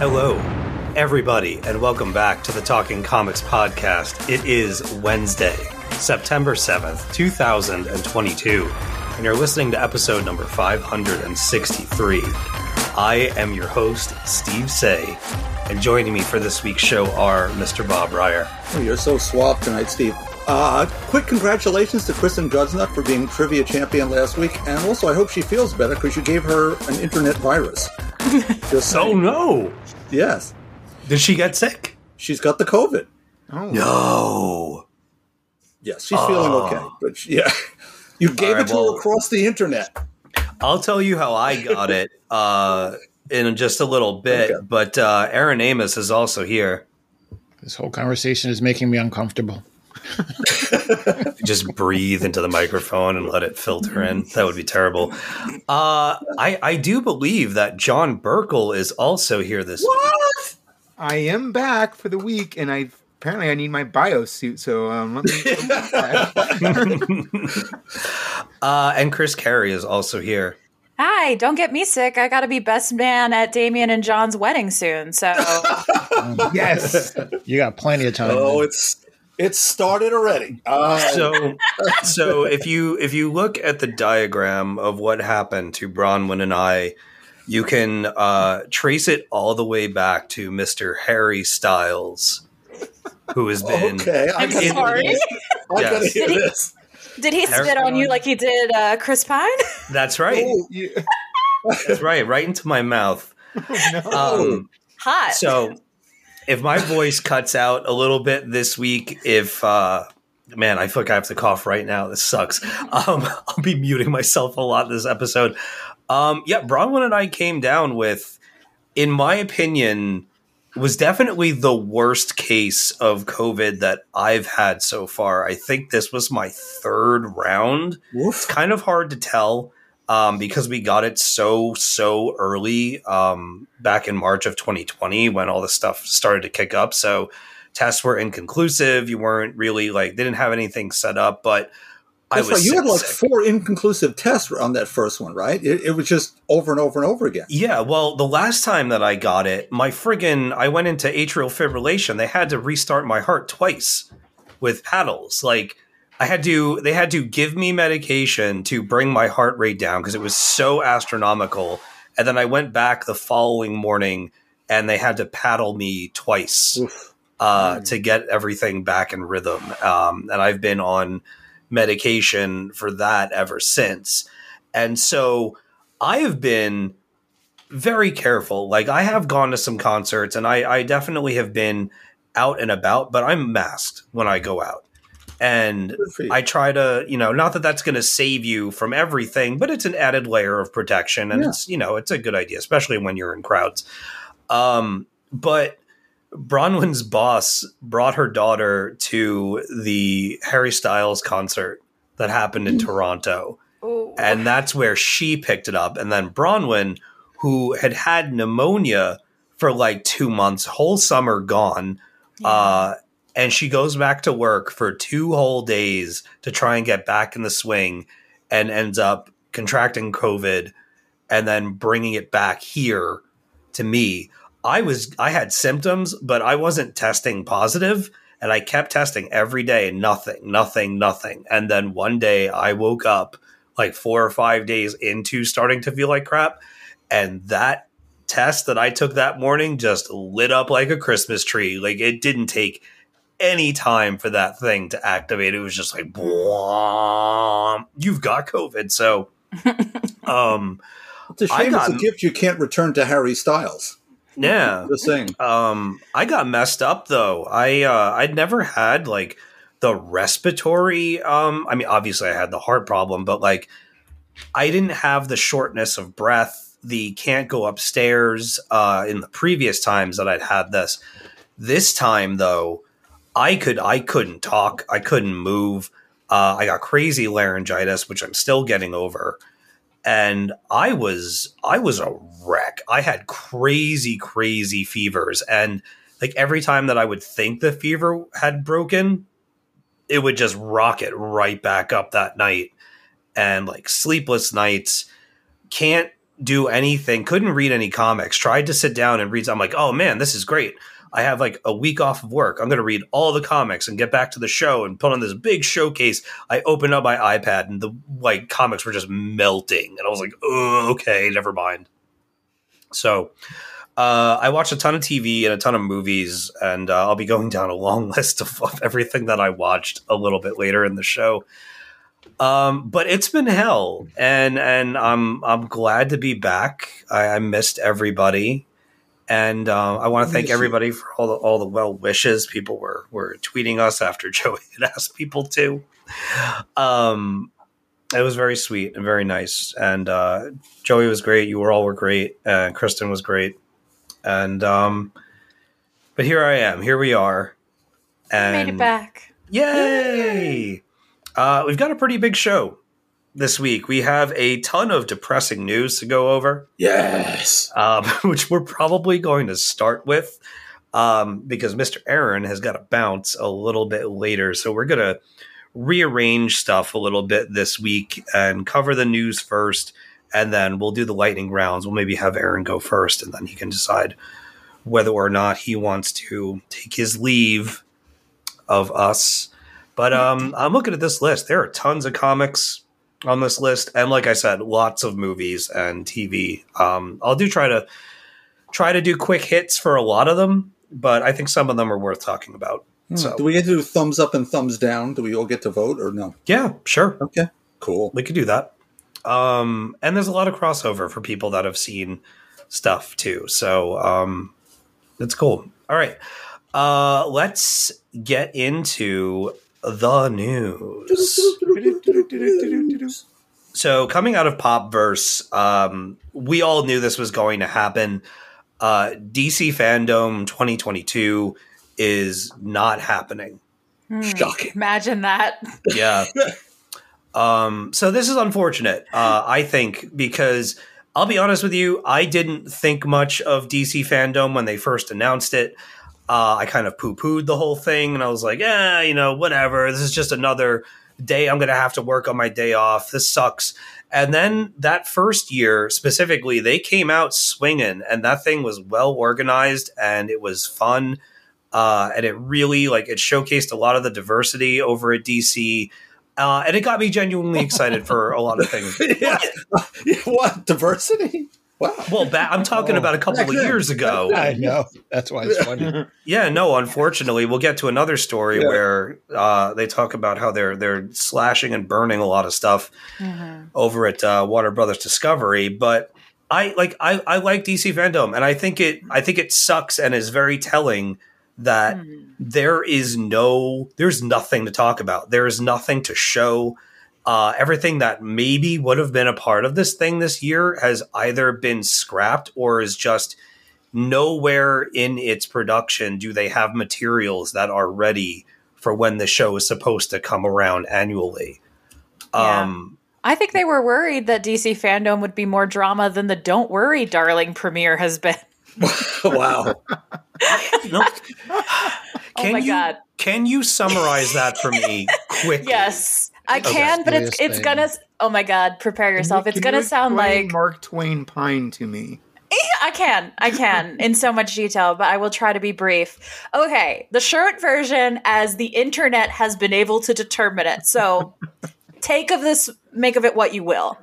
Hello, everybody, and welcome back to the Talking Comics Podcast. It is Wednesday, September 7th, 2022, and you're listening to episode number 563. I am your host, Steve Seigh, and joining me for this week's show are Mr. Bob Reyer. Oh, you're so suave tonight, Steve. Uh, quick congratulations to Kristen Gudsnuk for being trivia champion last week, and also I hope she feels better because you gave her an internet virus. Just Oh saying. no! yes, Did she get sick? she's got the COVID. Oh. No. Yes, she's feeling okay, but she- yeah, you gave right, it to well- her across the internet. I'll tell you how I got it uh, in just a little bit, Okay. but uh, Aaron Amos is also here. This whole conversation is making me uncomfortable. just breathe into the microphone and let it filter in. That would be terrible. Uh, I, I do believe that John Burkle is also here this week. I am back for the week, and I apparently I need my bio suit. So um, let me. Uh, and Chris Carey is also here. Hi, don't get me sick. I got to be best man at Damien and John's wedding soon. So yes, You got plenty of time. Oh, man. it's it's started already. Uh, So, so if you if you look at the diagram of what happened to Bronwyn and I, you can uh, trace it all the way back to Mister Harry Styles, who has been okay, I I'm gotta sorry. this. I gotta hear Did he- Did he spit on you like he did uh, Chris Pine? that's right, Oh, you, that's right, right into my mouth. no. Um, Hot. So, if my voice cuts out a little bit this week, if uh, man, I feel like I have to cough right now. This sucks. Um, I'll be muting myself a lot this episode. Um, yeah, Bronwyn and I came down with, in my opinion, was definitely the worst case of COVID that I've had so far. I think this was my third round woof. it's kind of hard to tell um, because we got it so so early um, back in March of 2020 when all this stuff started to kick up. So tests were inconclusive. You weren't really like they didn't have anything set up, but I That's was right. You had like sick. four inconclusive tests on that first one, right? It, it was just over and over and over again. Yeah, well, the last time that I got it, my friggin' I went into atrial fibrillation. They had to restart my heart twice with paddles. Like I had to they had to give me medication to bring my heart rate down because it was so astronomical. And then I went back the following morning and they had to paddle me twice Oof. uh, to get everything back in rhythm. Um, and I've been on medication for that ever since. And so I have been very careful. Like I have gone to some concerts and I, I definitely have been out and about, but I'm masked when I go out. And Good for you. I try to, you know, not that that's going to save you from everything, but it's an added layer of protection, and Yeah. it's, you know, it's a good idea, especially when you're in crowds. Um, but Bronwyn's boss brought her daughter to the Harry Styles concert that happened in Toronto, Ooh. and that's where she picked it up. And then Bronwyn, who had had pneumonia for like two months, whole summer gone, uh, and she goes back to work for two whole days to try and get back in the swing and ends up contracting COVID and then bringing it back here to me. I was I had symptoms, but I wasn't testing positive and I kept testing every day nothing, nothing, nothing. And then one day I woke up like 4 or 5 days into starting to feel like crap and that test that I took that morning just lit up like a Christmas tree. Like it didn't take any time for that thing to activate. It was just like, you've got COVID. So, um, It's a I shame it's got- a gift you can't return to Harry Styles. yeah. the saying. Um, I got messed up though. I uh, I'd never had like the respiratory. Um, I mean, obviously I had the heart problem, but like I didn't have the shortness of breath, the can't go upstairs. Uh, in the previous times that I'd had this, this time though, I could I couldn't talk, I couldn't move. Uh, I got crazy laryngitis, which I'm still getting over and I was I was a wreck. I had crazy crazy fevers and like every time that I would think the fever had broken, it would just rocket right back up that night. And like sleepless nights, can't do anything, couldn't read any comics, tried to sit down and read. I'm like, oh man, this is great. I have like a week off of work. I'm going to read all the comics and get back to the show and put on this big showcase. I opened up my iPad and the like comics were just melting, and I was like, oh, okay, never mind. So, uh, I watched a ton of TV and a ton of movies, and uh, I'll be going down a long list of, of everything that I watched a little bit later in the show. Um, but it's been hell, and and I'm I'm glad to be back. I, I missed everybody, and um, I want to thank everybody for all the all the well wishes. People were were tweeting us after Joey had asked people to. Um, it was very sweet and very nice, and uh, Joey was great. You were all were great, and Kristen was great, and um, but here I am. Here we are, and Made it back. Yay! Uh, we've got a pretty big show this week. We have a ton of depressing news to go over, Yes. um, which we're probably going to start with um, because Mr. Aaron has got to bounce a little bit later. So we're going to rearrange stuff a little bit this week and cover the news first. And then we'll do the lightning rounds. We'll maybe have Aaron go first, and then he can decide whether or not he wants to take his leave of us. But um, I'm looking at this list. There are tons of comics on this list, and like I said, lots of movies and TV. Um, I'll do try to try to do quick hits for a lot of them, but I think some of them are worth talking about. So Do we get to do thumbs up and thumbs down? Do we all get to vote or no? yeah, sure, Okay. Cool. we could do that. Um, and there's a lot of crossover for people that have seen stuff too. So um, it's cool. All right, uh, let's get into the news. So coming out of Popverse, um, we all knew this was going to happen. Uh, DC Fandom 2022 is not happening. Shocking. Imagine that. Yeah. um, so this is unfortunate, uh, I think, because I'll be honest with you, I didn't think much of DC Fandom when they first announced it. Uh, I kind of poo pooed the whole thing and I was like, yeah, you know, whatever. This is just another day I'm going to have to work on my day off. This sucks. And then that first year specifically, they came out swinging and that thing was well organized and it was fun. Uh, and it really like it showcased a lot of the diversity over at DC. Uh, and it got me genuinely excited for a lot of things. yeah. what? Diversity? Wow. Well, ba- I'm talking about a couple of years ago. I know. That's why it's funny. Yeah, no. Unfortunately, we'll get to another story Yeah. where uh, they talk about how they're they're slashing and burning a lot of stuff over at uh, Warner Brothers Discovery. But I like I, I like DC fandom, and I think it I think it sucks and is very telling that there is no there's nothing to talk about. There is nothing to show. Uh, everything that maybe would have been a part of this thing this year has either been scrapped or is just nowhere in its production do they have materials that are ready for when the show is supposed to come around annually. Yeah. Um, I think they were worried that DC fandom would be more drama than the Don't Worry, Darling premiere has been. wow. no- Oh my you, God. Can you summarize that for me quickly? Yes, I can, but it's Serious it's thing. gonna. Oh my god, prepare yourself. It's Can gonna you sound like Mark Twain Pine to me. I can, I can in so much detail, but I will try to be brief. Okay, the short version, as the internet has been able to determine it. So, take of this make of it what you will.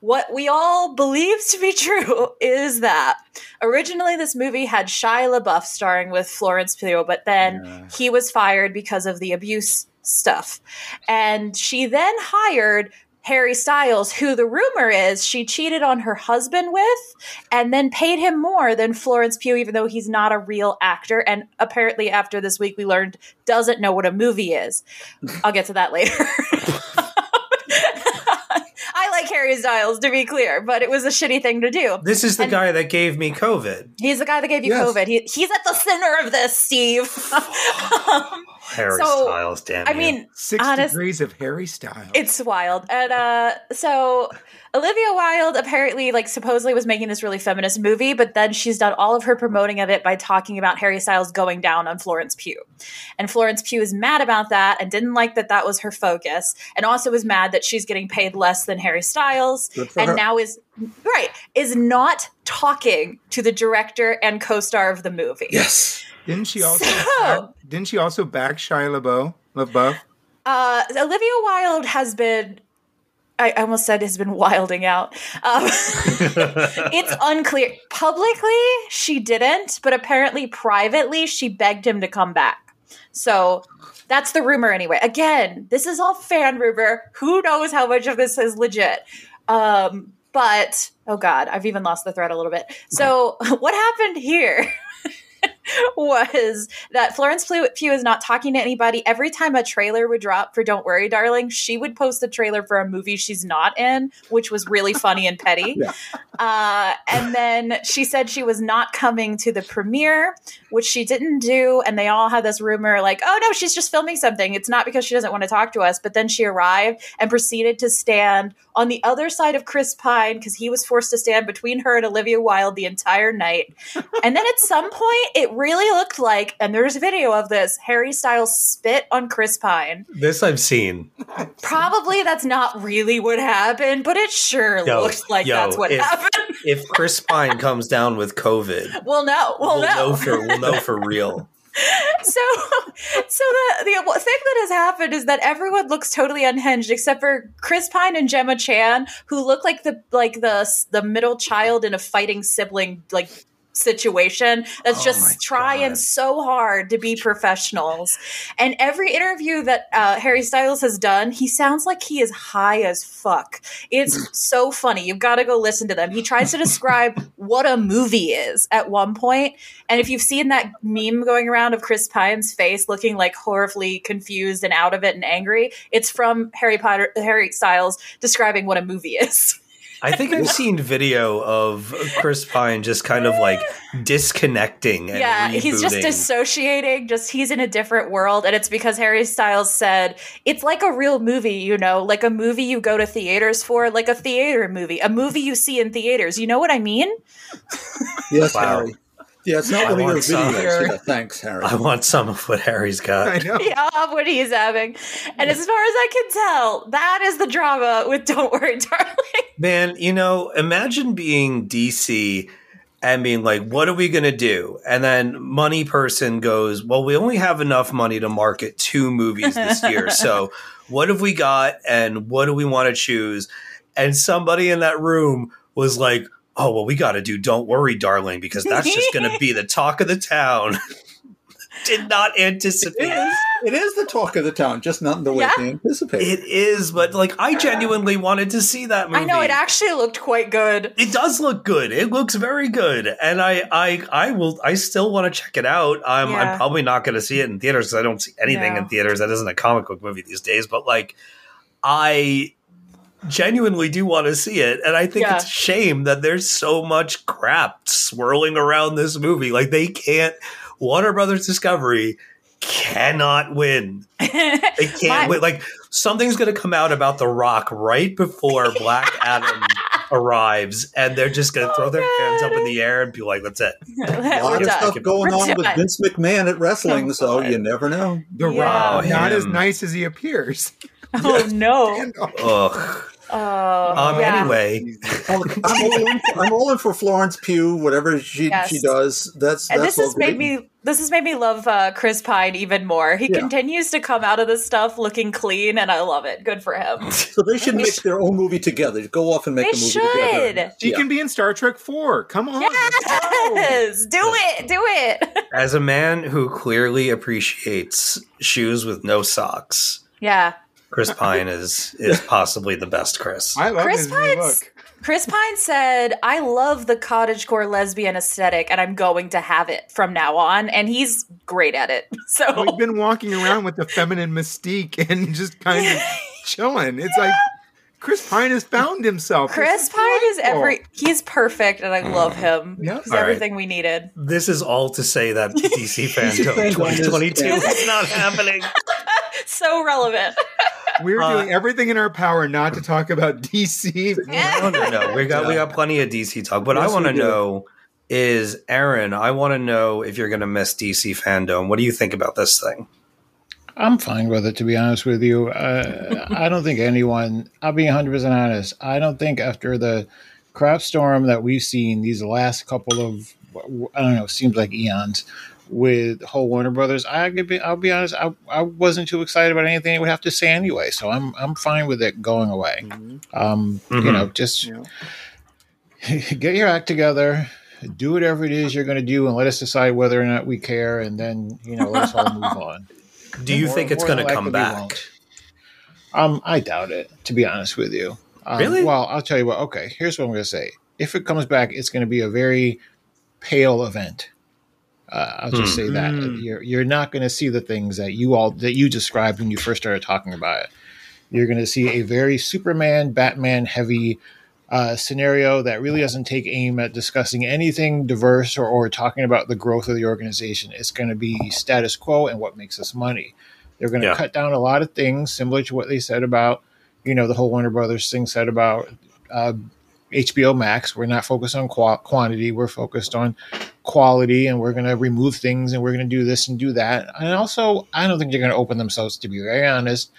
What we all believe to be true is that originally this movie had Shia LaBeouf starring with Florence Pugh, but then he was fired because of the abuse stuff. And she then hired Harry Styles, who the rumor is she cheated on her husband with, and then paid him more than Florence Pugh, even though he's not a real actor. And apparently, after this week, we learned doesn't know what a movie is. I'll get to that later. I like Harry Styles, to be clear, but it was a shitty thing to do. This is the And- guy that gave me COVID. He's the guy that gave you Yes. COVID. He, he's at the center of this, Steve. Um, Harry So, Styles, damn I you. mean, Six honest, degrees of Harry Styles. it's wild. And uh so Olivia Wilde apparently like supposedly was making this really feminist movie, but then she's done all of her promoting of it by talking about Harry Styles going down on Florence Pugh. And Florence Pugh is mad about that and didn't like that that was her focus and also was mad that she's getting paid less than Harry Styles and her. now is right is not talking to the director and co-star of the movie. Yes. didn't she also? So- didn't she also back Shia LaBeouf? LaBeouf? Uh, Olivia Wilde has been. I almost said has been wilding out. Um, it's unclear. Publicly, she didn't, but apparently, privately, she begged him to come back. So that's the rumor, anyway. Again, this is all fan rumor. Who knows how much of this is legit? Um, but oh god, I've even lost the thread a little bit. So what happened here? was that Florence Pugh is not talking to anybody. Every time a trailer would drop for Don't Worry, Darling, she would post a trailer for a movie she's not in, which was really funny and petty. Yeah. Uh, and then she said she was not coming to the premiere, which she didn't do. And they all had this rumor like, oh no, she's just filming something. It's not because she doesn't want to talk to us. But then she arrived and proceeded to stand on the other side of Chris Pine because he was forced to stand between her and Olivia Wilde the entire night. and then at some point, it really looked like, and there's a video of this, Harry Styles spit on Chris Pine. this I've seen. Probably that's not really what happened, but it sure Yo, looks like yo, that's what if- happened. If Chris Pine comes down with COVID, We'll know. We'll, we'll know. know for we'll know for real. so, so the the thing that has happened is that everyone looks totally unhinged except for Chris Pine and Gemma Chan, who look like the like the the middle child in a fighting sibling like situation that's Oh just trying God. so hard to be professionals. And every interview that uh, Harry Styles has done, he sounds like he is high as fuck. It's so funny. You've got to go listen to them. He tries to describe what a movie is at one point, and if you've seen that meme going around of Chris Pine's face looking like horribly confused and out of it and angry, it's from Harry Potter, Harry Styles describing what a movie is. I think I've seen video of Chris Pine just kind of like disconnecting. And yeah, he's just dissociating. Just he's in a different world, and it's because Harry Styles said it's like a real movie. You know, like a movie you go to theaters for, like a theater movie, a movie you see in theaters. You know what I mean? Yes, Wow. Harry. Yeah, it's not I one of your want some. videos. Yeah, thanks, Harry. I want some of what Harry's got. I know. Yeah, of what he's having. And as far as I can tell, that is the drama with Don't Worry, Darling. Man, you know, imagine being DC and being like, what are we going to do? And then Money Person goes, well, we only have enough money to market two movies this year. So what have we got and what do we want to choose? And somebody in that room was like, oh, well, we got to do Don't Worry, Darling, because that's just going to be the talk of the town. Did not anticipate. is, it is the talk of the town, just not in the way Yeah. they anticipate. It is, but like I genuinely wanted to see that movie. I know it actually looked quite good. It does look good. It looks very good, and I, I, I will. I still want to check it out. I'm, Yeah. I'm probably not going to see it in theaters because I don't see anything No. in theaters that isn't a comic book movie these days. But like, I genuinely do want to see it, and I think Yeah. it's a shame that there's so much crap swirling around this movie. Like they can't. Warner Brothers Discovery cannot win. They can't My- win. Like something's going to come out about The Rock right before Black Adam arrives, and they're just going to throw their hands up in the air and be like, "That's it." a lot of stuff going We're on with. Vince McMahon at wrestling, Oh, so you never know. The Yeah. Rock, not Oh, as nice as he appears. Oh no. Ugh. Oh, Um. Yeah. Anyway, I'm, I'm all in, I'm all in for Florence Pugh, whatever she Yes. she does. That's and that's this has made me this has made me love uh, Chris Pine even more. He Yeah. continues to come out of this stuff looking clean, and I love it. Good for him. So they should make their own movie together. Go off and make They a movie should. together. She Yeah. can be in Star Trek 4. Come on. Yes, do it, do it. as a man who clearly appreciates shoes with no socks, yeah, Chris Pine is is possibly the best Chris. I love Chris his Pine's. Chris Pine said, "I love the cottagecore lesbian aesthetic, and I'm going to have it from now on." And he's great at it. So We've been walking around with the feminine mystique and just kind of chilling. It's like Chris Pine has found himself. Chris This Pine is every. He's perfect, and I mm. love him. Yeah. he's All right. everything we needed. This is all to say that DC fandom fandom 2022 yeah. is not happening. So relevant. We're Uh, doing everything in our power not to talk about DC. No, no, no. We got we got plenty of DC talk. What Yes, I want to know is Aaron. I want to know if you're going to miss DC fandom. What do you think about this thing? I'm fine with it, to be honest with you. Uh, I don't think anyone, I'll be 100% honest, I don't think after the crap storm that we've seen these last couple of, I don't know, seems like eons with whole Warner Brothers, I could be, I'll be honest, I, I wasn't too excited about anything it would have to say anyway. So I'm, I'm fine with it going away. Um, You Mhm. know, just Yeah. get your act together. Do whatever it is you're going to do, and let us decide whether or not we care, and then you know let us all move on. Do you More- think it's going to come back? Um, I doubt it. To be honest with you, um, Really? Well, I'll tell you what. Okay, here's what I'm going to say. If it comes back, it's going to be a very pale event. Uh, I'll just say that Hmm. you're you're not going to see the things that you all that you described when you first started talking about it. You're going to see a very Superman, Batman heavy uh, scenario that really doesn't take aim at discussing anything diverse or, or talking about the growth of the organization. It's going to be status quo and what makes us money. They're going to Yeah. cut down a lot of things, similar to what they said about, you know, the whole Warner Brothers thing said about uh, HBO Max. We're not focused on qua- quantity. We're focused on quality, and we're going to remove things, and we're going to do this and do that. And also, I don't think they're going to open themselves. To be very honest,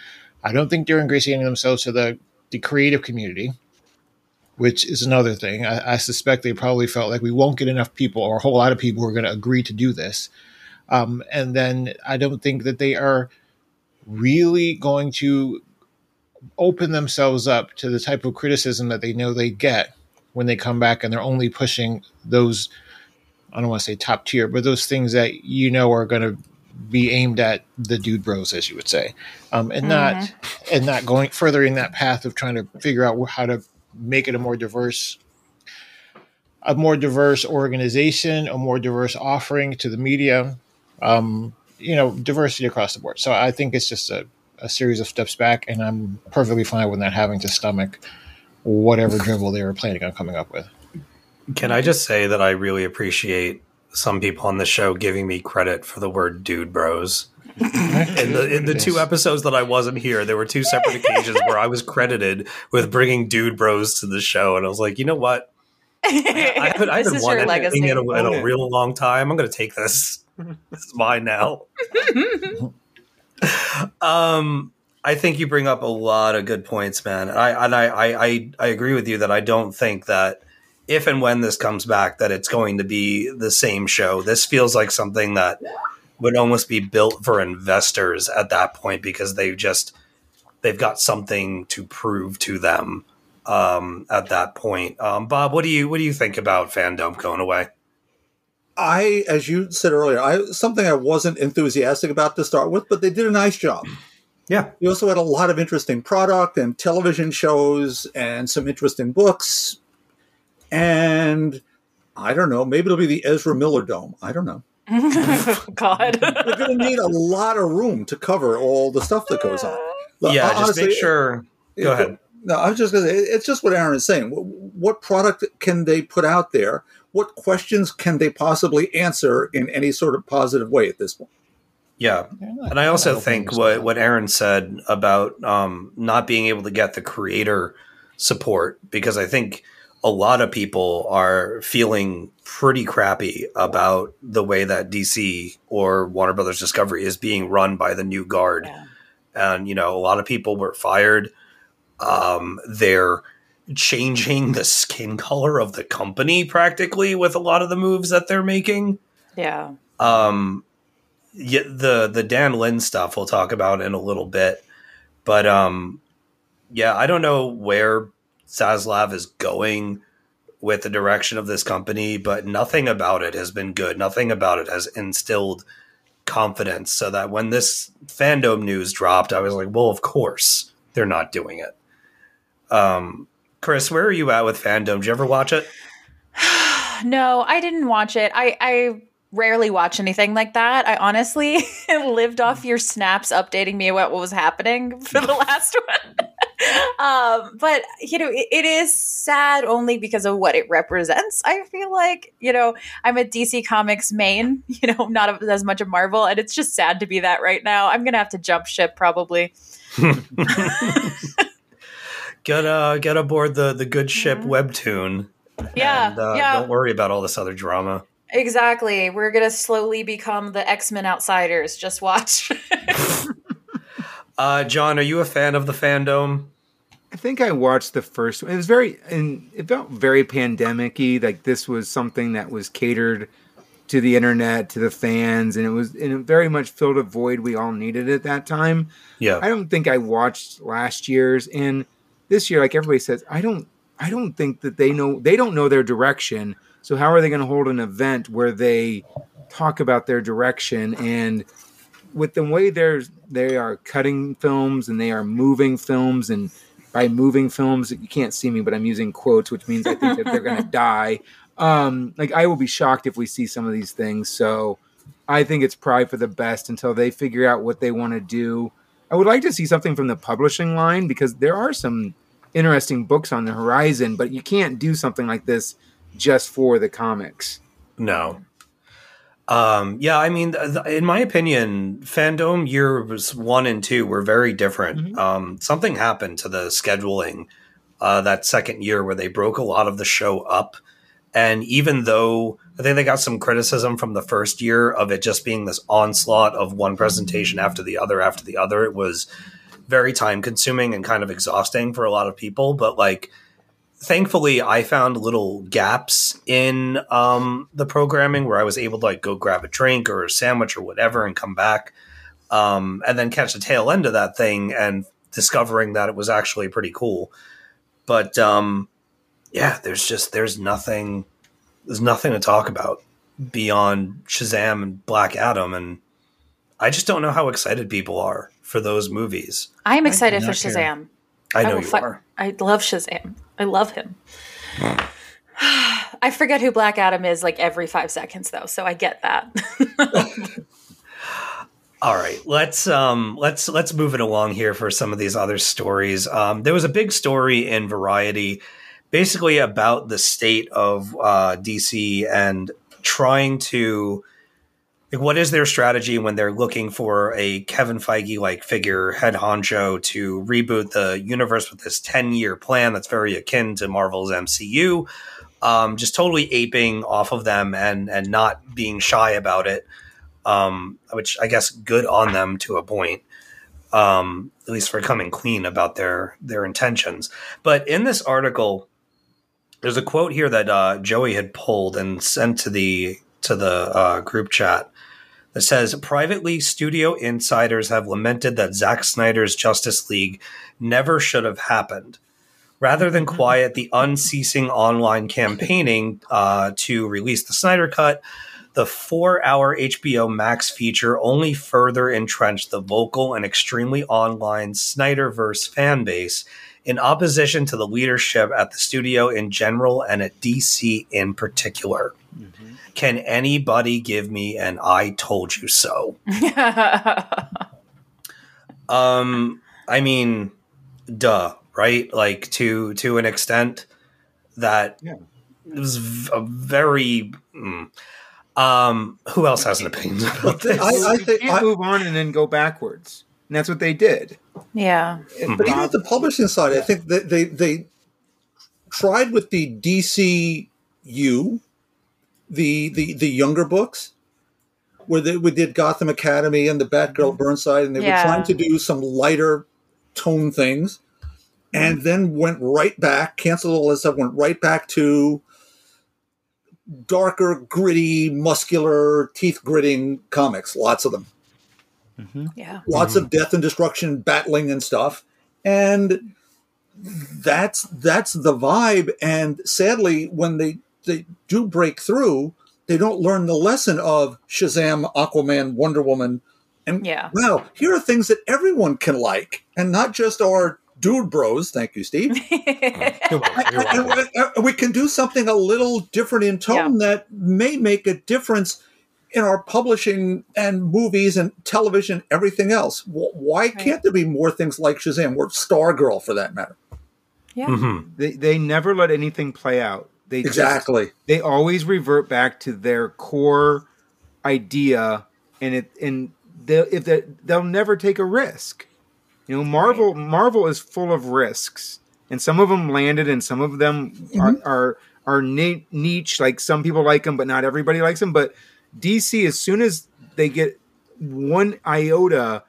I don't think they're ingratiating themselves to the the creative community which is another thing. I, I suspect they probably felt like we won't get enough people or a whole lot of people who are going to agree to do this. Um, and then I don't think that they are really going to open themselves up to the type of criticism that they know they get when they come back and they're only pushing those, I don't want to say top tier, but those things that you know are going to be aimed at the dude bros, as you would say, um, and not and not going furthering that path of trying to figure out how to make it a more diverse a more diverse organization a more diverse offering to the media. Um, you know diversity across the board. So i think it's just a, a series of steps back and i'm perfectly fine with not having to stomach whatever dribble they were planning on coming up with Can I just say that I really appreciate some people on the show giving me credit for the word "dude bros." in the in the two episodes that I wasn't here, there were two separate occasions where I was credited with bringing "dude bros" to the show, and I was like, you know what? I haven't, I this haven't won anything in a, in a real long time. I'm going to take this. this is mine now. Um, I think you bring up a lot of good points, man. And I and I, I I agree with you that I don't think that if and when this comes back that it's going to be the same show. This feels like something that would almost be built for investors at that point because they've just they've got something to prove to them um, at that point. Um, Bob, what do you what do you think about fandom going away? I, as you said earlier, I something I wasn't enthusiastic about to start with, but they did a nice job. Yeah, We also had a lot of interesting product and television shows and some interesting books. And I don't know, maybe it'll be the Ezra Miller Dome. I don't know. God. We're going to need a lot of room to cover all the stuff that goes on. Look, yeah. Just make sure. Go it- ahead. No, I was just going to say, it's just what Aaron is saying. What, what product can they put out there? What questions can they possibly answer in any sort of positive way at this point? Yeah, and I also think what what Aaron said about um, not being able to get the creator support because I think a lot of people are feeling pretty crappy about the way that DC or Warner Brothers Discovery is being run by the new guard, Yeah. and you know a lot of people were fired. Um, they're changing the skin color of the company practically with a lot of the moves that they're making. Yeah. Um, yeah, the the Dan Lin stuff we'll talk about in a little bit, but um, yeah, I don't know where Zaslav is going with the direction of this company, but nothing about it has been good. Nothing about it has instilled confidence, so that when this fandom news dropped, I was like, well, of course they're not doing it. Um, Chris, where are you at with fandom? Did you ever watch it? No, I didn't watch it. I, I rarely watch anything like that. I honestly lived off your snaps updating me about what was happening for the last one. um, but you know, it, it is sad only because of what it represents. I feel like you know I'm a DC Comics main, you know, not as much of Marvel, and it's just sad to be that right now. I'm gonna have to jump ship probably. Get uh get aboard the the good ship webtoon. Yeah, and, uh, yeah. Don't worry about all this other drama. Exactly. We're gonna slowly become the X Men outsiders. Just watch. Uh, John, are you a fan of the fandom? I think I watched the first one. It was very, and it felt very pandemic-y. Like this was something that was catered to the internet, to the fans, and it was, and it very much filled a void we all needed at that time. Yeah. I don't think I watched last year's, and this year, like everybody says, I don't, I don't think that they know, they don't know their direction. So how are they going to hold an event where they talk about their direction and with the way they're they are cutting films and they are moving films and by moving films you can't see me but i'm using quotes which means i think that they're going to die um like i will be shocked if we see some of these things so i think it's probably for the best until they figure out what they want to do i would like to see something from the publishing line because there are some interesting books on the horizon but you can't do something like this just for the comics No. Um, yeah, I mean, th- th- in my opinion, fandom years one and two were very different. Um, something happened to the scheduling uh, that second year where they broke a lot of the show up. And even though I think they got some criticism from the first year of it just being this onslaught of one presentation after the other after the other, it was very time consuming and kind of exhausting for a lot of people. But like, thankfully I found little gaps in um, the programming where I was able to like go grab a drink or a sandwich or whatever and come back um, and then catch the tail end of that thing and discovering that it was actually pretty cool. But um, yeah, there's just there's nothing there's nothing to talk about beyond Shazam and Black Adam and I just don't know how excited people are for those movies. I am excited for not care. Shazam. I know will you fi- are. I love Shazam. I love him. I forget who Black Adam is like every five seconds though, so I get that. All right, let's um let's let's move it along here for some of these other stories. Um, there was a big story in Variety, basically about the state of uh, DC and trying to like what is their strategy when they're looking for a Kevin Feige like figure head honcho to reboot the universe with this ten year plan that's very akin to Marvel's MCU. Um, just totally aping off of them and and not being shy about it um, which I guess good on them to a point, um, at least for coming clean about their their intentions. But in this article, there's a quote here that uh, Joey had pulled and sent to the to the uh, group chat that says, "Privately, studio insiders have lamented that Zack Snyder's Justice League never should have happened." Rather than quiet the unceasing online campaigning uh, to release the Snyder Cut, the four hour HBO Max feature only further entrenched the vocal and extremely online Snyderverse fan base in opposition to the leadership at the studio in general and at DC in particular. Can anybody give me an I told you so? Um, I mean, duh, right? Like to to an extent that Yeah. it was v- a very. mm. Um, who else has an opinion about this? I, I think, I, move on and then go backwards and that's what they did yeah. but even at the mm-hmm. publishing side, I think that they they tried with the DCU, the the the younger books, where they, we did Gotham Academy and the Batgirl mm-hmm. Burnside, and they Yeah. were trying to do some lighter tone things. and then went right back, canceled all this stuff, went right back to darker, gritty, muscular, teeth gritting comics. Lots of them. Mm-hmm. Yeah. Lots of mm-hmm. death and destruction, battling and stuff. And that's that's the vibe. And sadly, when they, they do break through, they don't learn the lesson of Shazam, Aquaman, Wonder Woman. And Yeah. wow, here are things that everyone can like, and not just our dude bros. Thank you, Steve. You're welcome. And we- we can do something a little different in tone that may make a difference in our publishing and movies and television, everything else. Wh- Why can't there be more things like Shazam or Stargirl for that matter? Yeah. Mhm. They they never let anything play out. They just- Exactly. they always revert back to their core idea, and it and they if they they'll never take a risk. You know, Marvel Marvel is full of risks, and some of them landed, and some of them are are are niche. Like some people like them, but not everybody likes them. But DC, as soon as they get one iota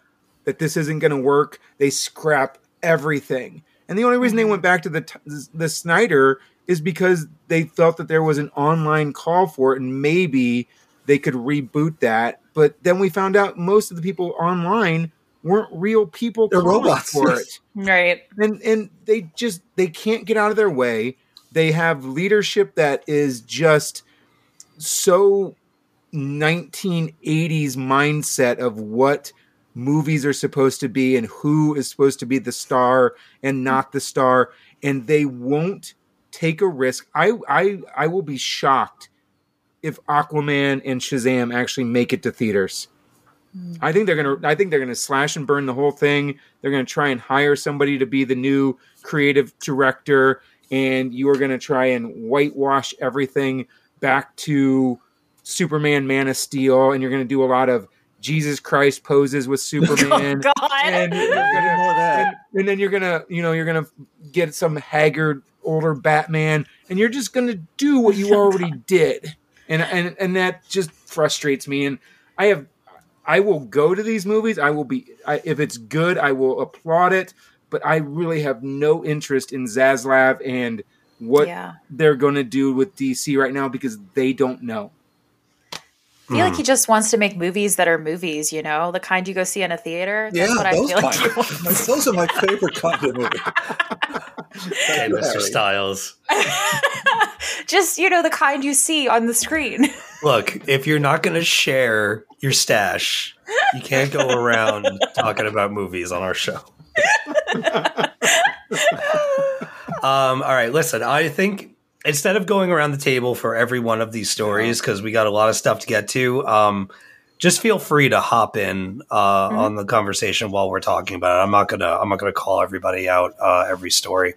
that this isn't going to work, they scrap everything. And the only reason they mm-hmm. went back to the the Snyder is because they felt that there was an online call for it, and maybe they could reboot that. But then we found out most of the people online weren't real people They're robots. for it Right. and and they just they can't get out of their way they have leadership that is just so 1980s mindset of what movies are supposed to be and who is supposed to be the star and not the star and they won't take a risk i i i will be shocked if aquaman and shazam actually make it to theaters hmm. I think they're gonna. I think they're gonna slash and burn the whole thing. They're gonna try and hire somebody to be the new creative director, and you are gonna try and whitewash everything back to Superman, Man of Steel, and you're gonna do a lot of Jesus Christ poses with oh, Superman. God. and, gonna- More of that. and- and then you're gonna, you know, you're gonna get some haggard older Batman, and you're just gonna do what you already did, and and and that just frustrates me. And I have, I will go to these movies. I will be, I, if it's good, I will applaud it. But I really have no interest in Zaslav and what Yeah. they're going to do with DC right now because they don't know. I feel like he just wants to make movies that are movies, you know, the kind you go see in a theater. That's Yeah, what I those feel like kind. he wants. Those are my favorite kind of movie. Okay, Mr. Styles. Just, you know, the kind you see on the screen. Look, if you're not going to share your stash, you can't go around talking about movies on our show. um, all right, listen, I think instead of going around the table for every one of these stories, because we got a lot of stuff to get to, um, just feel free to hop in uh, on the conversation while we're talking about it. I'm not gonna I'm not gonna call everybody out uh, every story.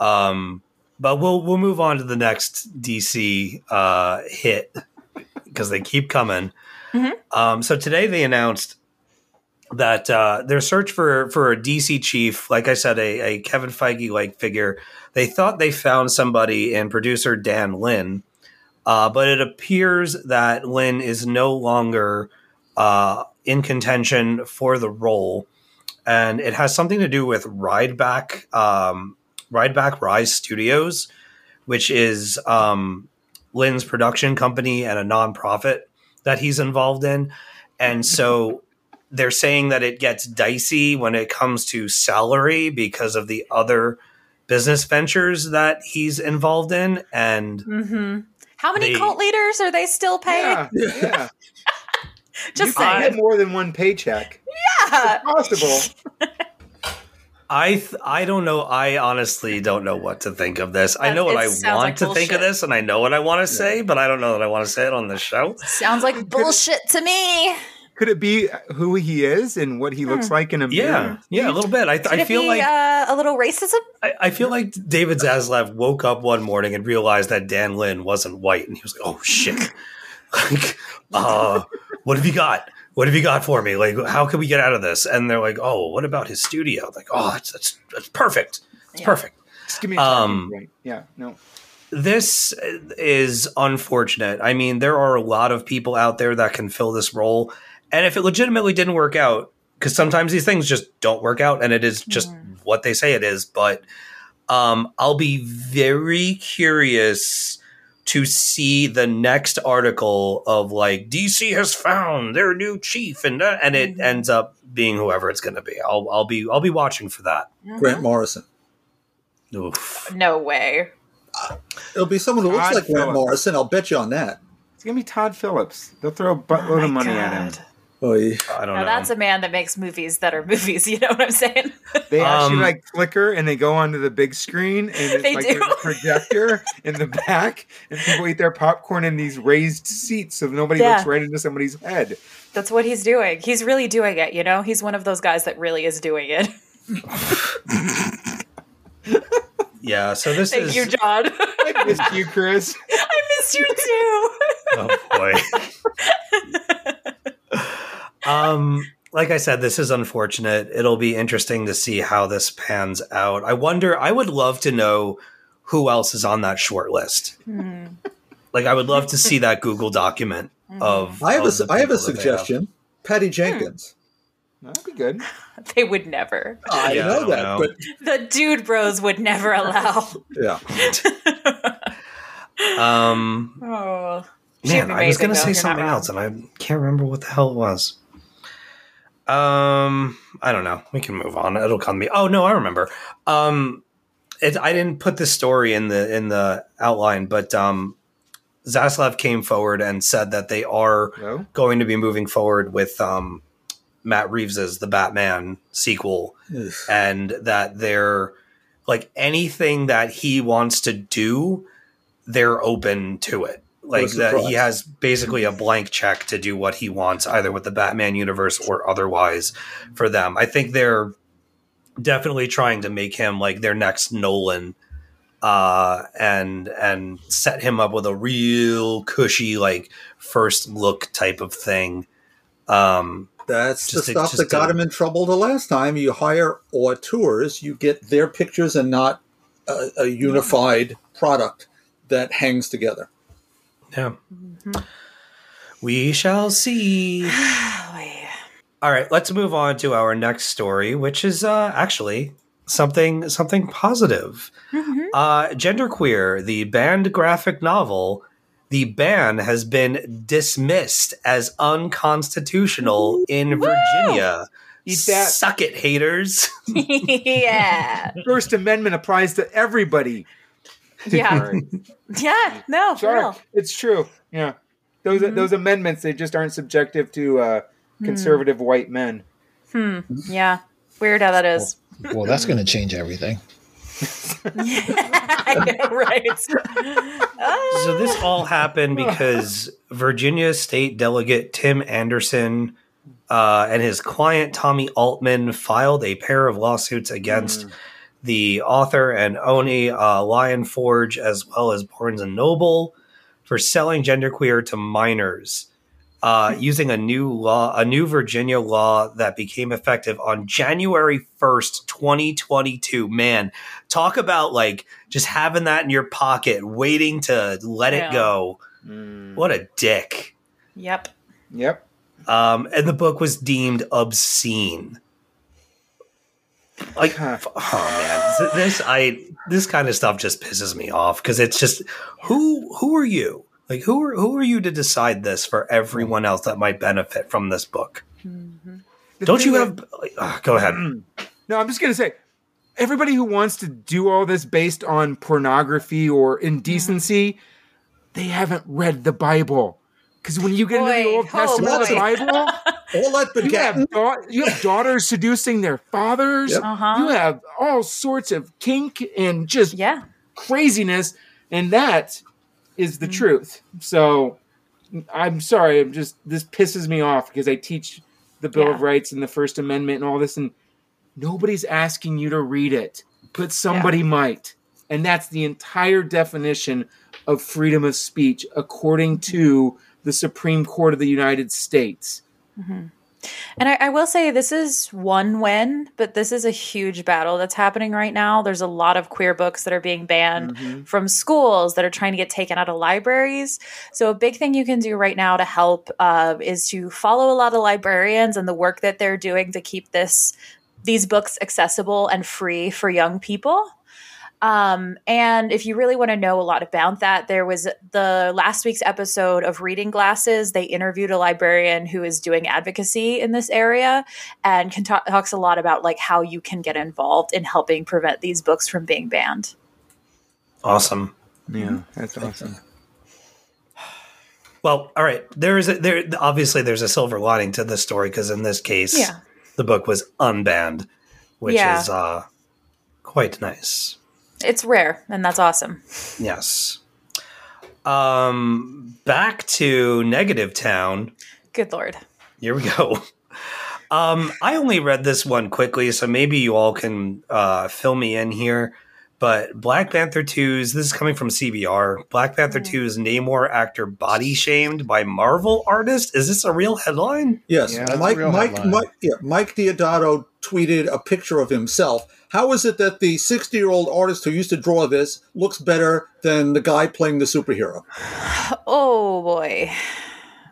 Um, but we'll we'll move on to the next DC uh, hit because they keep coming. Um, so today they announced that uh, their search for for a DC chief, like I said, a, a Kevin Feige like figure. They thought they found somebody in producer Dan Lin, uh, but it appears that Lin is no longer uh, in contention for the role, and it has something to do with Rideback, um, Rideback Rise Studios, which is um, Lin's production company and a nonprofit that he's involved in, and so they're saying that it gets dicey when it comes to salary because of the other business ventures that he's involved in, and hmm How many They- cult leaders are they still paying? Yeah, yeah. Just you can saying. get more than one paycheck. Yeah. Possible. I th- I don't know. I honestly don't know what to think of this. I know what I want like to think of this, and I know what I want to say, but I don't know that I want to say it on the show. Sounds like bullshit to me. Could it be who he is and what he looks like in a Yeah, mirror? yeah, yeah, a little bit. I, Could I it feel be like uh, a little racism? I, I feel like David Zaslav woke up one morning and realized that Dan Lin wasn't white, and he was like, "Oh shit! like, uh, what have you got? What have you got for me? Like, how can we get out of this?" And they're like, "Oh, what about his studio?" Like, "Oh, that's that's, that's perfect. It's Yeah. perfect." Just give me a Um, point. Yeah, no. this is unfortunate. I mean, there are a lot of people out there that can fill this role. And if it legitimately didn't work out, because sometimes these things just don't work out, and it is just what they say it is, but um, I'll be very curious to see the next article of like DC has found their new chief, and uh, and it Mhm. ends up being whoever it's going to be. I'll I'll be I'll be watching for that. Grant Morrison. Oof. No way. It'll be someone who looks Todd like Grant Phillips. Morrison. I'll bet you on that. It's gonna be Todd Phillips. They'll throw a buttload Oh of my money at him. God. Oh, yeah. I don't Now know. that's a man that makes movies that are movies. You know what I'm saying? They actually Um, like flicker and they go onto the big screen and it's They like do. there's a projector in the back and people eat their popcorn in these raised seats so nobody Yeah. looks right into somebody's head. That's what he's doing. He's really doing it. You know, he's one of those guys that really is doing it. yeah. So this Thank is you, John. I missed you, Chris. I missed you too. oh boy. Um, like I said, this is unfortunate. It'll be interesting to see how this pans out. I wonder. I would love to know who else is on that short list. Hmm. Like, I would love to see that Google document of. I have of a, have a people that they suggestion. Patty Jenkins. That'd be good. They would never. I Yeah, know don't that, know. but The dude bros would never allow. yeah. Um, Oh, man, I was going to say something else, and I can't remember what the hell it was. Um, I don't know. We can move on. It'll come to me. Oh no, I remember. Um, it, I didn't put this story in the in the outline, but um, Zaslav came forward and said that they are Hello? going to be moving forward with um, Matt Reeves's The Batman sequel, Ugh. and that they're like anything that he wants to do, they're open to it. Like that, he has basically a blank check to do what he wants, either with the Batman universe or otherwise. For them, I think they're definitely trying to make him like their next Nolan, uh, and and set him up with a real cushy like first look type of thing. Um, That's Just the to- stuff just that got to- him in trouble the last time. You hire auteurs, you get their pictures and not a, a unified product that hangs together. Yeah, we shall see. Oh, yeah. All right, let's move on to our next story, which is uh, actually something something positive. Mhm. Uh, Genderqueer, the banned graphic novel, the ban has been dismissed as unconstitutional in Virginia. Eat that. Suck it, haters. yeah. First Amendment applies to everybody. Yeah. Sorry. Yeah. No, for Sorry. real. It's true. Yeah. Those Mhm. those amendments they just aren't subjective to uh, conservative white men. Hmm. Yeah. Weird how that is. Well, that's going to change everything. yeah, right? Ah. So this all happened because Virginia State Delegate Tim Anderson uh, and his client Tommy Altman filed a pair of lawsuits against the author and Oni uh, Lion Forge as well as Barnes and Noble for selling genderqueer to minors. Uh, using a new law, a new Virginia law that became effective on January 1st, 2022. Man, talk about like just having that in your pocket, waiting to let Yeah. it go. Mm. What a dick. Yep. Yep. Um, and the book was deemed obscene. Like, Huh. oh man, this I this kind of stuff just pisses me off because it's just who who are you? Like, who are who are you to decide this for everyone else that might benefit from this book? The Don't you have? Like, ah, go ahead. No, I'm just gonna say, everybody who wants to do all this based on pornography or indecency, they haven't read the Bible. Because when you get into the Boy, Old oh Testament of the. Bible, All that you have, da- you have daughters seducing their fathers. Yep. Uh-huh. You have all sorts of kink and just Yeah. craziness, and that is Mm-hmm. the truth. So I'm sorry, I'm just this pisses me off because I teach the Bill Yeah. of Rights and the First Amendment and all this, and nobody's asking you to read it, but somebody might, and that's the entire definition of freedom of speech according to the Supreme Court of the United States. And I, I will say this is one win, but this is a huge battle that's happening right now. There's a lot of queer books that are being banned Mhm. from schools that are trying to get taken out of libraries. So a big thing you can do right now to help uh, is to follow a lot of librarians and the work that they're doing to keep this these books accessible and free for young people. Um, and if you really want to know a lot about that, there was the last week's episode of Reading Glasses. They interviewed a librarian who is doing advocacy in this area and can talk, talks a lot about like how you can get involved in helping prevent these books from being banned. Awesome. Yeah, that's awesome. Well, all right. There is a, there obviously there's a silver lining to this story because in this case, Yeah. the book was unbanned, which Yeah. is uh, quite nice. It's rare, and that's awesome. Yes. Um, back to Negative Town. Good lord. Here we go. Um, I only read this one quickly, so maybe you all can uh, fill me in here. But Black Panther 2's, this is coming from CBR. Black Panther 2's Namor actor body shamed by Marvel artist. Is this a real headline? Yes, Yeah, that's Mike. a real Mike. headline. Mike. Yeah, Mike Deodato tweeted a picture of himself. How is it that the sixty-year-old artist who used to draw this looks better than the guy playing the superhero? Oh boy.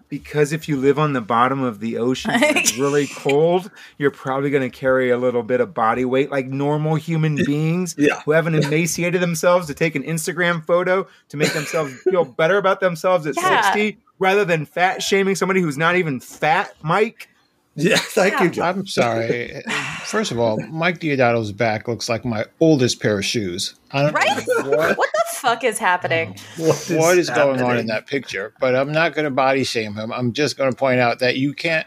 Because if you live on the bottom of the ocean, and it's really cold. You're probably going to carry a little bit of body weight, like normal human beings Yeah. who haven't emaciated themselves to take an Instagram photo to make themselves feel better about themselves at Yeah. 60, rather than fat shaming somebody who's not even fat. Mike, Yeah, thank Yeah. you, John. I'm sorry. First of all, Mike Deodato's back looks like my oldest pair of shoes. I don't Right? know what, What the fuck is happening? what is going on in that picture, but I'm not going to body shame him. I'm just going to point out that you can't.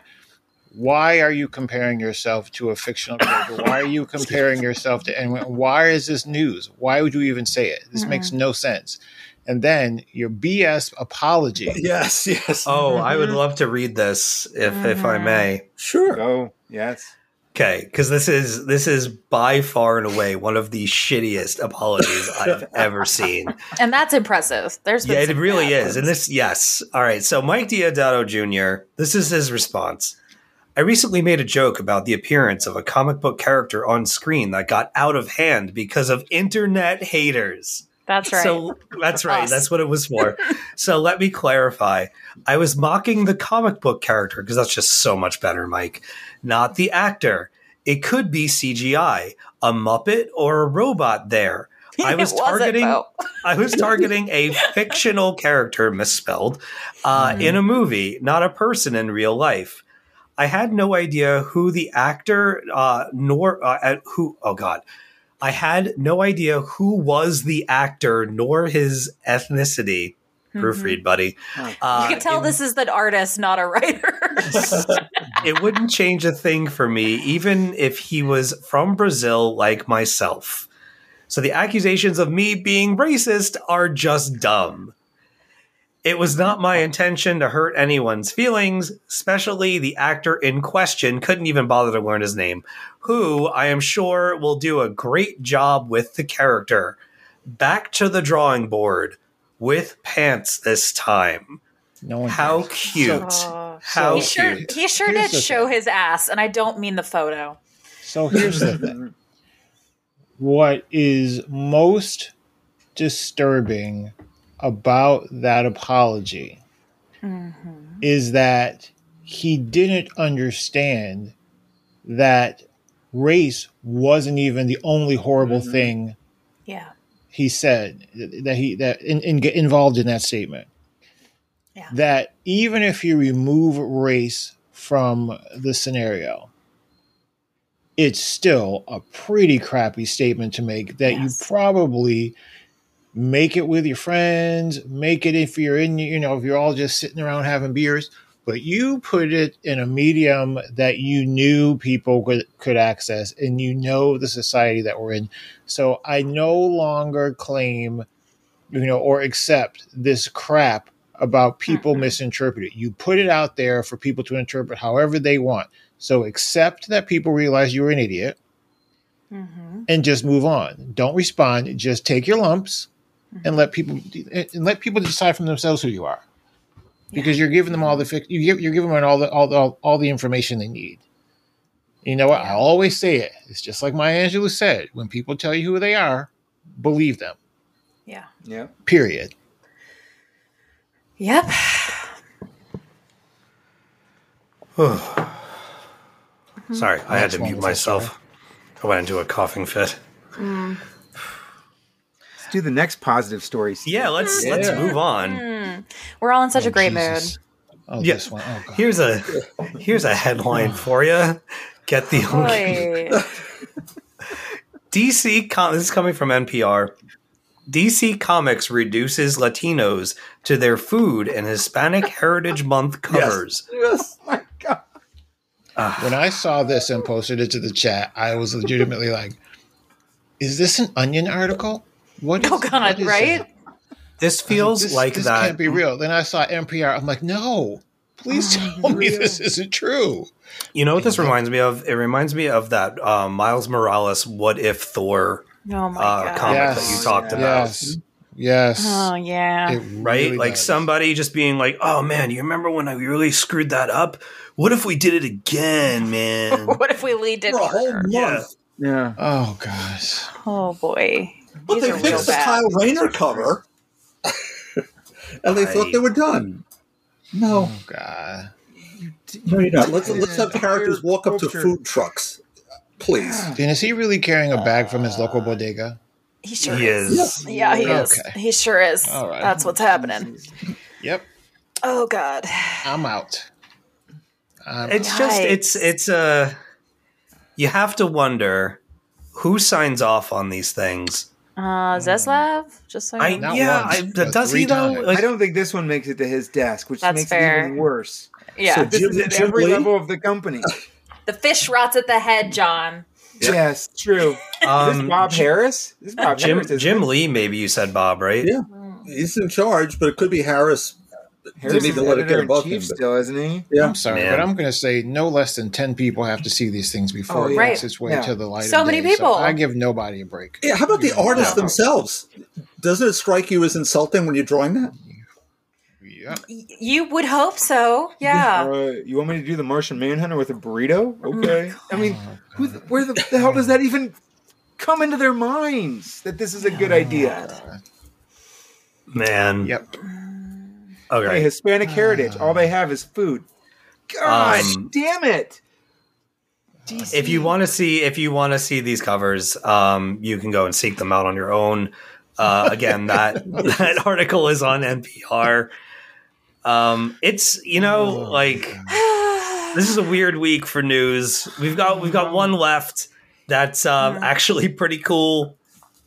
Why are you comparing yourself to a fictional character? Why are you comparing yourself to anyone? Why is this news? Why would you even say it? This makes mm-hmm. no sense. And then your BS apology. Yes, yes. Oh, I would mm-hmm. love to read this if if I mm-hmm. may. sure. oh, yes. Okay, because this is this is by far and away one of the shittiest apologies I've ever seen. And that's impressive. There's Yeah, it really bad is. And this, yes. All right. So Mike Deodato Jr., this is his response. I recently made a joke about the appearance of a comic book character on screen that got out of hand because of internet haters. That's right. So that's right. Us. That's what it was for. so let me clarify. I was mocking the comic book character because that's just so much better, Mike, not the actor. It could be CGI, a Muppet or a robot there. I was targeting. I was targeting a fictional character misspelled uh, in a movie, not a person in real life. I had no idea who the actor uh, nor uh, who. Oh God, I had no idea who was the actor nor his ethnicity. Proofread, buddy. Uh, Mm-hmm. you can tell it- this is the artist, not a writer. it wouldn't change a thing for me, even if he was from Brazil like myself. So the accusations of me being racist are just dumb. It was not my intention to hurt anyone's feelings, especially the actor in question couldn't even bother to learn his name, who I am sure will do a great job with the character. Back to the drawing board with pants this time. No one How cares. cute. How he sure cute. he sure Here's did show thing. his ass, and I don't mean the photo. So here's the thing. What is most disturbing about that apology mm-hmm. is that he didn't understand that race wasn't even the only horrible mm-hmm. thing Yeah. he said that he that in, in, get involved in that statement. Yeah. That even if you remove race from the scenario, it's still a pretty crappy statement to make that Yes. you probably make it with your friends, make it if you're in, you know, if you're all just sitting around having beers, but you put it in a medium that you knew people could, could access and you know the society that we're in. So I no longer claim, you know, or accept this crap about people Mhm. misinterpret it. You put it out there for people to interpret however they want. So accept that people realize you're an idiot Mm-hmm. and just move on. Don't respond. Just take your lumps and let people and let people decide for themselves who you are. Because you're giving them all the fic- you give, you're giving them all the all the all, all the information they need. You know what? I always say it. It's just like Maya Angelou said: when people tell you who they are, believe them. Yeah. Yeah. Period. Yep. Sorry, I had to mute myself. I went into a coughing fit. Let's do the next positive story. Yeah, let's let's move on. Hmm. We're all in such oh, a great Jesus. mood. Oh, Yeah. Oh, Here's a here's a headline oh. for you. Get the Boy. DC. Com- this is coming from NPR. DC Comics reduces Latinos to their food and Hispanic Heritage Month covers. Yes. my God. Ah. When I saw this and posted it to the chat, I was legitimately like, "Is this an Onion article? What? Is, Oh, God, what is right? that?" This feels this, like this that. can't be real. Then I saw NPR. I'm like, no, please tell me this isn't true. You know what this reminds me of? It reminds me of that uh, Miles Morales "What If Thor" Oh my uh, god. comic Yes. that you talked Yeah. about. Yes, yes. Oh yeah. It right? really like does. somebody just being like, "Oh man, you remember when I really screwed that up? What if we did it again, man?" what if we lead For a whole month. Yeah. Yeah. Oh gosh. Oh boy. But These they fixed the. Kyle Rayner cover. and they thought they were done. No, Oh god. no, you're not. Let's let's have characters walk up to food trucks, please. And is he really carrying a bag from his local bodega? He sure He is. is. Yeah, he is. He sure is. All right. That's what's happening. Yep. Oh god. I'm out. I'm It's just Yikes. it's it's uh you have to wonder who signs off on these things. Uh Zaslav? Just so you I know. Yeah, I, but does he three though? Like, I don't think this one makes it to his desk, which That's makes fair. it even worse. yeah. So This Jim- is at Jim every Lee? level of the company. the fish rots at the head, John. Yes, true. is this um, Bob Harras? This is Bob Jim Harras. isn't Jim? Lee, maybe you said Bob, right? Yeah. He's in charge, but it could be Harras. Harras Didn't is let it get editor in above chief him. still, isn't he? Yeah. I'm sorry, Man. but I'm going to say no less than ten people have to see these things before Oh, it yeah. makes its way Yeah. to the light. So of many day. people. I give nobody a break. Yeah, how about the artists Yeah. themselves? Doesn't it strike you as insulting when you're drawing that? Yep. Y- you would hope so. Yeah. Uh, you want me to do the Martian Manhunter with a burrito? Okay. I mean, Oh, who, where the, the hell does that even come into their minds that this is a good idea? Man. Yep. Hey, Okay. Hispanic heritage. All they have is food. Gosh, Um, damn it! DC. if you want to see if you want to see these covers, um, you can go and seek them out on your own. Uh, again, that that article is on NPR. Um, it's you know Oh, like this is a weird week for news. We've got we've got one left that's um, actually pretty cool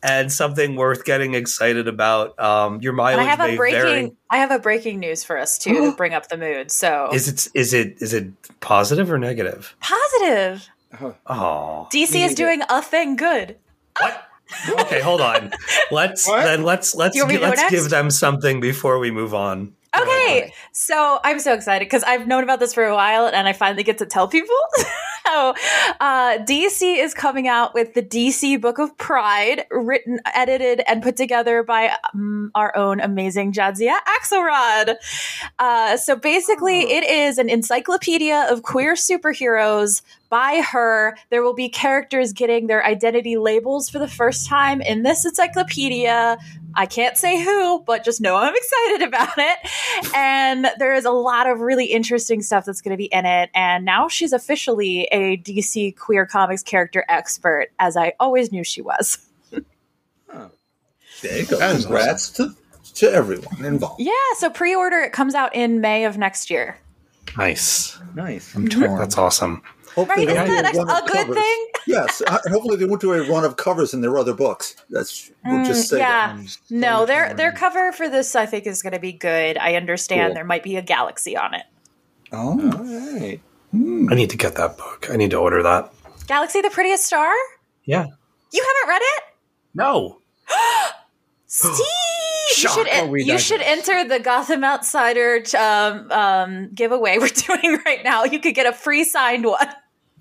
and something worth getting excited about. Um, your And mileage I have may a breaking vary. I have a breaking news for us too to bring up the mood. So Is it is it is it positive or negative? positive. Oh, DC Me is neither. doing a thing good. what? Okay, hold on. Let's What? then let's let's You want me to go let's next? give them something before we move on. Okay, so I'm so excited because I've known about this for a while and I finally get to tell people. so, uh, DC is coming out with the DC Book of Pride, written, edited, and put together by um, our own amazing Jadzia Axelrod. Uh, so basically, it is an encyclopedia of queer superheroes by her. There will be characters getting their identity labels for the first time in this encyclopedia. I can't say who, but just know I'm excited about it. And there is a lot of really interesting stuff that's going to be in it. And now she's officially a DC queer comics character expert, as I always knew she was. There you go. That is Congrats to, to everyone involved. Yeah, so pre order it comes out in May of next year. Nice. nice. I'm torn. That's awesome. Hopefully Right? they Isn't that do a, a good covers. thing? Yes. uh, hopefully they won't do a run of covers in their other books. That's we'll just say Mm, yeah. that. I'm No, their torn. their cover for this I think is going to be good. I understand Cool. there might be a galaxy on it. Oh, All right. I need to get that book. I need to order that. Galaxy the Prettiest Star? Yeah. You haven't read it? No. Steve, you should Oh, we you should enter the Gotham Outsider um, um, giveaway we're doing right now. You could get a free signed one.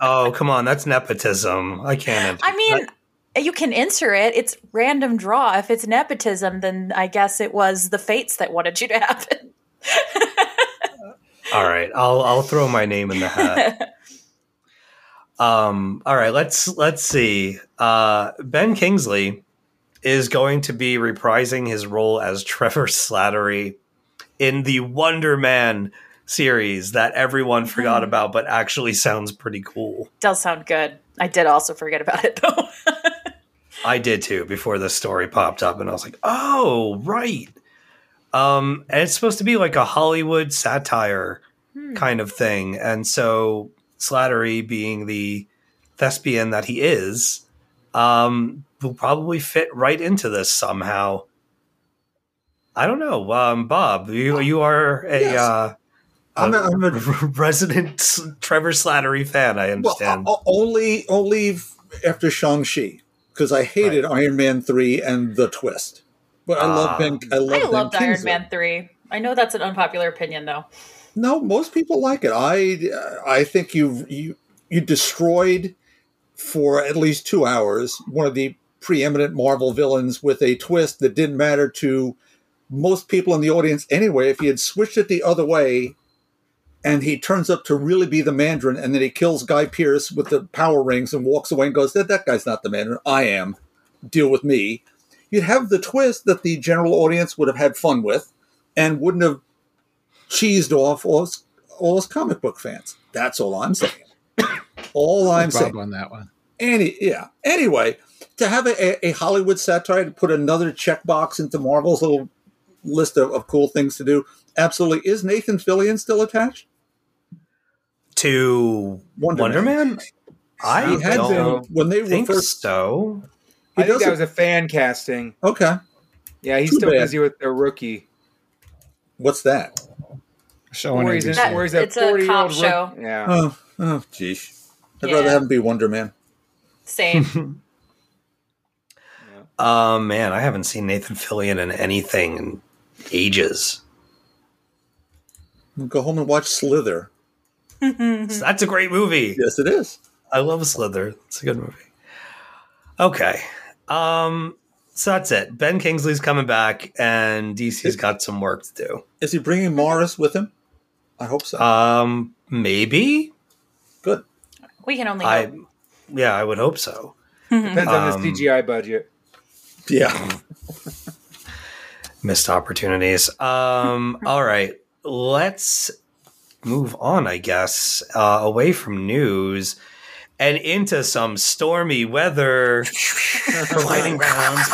Oh, come on. That's nepotism. I can't. I mean, you can enter it. It's random draw. If it's nepotism, then I guess it was the fates that wanted you to have it. all right. I'll I'll throw my name in the hat. Um, all right, let's let's see. Uh, ben Kingsley is going to be reprising his role as Trevor Slattery in the Wonder Man series that everyone forgot about, but actually sounds pretty cool. Does sound good. I did also forget about it though. I did too before the story popped up, and I was like, "Oh, right." Um, and it's supposed to be like a Hollywood satire kind of thing, and so Slattery, being the thespian that he is, um, will probably fit right into this somehow. I don't know, um, Bob. You you are a Yes. uh, I'm a, I'm a resident Trevor Slattery fan. I well, understand. o- only only after Shang Chi because I hated Iron Man three and the twist. But I love. Ben. Um, I love I Ben Iron Kingsley. Man 3. I know that's an unpopular opinion though. No, most people like it. I I think you you you destroyed for at least two hours one of the preeminent Marvel villains with a twist that didn't matter to most people in the audience anyway. If he had switched it the other way, and he turns up to really be the Mandarin, and then he kills Guy Pearce with the power rings and walks away and goes, "That that guy's not the Mandarin. I am. Deal with me." You'd have the twist that the general audience would have had fun with, and wouldn't have cheesed off all his, all his comic book fans. That's all I'm saying. all I'm Bob saying. on that one. Any yeah. Anyway, to have a, a, a Hollywood satire to put another checkbox into Marvel's little list of, of cool things to do. Absolutely. Is Nathan Fillion still attached? to Wonder Wonder, Man. Man? I He had don't been when they were first. so. He I think that doesn't- was a fan casting. Okay. Yeah, he's Too still bad. busy with the rookie. What's that? Showing Where he's, in, where he's a It's a cop show. rook- Yeah. Oh, oh, geez. I'd Yeah. rather have him be Wonder Man. Same. Um, man, I haven't seen Nathan Fillion in anything in ages. Go home and watch Slither. That's a great movie. Yes, it is. I love Slither. It's a good movie. Okay. Um, so that's it. Ben Kingsley's coming back, and DC's got some work to do. Is he bringing Morris with him? I hope so. Um, maybe. Good. we can only I, hope. yeah, I would hope so. Depends on Um, the CGI budget. Yeah. Missed opportunities. Um, all right, let's move on. I guess uh, away from news and into some stormy weather. Lightning rounds.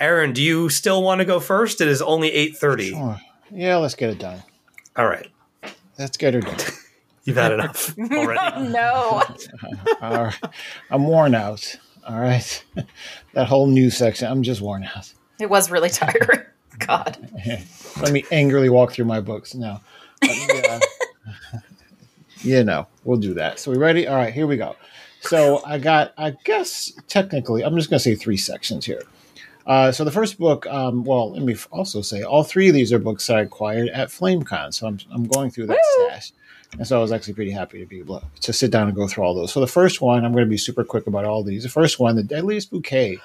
Aaron, do you still want to go first? It is only eight thirty. Sure. Yeah, let's get it done. All right, Let's get her done. you've had enough already. no. All right. I'm worn out. All right. that whole news section, I'm just worn out. It was really tiring. God. Let me angrily walk through my books now. But, yeah. You know, we'll do that. So we ready? All right, here we go. So I got, I guess, technically, I'm just going to say three sections here. Uh, so the first book, um, well, let me also say all three of these are books that I acquired at FlameCon. So I'm, I'm going through that Woo! stash. And so I was actually pretty happy to be able to sit down and go through all those. So the first one, I'm going to be super quick about all these. The first one, The Deadliest Bouquet.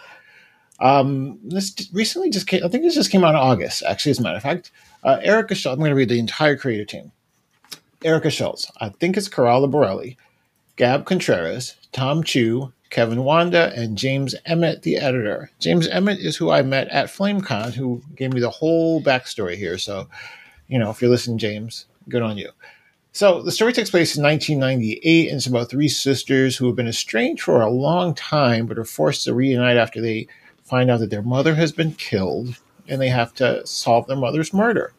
Um, this recently just came, I think this just came out in August, actually, as a matter of fact. Uh, Erica Schultz, I'm going to read the entire creative team. Erica Schultz, I think it's Carola Borelli, Gab Contreras, Tom Chu, Kevin Wanda, and James Emmett, the editor. James Emmett is who I met at FlameCon, who gave me the whole backstory here. So, you know, if you're listening, James, good on you. So the story takes place in 1998, and it's about three sisters who have been estranged for a long time, but are forced to reunite after they find out that their mother has been killed, and they have to solve their mother's murder.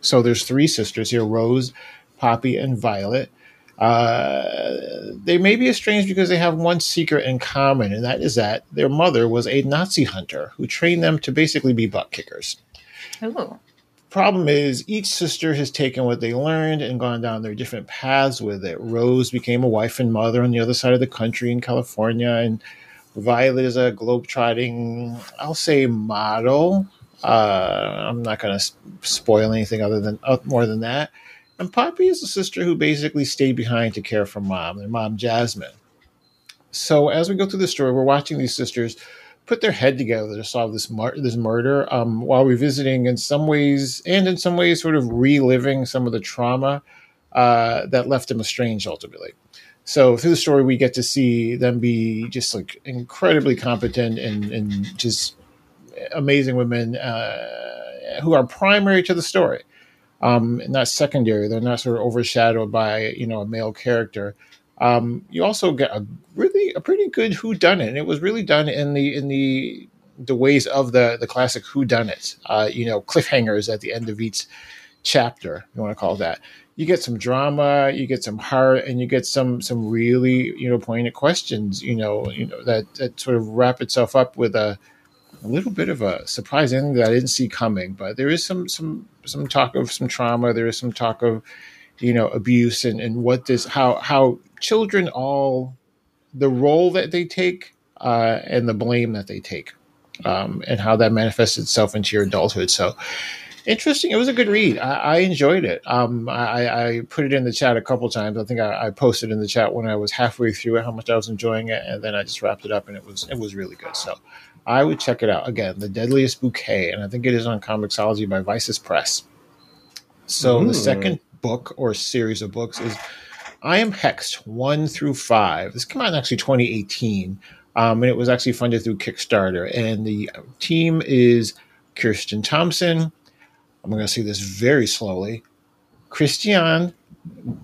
So there's three sisters here: Rose, Poppy, and Violet. Uh, they may be estranged because they have one secret in common, and that is that their mother was a Nazi hunter who trained them to basically be butt kickers Ooh. problem is each sister has taken what they learned and gone down their different paths with it. Rose became a wife and mother on the other side of the country in California, and Violet is a globetrotting, I'll say, model. Uh, I'm not going to spoil anything other than uh, more than that. And Poppy is a sister who basically stayed behind to care for mom, their mom Jasmine. So as we go through the story, we're watching these sisters put their head together to solve this mur- this murder um, while revisiting in some ways and in some ways sort of reliving some of the trauma uh, that left them estranged ultimately. So through the story, we get to see them be just like incredibly competent and, and just amazing women uh, who are primary to the story. Um, not secondary. They're not sort of overshadowed by you know a male character. Um, you also get a really a pretty good who done it. It was really done in the in the the ways of the the classic who done it. Uh, you know, cliffhangers at the end of each chapter. You want to call that. You get some drama, you get some heart, and you get some some really you know pointed questions. You know, you know that that sort of wrap itself up with a a little bit of a surprise ending that I didn't see coming. But there is some some some talk of some trauma. There is some talk of you know abuse and and what this how how children all the role that they take uh, and the blame that they take um, and how that manifests itself into your adulthood. So interesting. It was a good read. I, I enjoyed it. Um, I, I, put it in the chat a couple times. I think I, I, posted in the chat when I was halfway through it how much I was enjoying it, and then I just wrapped it up, and it was it was really good. So I would check it out again. The Deadliest Bouquet, and I think it is on Comixology by Vices Press. So the second book or series of books is I Am Hexed one through five. This came out in actually 2018. Um, and it was actually funded through Kickstarter. And the team is Kirsten Thompson. I'm going to say this very slowly. Christian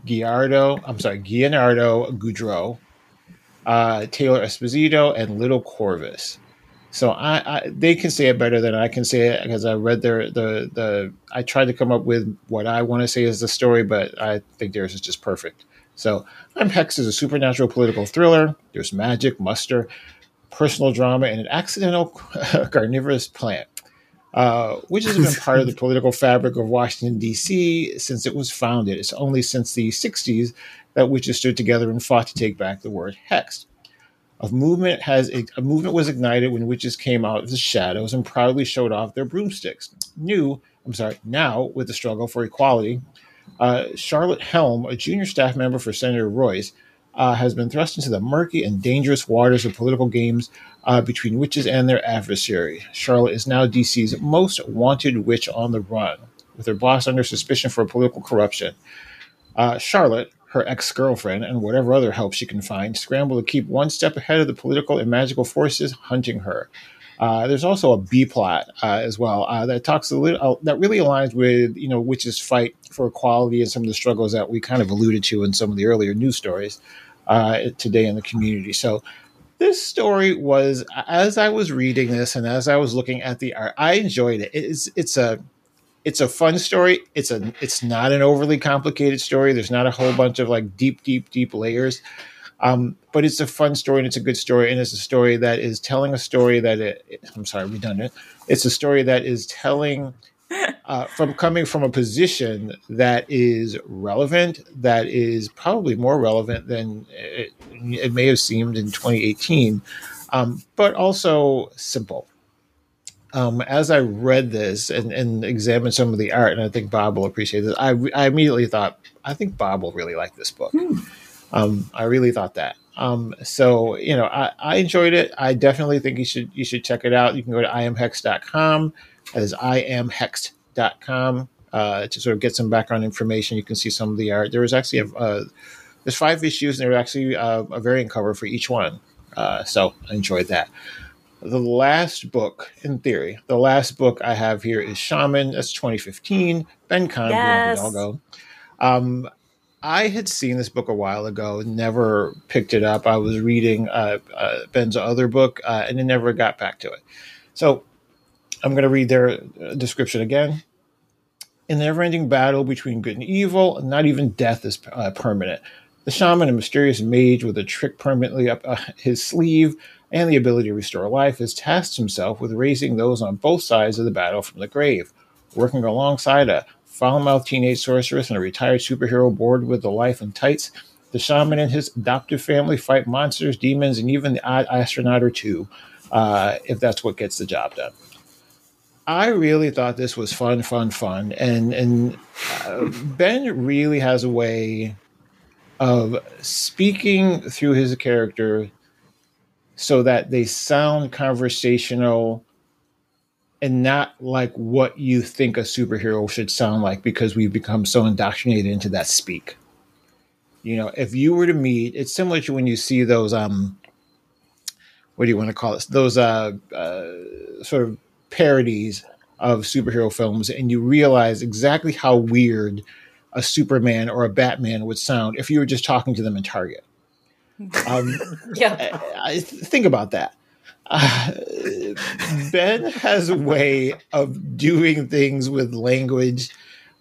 Giardo, I'm sorry, Gianardo Goudreau, uh, Taylor Esposito, and Little Corvus. So I, I, they can say it better than I can say it because I read their the the I tried to come up with what I want to say is the story, but I think theirs is just perfect. So I'm Hex is a supernatural political thriller. There's magic, muster, personal drama, and an accidental carnivorous plant, uh, which has been part of the political fabric of Washington D.C. since it was founded. It's only since the '60s that witches stood together and fought to take back the word hex. A movement has a movement was ignited when witches came out of the shadows and proudly showed off their broomsticks. New, I'm sorry, now with the struggle for equality, uh, Charlotte Helm, a junior staff member for Senator Royce, uh, has been thrust into the murky and dangerous waters of political games uh, between witches and their adversary. Charlotte is now DC's most wanted witch on the run, with her boss under suspicion for political corruption. Uh, Charlotte, her ex girlfriend, and whatever other help she can find scramble to keep one step ahead of the political and magical forces hunting her. Uh, there's also a B plot uh, as well uh, that talks a little uh, that really aligns with you know witches fight for equality and some of the struggles that we kind of alluded to in some of the earlier news stories uh, today in the community. So this story was as I was reading this and as I was looking at the art, I enjoyed it. It's it's a it's a fun story. It's a it's not an overly complicated story. There's not a whole bunch of like deep, deep, deep layers. Um, but it's a fun story and it's a good story and it's a story that is telling a story that it, I'm sorry, redundant. It's a story that is telling uh, from coming from a position that is relevant, that is probably more relevant than it, it may have seemed in 2018, um, but also simple um, as I read this and, and, examined some of the art, and I think Bob will appreciate this, I, I immediately thought, I think Bob will really like this book. Hmm. Um, I really thought that. Um, so, you know, I, I, enjoyed it. I definitely think you should you should check it out. You can go to iamhex.com. That is iamhex.com uh, to sort of get some background information. You can see some of the art. There was actually a, uh, there's five issues, and there's actually uh, a variant cover for each one. Uh, so I enjoyed that the last book, in theory, the last book I have here is Shaman. That's 2015. Ben Kahn, yes. Hidalgo. Um, I had seen this book a while ago, never picked it up. I was reading uh, uh, Ben's other book, uh, and it never got back to it. So I'm going to read their uh, description again. In the never-ending battle between good and evil, not even death is uh, permanent. The shaman, a mysterious mage with a trick permanently up uh, his sleeve, and the ability to restore life, has tasked himself with raising those on both sides of the battle from the grave, working alongside a foul-mouthed teenage sorceress and a retired superhero bored with the life in tights. The shaman and his adoptive family fight monsters, demons, and even the odd astronaut or two, uh, if that's what gets the job done. I really thought this was fun, fun, fun, and and uh, Ben really has a way of speaking through his character so that they sound conversational and not like what you think a superhero should sound like because we've become so indoctrinated into that speak. You know, if you were to meet, it's similar to when you see those um what do you want to call it? Those uh, uh sort of parodies of superhero films, and you realize exactly how weird a Superman or a Batman would sound if you were just talking to them in Target. Um, Yeah. I, I think about that. Uh, ben has a way of doing things with language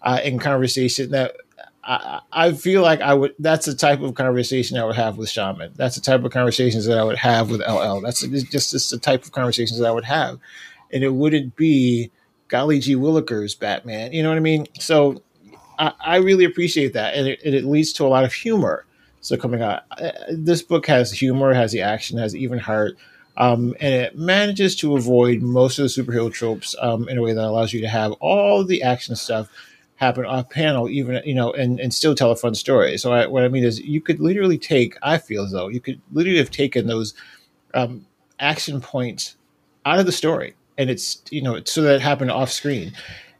uh, and conversation that I, I feel like I would. That's the type of conversation I would have with Shaman. That's the type of conversations that I would have with LL. That's just just the type of conversations that I would have, and it wouldn't be Golly G Willikers Batman. You know what I mean? So I, I really appreciate that, and it, and it leads to a lot of humor. So coming out, uh, this book has humor, has the action, has even heart, um, and it manages to avoid most of the superhero tropes um, in a way that allows you to have all the action stuff happen off panel, even you know, and, and still tell a fun story. So I, what I mean is, you could literally take. I feel as though you could literally have taken those um, action points out of the story, and it's you know, so that it happened off screen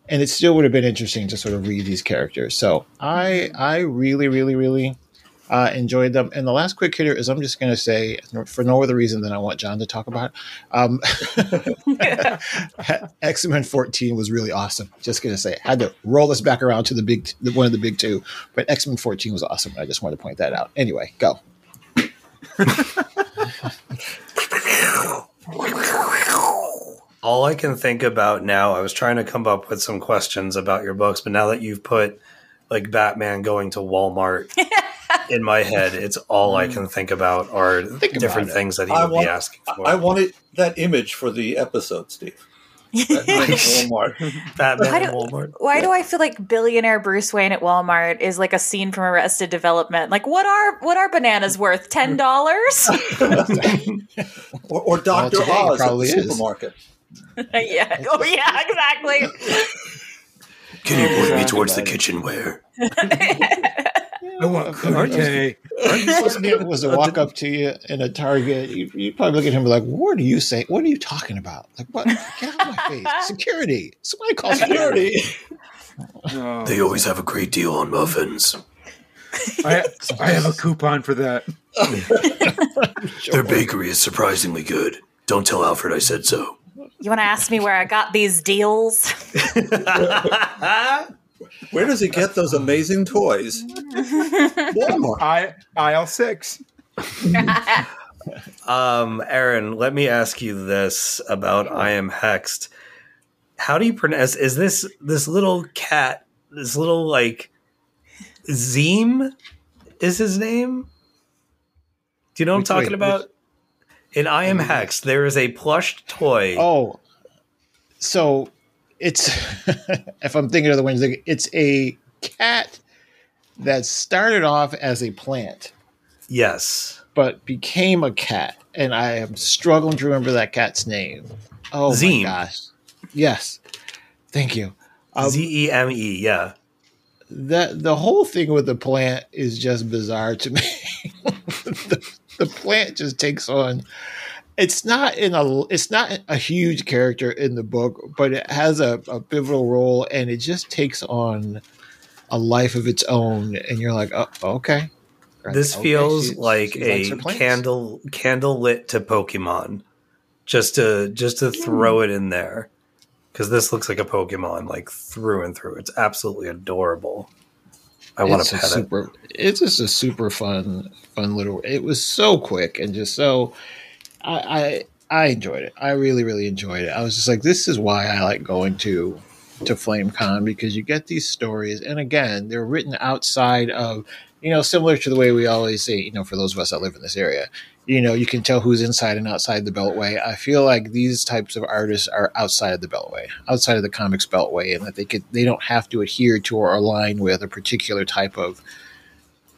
and it still would have been interesting to sort of read these characters. So I I really really really uh, enjoyed them. And the last quick hitter is I'm just going to say for no other reason than I want John to talk about. Um, X Men 14 was really awesome. Just going to say I had to roll this back around to the big the, one of the big two, but X Men 14 was awesome. I just wanted to point that out. Anyway, go. All I can think about now, I was trying to come up with some questions about your books, but now that you've put like Batman going to Walmart in my head, it's all I can think about are Think different it. things that he I would want, be asking for. I I wanted that image for the episode, Steve. Walmart. Batman Why do- Walmart. Why do I feel like billionaire Bruce Wayne at Walmart is like a scene from Arrested Development? Like, what are what are bananas worth? Ten dollars? Or, or Dr. today it Oz at the probably is. supermarket. yeah. Oh yeah, exactly. Can you point me towards the kitchenware? I want Carte. If it was to walk up to you in a Target, you, you'd probably look at him and be like, "What do you say? What are you talking about? Like, what? Get out of my face! Security! Somebody call security!" No. Oh. They always have a great deal on muffins. I, I have a coupon for that. Their bakery is surprisingly good. Don't tell Alfred I said so. You want to ask me where I got these deals? Where does he get those amazing toys? Walmart. I aisle six. Um, Aaron, let me ask you this about I am hexed. How do you pronounce? Is this this little cat? This little like Zeme is his name? Do you know what I'm talking wait, about? In I am hexed, there is a plush toy. Oh, so it's if I'm thinking of the ones, it's a cat that started off as a plant Yes, but became a cat, and I am struggling to remember that cat's name. Oh Zeme. my gosh! Yes, thank you. Um, Z E M E. Yeah, that the whole thing with the plant is just bizarre to me. the, the plant just takes on. It's not in a. It's not a huge character in the book, but it has a, a pivotal role, and it just takes on a life of its own. And you're like, oh, okay. this Okay, feels she- like she a candle candle lit to Pokemon. Just to just to throw it in there, because this looks like a Pokemon like through and through. It's absolutely adorable. I want It's to a pet it. super, It's just a super fun, fun little. It was so quick and just so. I, I I enjoyed it. I really really enjoyed it. I was just like, this is why I like going to to FlameCon because you get these stories, and again, they're written outside of you know similar to the way we always say. You know, for those of us that live in this area, you know, you can tell who's inside and outside the Beltway. I feel like these types of artists are outside of the Beltway, outside of the comics Beltway, and that they could they don't have to adhere to or align with a particular type of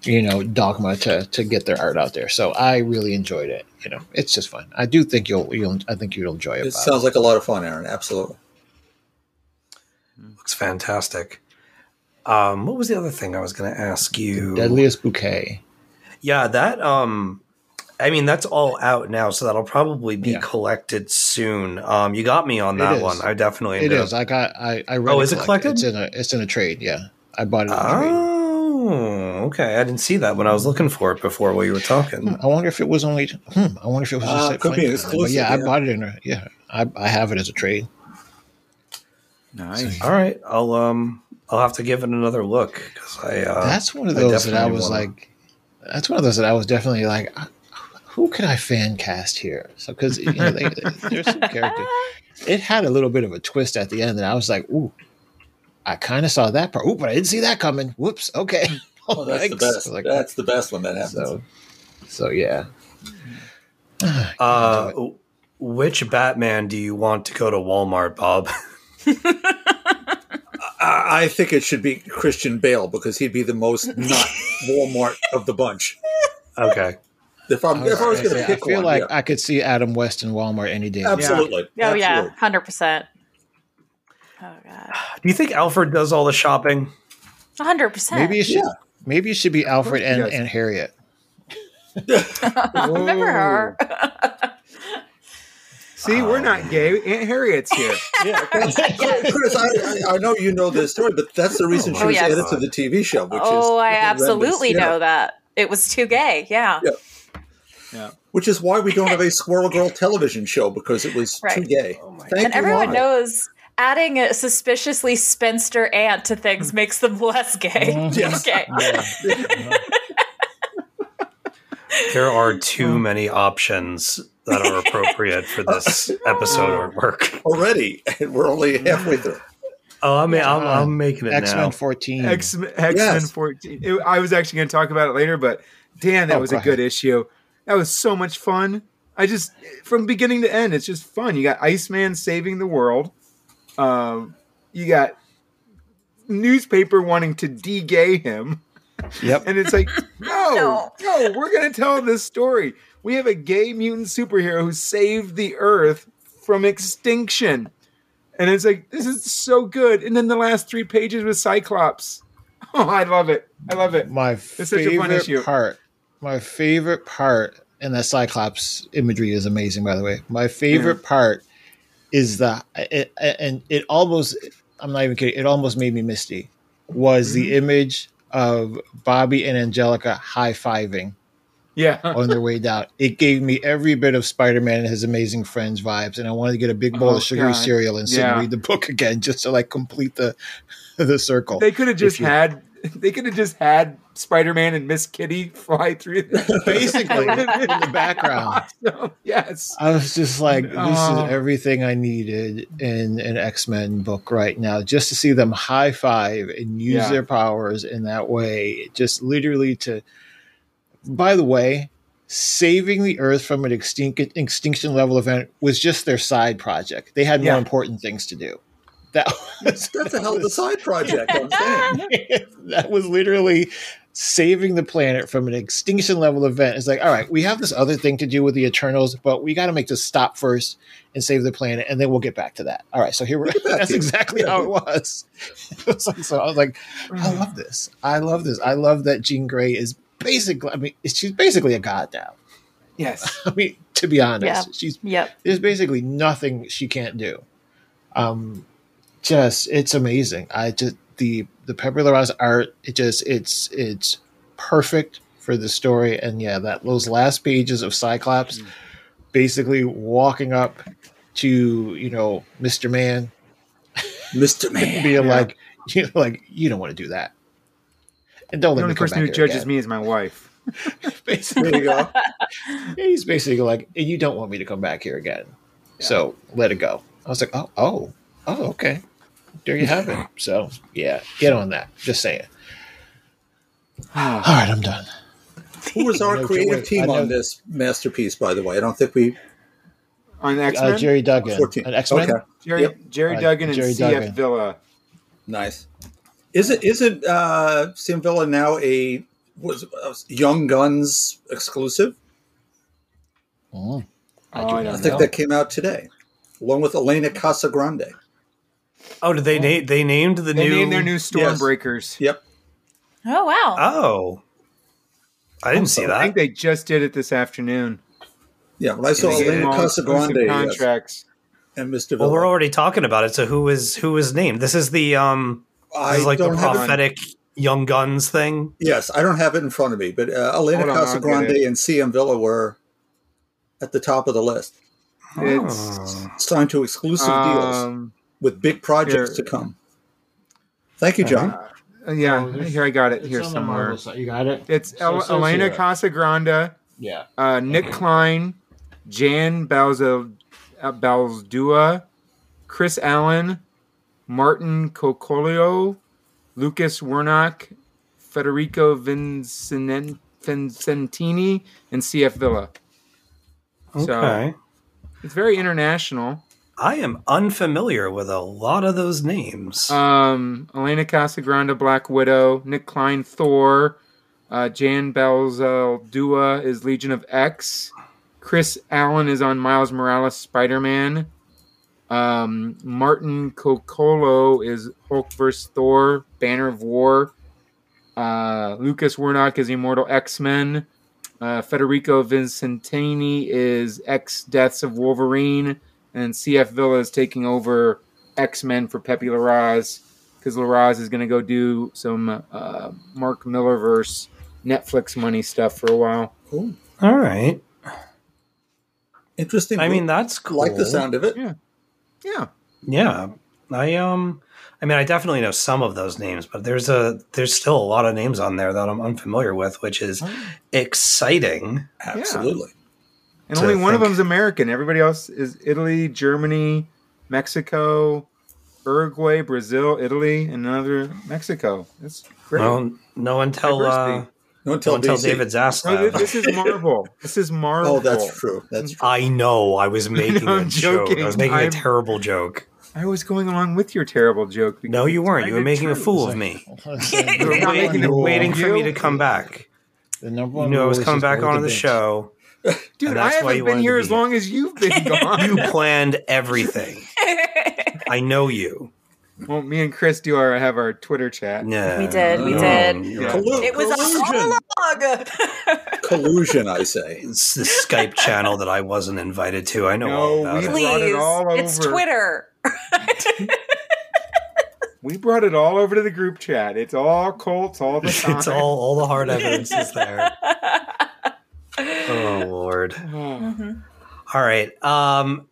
you know dogma to to get their art out there. So I really enjoyed it. You know, it's just fun. I do think you'll you'll I think you'll enjoy it. It Bob. sounds like a lot of fun, Aaron. Absolutely. Looks fantastic. Um, what was the other thing I was going to ask you? Deadliest bouquet. Yeah, that. Um, I mean, that's all out now, so that'll probably be Yeah. collected soon. Um, you got me on that one. I definitely It ended is. up- I got. I. I read Oh, is it collected? It's in a. It's in a trade. Yeah, I bought it. In a trade. Oh, okay. I didn't see that when I was looking for it before while you were talking. I wonder if it was only. Hmm, I wonder if it was just Ah, at could be exclusive, But yeah, I bought it in a. Yeah, I, I have it as a trade. Nice. All right, I'll um I'll have to give it another look because I uh, that's one of I those that I was wanna- like, that's one of those that I was definitely like, uh, who could I fan cast here? So because you know they, there's some character. It had a little bit of a twist at the end, and I was like, ooh, I kind of saw that part. Ooh, but I didn't see that coming. Whoops. Okay. Oh, that's the best. Like, that's the best when that happens. so, so yeah. Uh, which Batman do you want to go to Walmart, Bob? I, I think it should be Christian Bale because he'd be the most not Walmart of the bunch. Okay. If I'm if I was going to pick I feel one, like yeah. I could see Adam West in Walmart any day. absolutely. Oh yeah, hundred percent. Oh god, Do you think Alfred does all the shopping? hundred percent. Maybe you should. Yeah. Maybe you should be Alfred and, does. and Harriet. remember her. See, we're not gay. Aunt Harriet's here. Yeah, Chris, I, I, I know you know this story, but that's the reason oh, she Oh, was yes. added to the TV show. Which oh, is I horrendous. absolutely Yeah. know that it was too gay. Yeah, Yeah. Yeah. Which is why we don't have a Squirrel Girl television show because it was too gay. Oh my Thank and you, everyone Lana. knows adding a suspiciously spinster aunt to things mm. makes them less gay. Mm-hmm. Yes. Okay. There are too mm. many options that are appropriate for this episode or work. already, and we're only halfway through. Oh, I mean, I'm, I'm making it X Men now. 14. X X Men Yes. 14. It- I was actually going to talk about it later, but damn, that Oh, was go a good ahead. issue. That was so much fun. I just, from beginning to end, it's just fun. You got Iceman saving the world. Um, you got newspaper wanting to de-gay him. Yep. And it's like, no, No. no, we're going to tell this story. We have a gay mutant superhero who saved the Earth from extinction. And it's like, this is so good. And then the last three pages with Cyclops. Oh, I love it. I love it. My such a fun issue. favorite part, my favorite part, and the Cyclops imagery is amazing, by the way. My favorite part is the, it, and it almost, I'm not even kidding, it almost made me misty, was the Mm-hmm. image of Bobby and Angelica high fiving Yeah. on their way down. It gave me every bit of Spider Man and his amazing friends vibes, and I wanted to get a big bowl Oh, of sugary God. cereal and sit Yeah. and read the book again just to like complete the the circle. They could have just had, they could have just had Spider Man and Miss Kitty fly through. The- Basically, in the background. Awesome. Yes. I was just like, this Oh. is everything I needed in an X Men book right now. Just to see them high five and use Yeah. their powers in that way, just literally to. By the way, saving the Earth from an extinct, extinction level event was just their side project. They had more important things to do. That was, That's a hell of a side project. I'm saying. that was literally saving the planet from an extinction level event. It's like, all right, we have this other thing to do with the Eternals, but we got to make this stop first and save the planet, and then we'll get back to that. All right, so here we're. That's to it. exactly how it was. It was like- so I was like, I love this. I love this. I love that Jean Grey is basically. I mean, she's basically a god now. Yes. I mean, to be honest, Yeah. she's Yep. there's basically nothing she can't do. Um, just it's amazing. I just the the Larraz art. It just it's it's perfect for the story. And yeah, that those last pages of Cyclops, mm. basically walking up to you know Mister Man, Mr. Man. being Yeah. like you know, like you don't want to do that. And don't The let only person who judges again. me is my wife. Basically, he's basically like, "And you don't want me to come back here again. So let it go. I was like, oh, oh, oh, okay. There you have it. So yeah, get on that. Just saying. All right, I'm done. Who was our creative wait, team on this masterpiece, by the way? I don't think we. On X Men, Uh, Gerry Duggan, 14. an X Men. Okay. Gerry, Yep. Gerry Uh, Duggan and Jerry C.F. Villa. Nice. Is it isn't uh, Sam Villa now a was uh, Young Guns exclusive? Oh, I Oh, I I think know. that came out today, along with Elena Casagrande. Oh, did they name? They named the new. They new. named their new Stormbreakers. Yep. Oh wow. Oh, I didn't see that. I think they just did it this afternoon. Yeah, when I saw Is it Elena Small exclusive Casagrande yes, contracts. and Mr. Well, we're already talking about it. So who is who is named? This is the um. This I is like the don't have it. prophetic Young Guns thing. Yes, I don't have it in front of me, but uh, Elena Hold on, Casagrande and CF Villa were at the top of the list, It's Oh. signed to exclusive deals um, with big projects Here. to come. Thank you, John. Uh, yeah, Oh, here I got it here on the somewhere. You got it? It's So El- it Elena here. Casagrande, Yeah. uh, Nic Klein, Jan Balza, uh, Bazaldua, Chris Allen, Martin Coccolo, Lucas Werneck, Federico Vincent- Vincentini, and CF Villa. So- Okay. It's very international. I am unfamiliar with a lot of those names. Um, Elena Casagrande, Black Widow, Nic Klein, Thor, uh, Jan Bazaldua is Legion of X, Chris Allen is on Miles Morales, Spider Man, um, Martin Coccolo is Hulk vs. Thor, Banner of War, uh, Lucas Werneck is Immortal X Men, uh, Federico Vincentini is X Deaths of Wolverine, and CF Villa is taking over X Men for Pepe Larraz because Larraz is going to go do some uh, Mark Millar verse Netflix money stuff for a while. Cool. All right. Interesting. I mean, that's cool. like the sound of it. Yeah. Yeah, Yeah. I um I mean I definitely know some of those names, but there's a there's still a lot of names on there that I'm unfamiliar with, which is exciting. Absolutely. And only one of think- them's American. Everybody else is Italy, Germany, Mexico, Uruguay, Brazil, Italy, and another Mexico. That's great. Well, no one tell uh, No one no tell one tell DC. David No, Zaslav. this is Marvel. this is Marvel. Oh, that's true. That's true. I know. I was making No, a I'm joke. I was making a I'm- terrible joke. I was going along with your terrible joke. No, you weren't. You were kinda making a fool of me. You were You were making waiting, waiting for me to come back. The number one You one knew I was coming back go to onto the bench. show. Dude, I haven't been here to as long as you've been gone. You planned everything. I know you. well, me and Chris do our have our Twitter chat. Yeah. We did, we No, did. you're Collu- it was collusion. a monologue. collusion, I say. It's the Skype channel that I wasn't invited to. I know No, all about we it. brought it Please, all it's. Twitter. We brought it all over to the group chat. It's all Colts all the time. It's all all the hard evidence is there. Oh lord. Mhm. All right. Um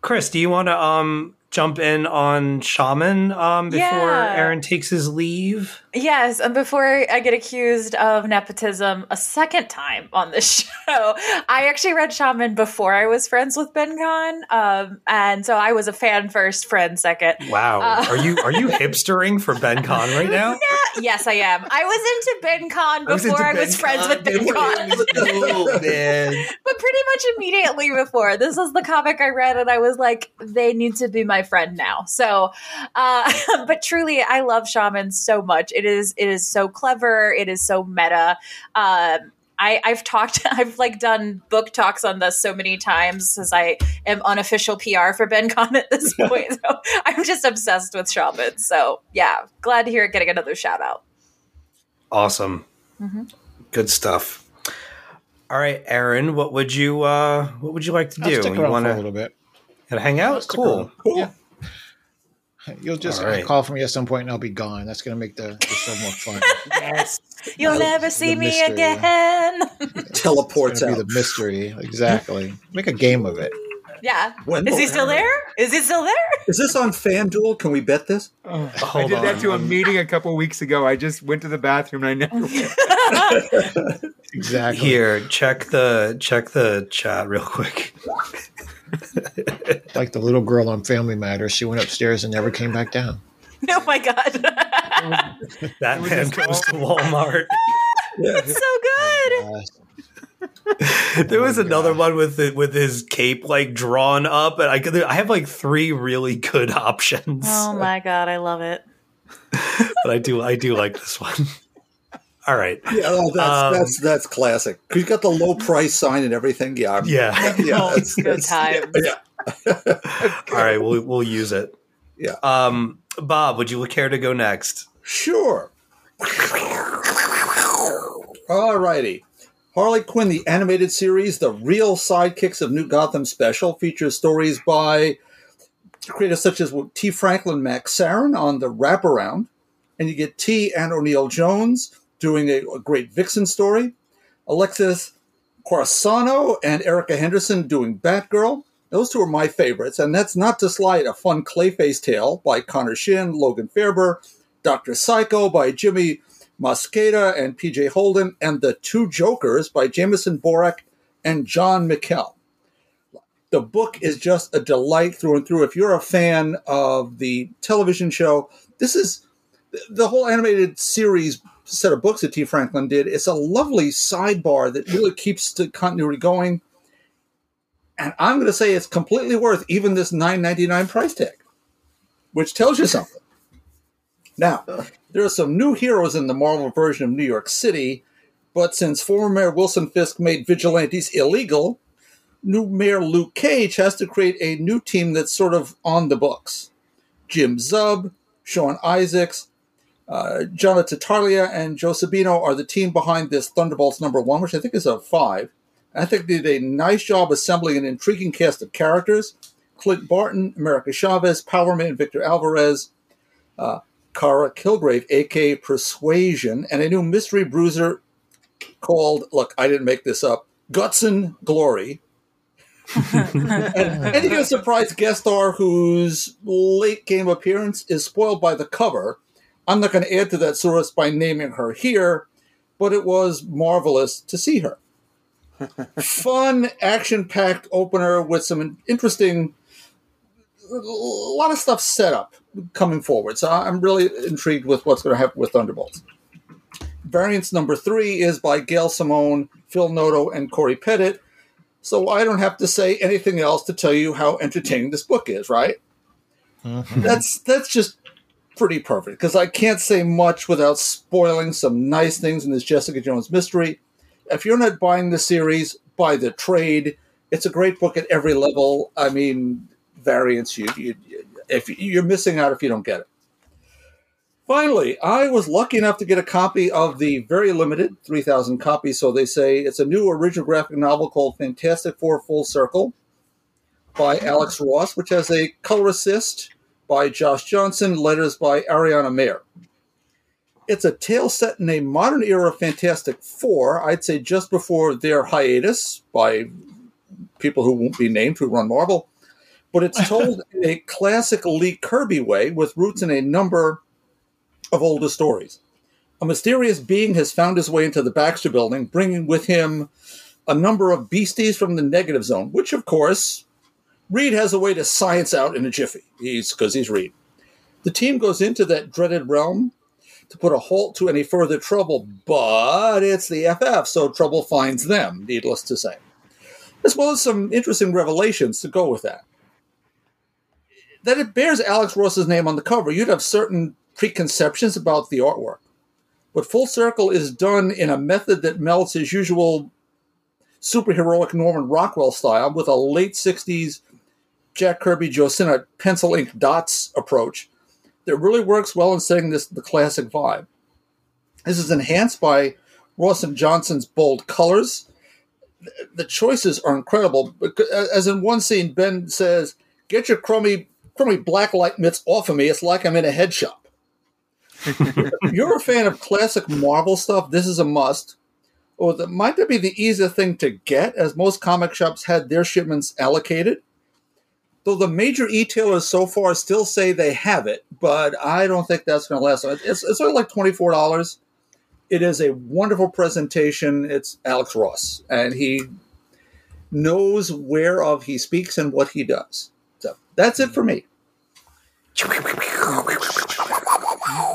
Chris, do you want to um jump in on Shaman um before Yeah. Aaron takes his leave? Yes, and before I get accused of nepotism a second time on this show, I actually read Shaman before I was friends with Ben Khan, um, and so I was a fan first, friend second. Wow. Uh, are you are you hipstering for Ben Khan right now? Yes, I am. I was into Ben Khan I was before I was friends Khan. with Ben Khan. oh man. but pretty much immediately before this was the comic i read and i was like they need to be my friend now so uh but truly i love shaman so much it is it is so clever it is so meta um I, I've talked, I've like done book talks on this so many times as I am unofficial PR for Ben Khan at this point. So I'm just obsessed with Shaman. So yeah, glad to hear it getting another shout out. Awesome. Mhm. Good stuff. All right, Aaron, what would you uh what would you like to I'll do? stick You want for a to little bit. hang out? Cool. Cool. Yeah. You'll just All right. call for me at some point and I'll be gone. That's going to make the, the show more fun. yes. You'll Well, never see me mystery. again. Teleports It's out. to be the mystery. Exactly. Make a game of it. yeah. Is he still Aaron- there? Is he still there? Is this on FanDuel? Can we bet this? Oh, I Hold did that to a meeting a couple weeks ago. I just went to the bathroom and I never went. Exactly. Here, check the check the chat real quick. Like the little girl on Family Matters. She went upstairs and never came back down. oh my god. That man goes to Walmart. That's so good. Uh, There was Oh another God. one with the, with his cape like drawn up, and I could I have like three really good options, Oh my god, I love it. but I do I do like this one. All right, Yeah, oh, that's Um, that's that's classic. 'Cause you got the low price sign and everything. Yeah, I'm- yeah. yeah, Oh, that's- good that's- times. Yeah, All right, we'll we'll use it. Yeah. Um, Bob, would you care to go next? Sure. All righty. Harley Quinn, the animated series, The Real Sidekicks of New Gotham Special, features stories by creators such as Tee Franklin Max Sarin on the wraparound. And you get T. and O'Neill Jones doing a, a great Vixen story. Alexis Corsano and Erica Henderson doing Batgirl. Those two are my favorites, and that's not to slight a fun Clayface tale by Connor Shin, Logan Faerber, Dr. Psycho by Jimmy Mosqueda and PJ Holden, and The Two Jokers by Jameson Borak and John McKell. The book is just a delight through and through. If you're a fan of the television show, this is the whole animated series set of books that Tee Franklin did. It's a lovely sidebar that really keeps the continuity going. And I'm going to say it's completely worth even this $9.99 price tag, which tells you something. Now, there are some new heroes in the Marvel version of New York City, but since former Mayor Wilson Fisk made vigilantes illegal, new Mayor Luke Cage has to create a new team that's sort of on the books. Jim Zub, Sean Izaakse, uh, Jonathan Tarlia, and Joe Sabino are the team behind this Thunderbolts number one, which I think is a five. I think they did a nice job assembling an intriguing cast of characters. Clint Barton, America Chavez, Power Powerman, Victor Alvarez, uh, Kara Kilgrave, aka Persuasion, and a new mystery bruiser called, look, I didn't make this up, Gutsen Glory. and, and you get a surprise guest star whose late game appearance is spoiled by the cover. I'm not going to add to that source by naming her here, but it was marvelous to see her. Fun, action packed opener with some interesting, a lot of stuff set up coming forward. So I'm really intrigued with what's going to happen with Thunderbolts. Variants number three is by Gail Simone, Phil Noto, and Corey Pettit. So I don't have to say anything else to tell you how entertaining this book is, right? Mm-hmm. That's that's just pretty perfect because I can't say much without spoiling some nice things in this Jessica Jones mystery. If you're not buying the series, buy the trade. It's a great book at every level. I mean, variants you, you if you're missing out if you don't get it. Finally, I was lucky enough to get a copy of the very limited 3,000 copies, so they say. It's a new original graphic novel called Fantastic Four Full Circle by Alex Ross, which has a color assist by Josh Johnson, letters by Ariana Maher. It's a tale set in a modern era Fantastic Four, I'd say just before their hiatus by people who won't be named who run Marvel. But it's told in a classic Lee Kirby way with roots in a number of older stories. A mysterious being has found his way into the Baxter building, bringing with him a number of beasties from the negative zone, which, of course, Reed has a way to science out in a jiffy. He's because he's Reed. The team goes into that dreaded realm to put a halt to any further trouble, but it's the FF, so trouble finds them, needless to say. As well as some interesting revelations to go with that. That it bears Alex Ross's name on the cover, you'd have certain preconceptions about the artwork. But Full Circle is done in a method that melts his usual superheroic Norman Rockwell style with a late 60s Jack Kirby Joe Sinnott pencil ink dots approach that really works well in setting this the classic vibe. This is enhanced by Ross and Johnson's bold colors. The choices are incredible. As in one scene, Ben says, "Get your crummy, crummy black light mitts off of me. It's like I'm in a head shop." you're a fan of classic Marvel stuff, this is a must. Or might that be the easier thing to get, as most comic shops had their shipments allocated. Though the major e-tailers so far still say they have it, but I don't think that's going to last. It's, it's only like twenty four dollars. It is a wonderful presentation. It's Alex Ross, and he knows whereof he speaks and what he does. So that's it for me.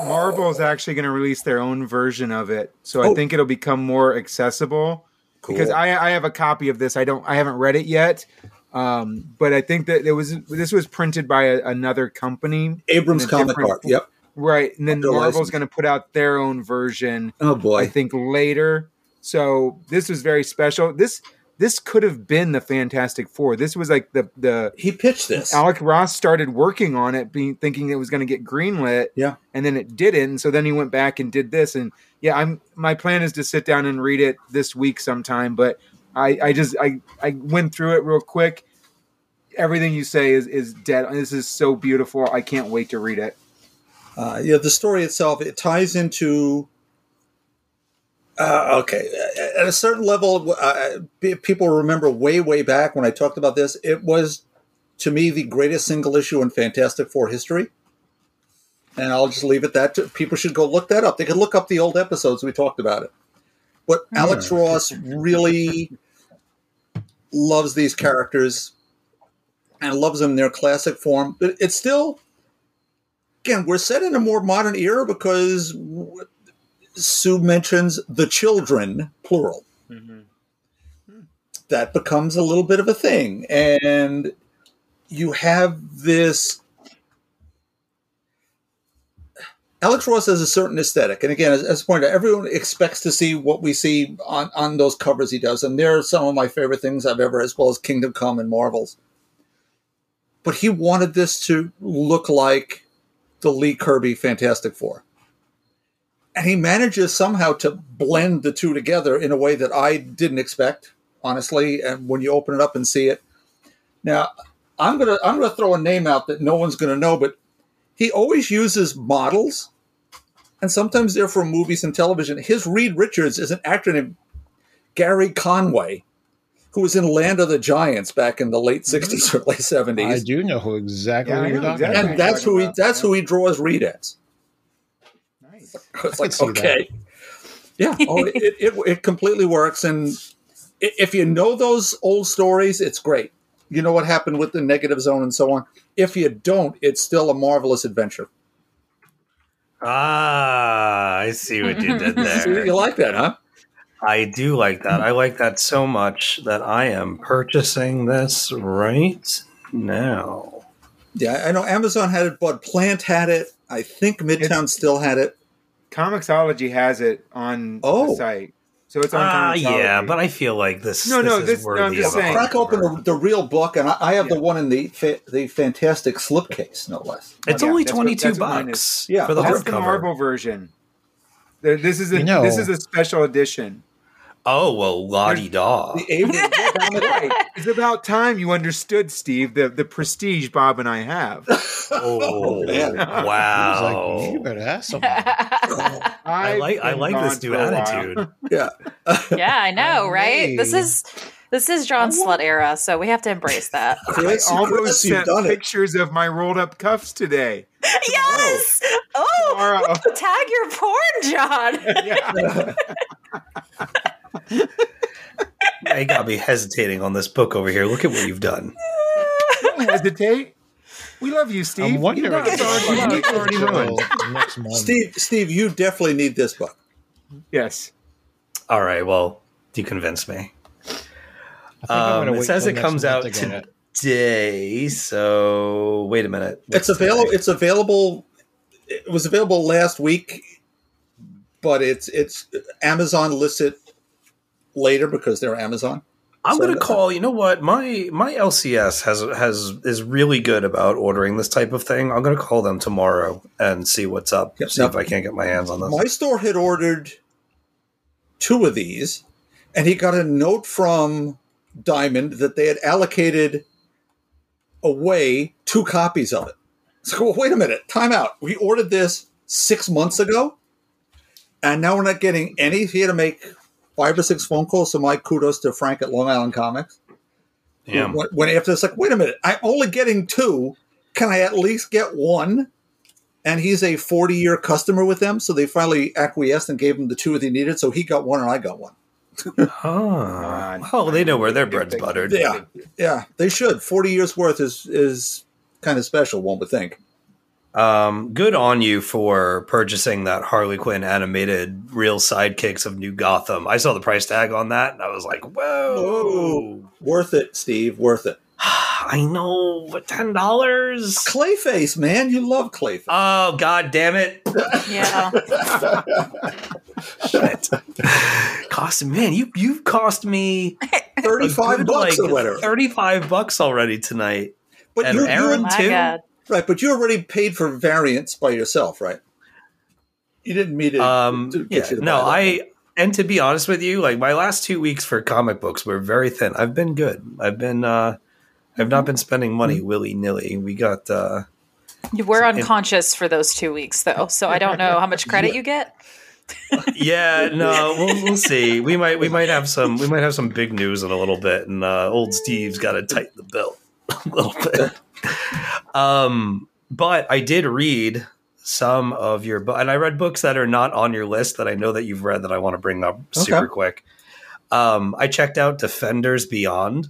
Marvel is actually going to release their own version of it, so I Oh. think it'll become more accessible. Because I, I have a copy of this. I don't. I haven't read it yet, um, but I think that it was. This was printed by a, another company, Abrams comic art. Yep. right? And then Under Marvel's going to put out their own version. Oh boy, I think later. So this was very special. This this could have been the Fantastic Four. This was like the the He pitched this. Alex Ross started working on it, being thinking it was going to get greenlit. Yeah. and then it didn't. And so then he went back and did this. And yeah, I'm my plan is to sit down and read it this week sometime. But I I just I I went through it real quick. Everything you say is is dead. This is so beautiful. I can't wait to read it. Uh, yeah, the story itself it ties into Uh, okay, at a certain level, uh, people remember way, way back when I talked about this. It was, to me, the greatest single issue in Fantastic Four history. And I'll just leave it that. People should go look that up. They can look up the old episodes we talked about it. But Alex Ross really loves these characters and loves them in their classic form. But it's still, again, we're set in a more modern era because Sue mentions the children, plural. Mm-hmm. That becomes a little bit of a thing. And you have this. Alex Ross has a certain aesthetic. And again, as, as pointed out, everyone expects to see what we see on, on those covers he does. And they're some of my favorite things I've ever, as well as Kingdom Come and Marvels. But he wanted this to look like the Lee Kirby Fantastic Four and he manages somehow to blend the two together in a way that I didn't expect, honestly. And when you open it up and see it, now I'm gonna I'm gonna throw a name out that no one's gonna know, but he always uses models, and sometimes they're from movies and television. His Reed Richards is an actor named Gary Conway, who was in Land of the Giants back in the late mm-hmm. '60s, early '70s, I do know who exactly Yeah, you're talking exactly. about. and that's who he about. that's who he draws Reed as. Nice. It's like okay, yeah, oh, it, it it completely works, and if you know those old stories, it's great. You know what happened with the negative zone and so on. If you don't, it's still a marvelous adventure. Ah, I see what you did there. you like that, huh? I do like that. I like that so much that I am purchasing this right now. Yeah, I know Amazon had it, but Plant had it. I think Midtown still had it. Comixology has it on Oh. the site, so it's on. Ah, yeah, but I feel like this. No, no, this, this- is no, I'm just saying. Crack open the, the real book, and I, I have the one in the fa- the fantastic slipcase, no less. It's Yeah, only twenty two that's what mine bucks. Yeah, for the That's the. Marvel version. This is a You know- this is a special edition. Oh well, Lottie di da. The Avery comic- Right. It's about time you understood, Steve, the, the prestige Bob and I have. Oh man. I was wow! like, you better ask something. I like I like this new for a while. attitude. yeah. yeah, I know, right? This is this is John Slut era, so we have to embrace that. Chris, I almost Chris, sent done it. pictures of my rolled up cuffs today. yes. Oh, Tomorrow. tag your porn, John. Yeah. You got me hesitating on this book over here. Look at what you've done. Don't hesitate. We love you, Steve. I'm wondering You know it's already, it's already ruined. next month. Steve, Steve, you definitely need this book. Yes. All right, well, do you convinced me. I think Um, it says it comes out to today. So wait a minute. It's available. It's available. It was available last week, but it's it's Amazon lists it later because they're Amazon. I'm So- going to call. You know what? My my LCS has has is really good about ordering this type of thing. I'm going to call them tomorrow and see what's up. Yep. See Now- if I can't get my hands on this. My store had ordered two of these, and he got a note from Diamond that they had allocated away two copies of it. So, well, wait a minute, time out. We ordered this six months ago, and now we're not getting any. He had to make five or six phone calls. So, my kudos to Frank at Long Island Comics. yeah. When, when after it's like, wait a minute, I'm only getting two. Can I at least get one? And he's a 40 year customer with them. So they finally acquiesced and gave him the two that he needed. So he got one and I got one. Ah, well, they know where their bread's buttered. Yeah. Yeah, they should. 40 years worth is, is kind of special, one would think. Um, good on you for purchasing that Harley Quinn animated real sidekicks of New Gotham. I saw the price tag on that and I was like, whoa. Whoa. Worth it, Steve. Worth it. I know, but ten dollars. Clayface, man. You love Clayface. Oh god damn it! yeah. Shit. cost man, you you've cost me 35 good, bucks like, or whatever. Thirty five bucks already tonight. But and you, Aaron- you My Two? God. Right, but you already paid for variants by yourself, right? You didn't meet it. Um, to yeah, get you to no. I and to be honest with you, like my last two weeks for comic books were very thin. I've been good. I've been uh I've not been spending money Mm-hmm. willy nilly. We got uh You were unconscious for those two weeks, though, so I don't know how much credit you get. yeah, no, we'll, we'll see. We might we might have some we might have some big news in a little bit, and uh, old Steve's got to tighten the belt a little bit. Um, but I did read some of your book, and I read books that are not on your list that I know that you've read that I want to bring up super Okay. quick. Um, I checked out Defenders Beyond.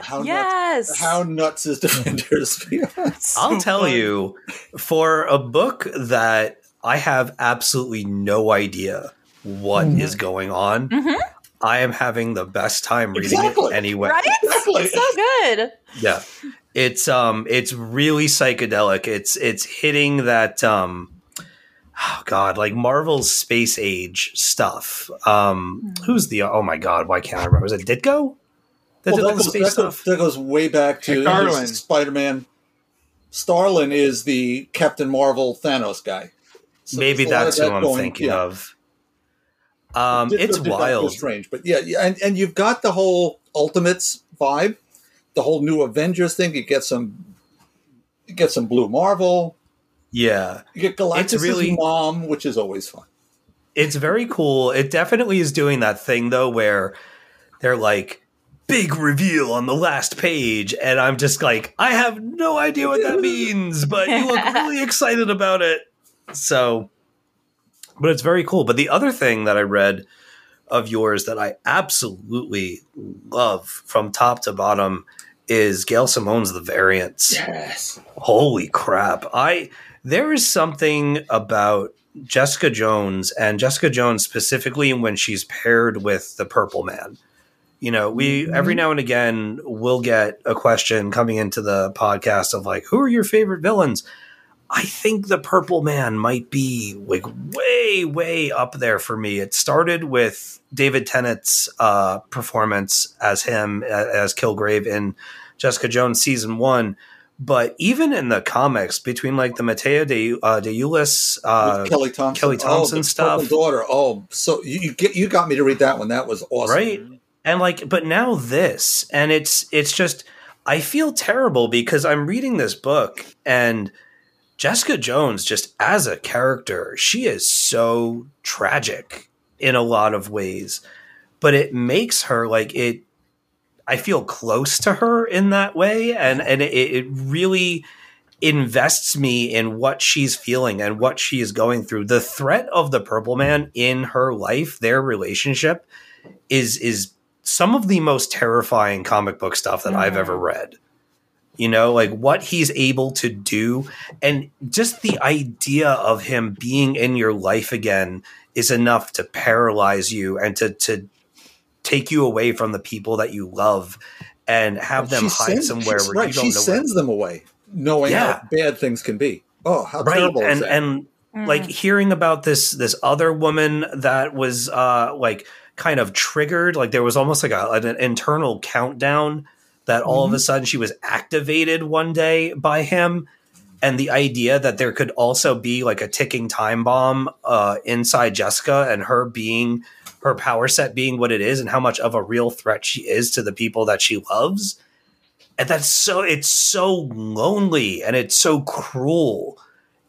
How Yes. nuts, how nuts is Defenders Beyond? I'll tell you, for a book that I have absolutely no idea what is Mhm. going on, Mhm. I am having the best time reading Exactly. it anyway. Right? Exactly. It's so good. Yeah. It's um it's really psychedelic. It's it's hitting that um oh god, like Marvel's space age stuff. Um who's the oh my god, why can't I remember? Was it Ditko? That Well, that goes, space that, goes, that goes way back to Spider-Man. Starlin is the Captain Marvel Thanos guy. So Maybe there's a lot that's who that I'm going- thinking yeah. of. Um Did- it's did Doctor wild. Strange, but yeah, yeah, and, and you've got the whole Ultimates vibe, the whole new Avengers thing. You get some, you get some Blue Marvel. Yeah. You get Galactus' really- mom, which is always fun. It's very cool. It definitely is doing that thing though where they're like big reveal on the last page and I'm just like I have no idea what that means, but you look really excited about it. So but it's very cool. But the other thing that I read of yours that I absolutely love from top to bottom is Gail Simone's The Variants. Yes. Holy crap. I there is something about Jessica Jones and Jessica Jones specifically when she's paired with the Purple Man. You know, we mm-hmm. every now and again will get a question coming into the podcast of like, who are your favorite villains? I think the Purple Man might be like way, way up there for me. It started with David Tennant's uh, performance as him as Kilgrave in Jessica Jones season one, but even in the comics between like the Mateo de uh, de Ulis, uh, Kelly Thompson. Kelly Thompson oh, stuff. Daughter. Oh, so you, you get you got me to read that one. That was awesome. right? And like, but now this, and it's it's just I feel terrible because I'm reading this book and Jessica Jones, just as a character, she is so tragic in a lot of ways, but it makes her like it. I feel close to her in that way, and and it, it really invests me in what she's feeling and what she is going through. The threat of the Purple Man in her life, their relationship, is is some of the most terrifying comic book stuff that I've ever read. You know, like what he's able to do, and just the idea of him being in your life again is enough to paralyze you and to to take you away from the people that you love and have them She hide sends- somewhere where right, you don't she know. where- sends them away, knowing Yeah. how bad things can be. Oh, how right terrible and is that? and like hearing about this this other woman that was uh like kind of triggered like there was almost like a, an internal countdown that all Mm-hmm. of a sudden she was activated one day by him. And the idea that there could also be like a ticking time bomb uh inside Jessica and her being her power set being what it is and how much of a real threat she is to the people that she loves. And that's so it's so lonely and it's so cruel.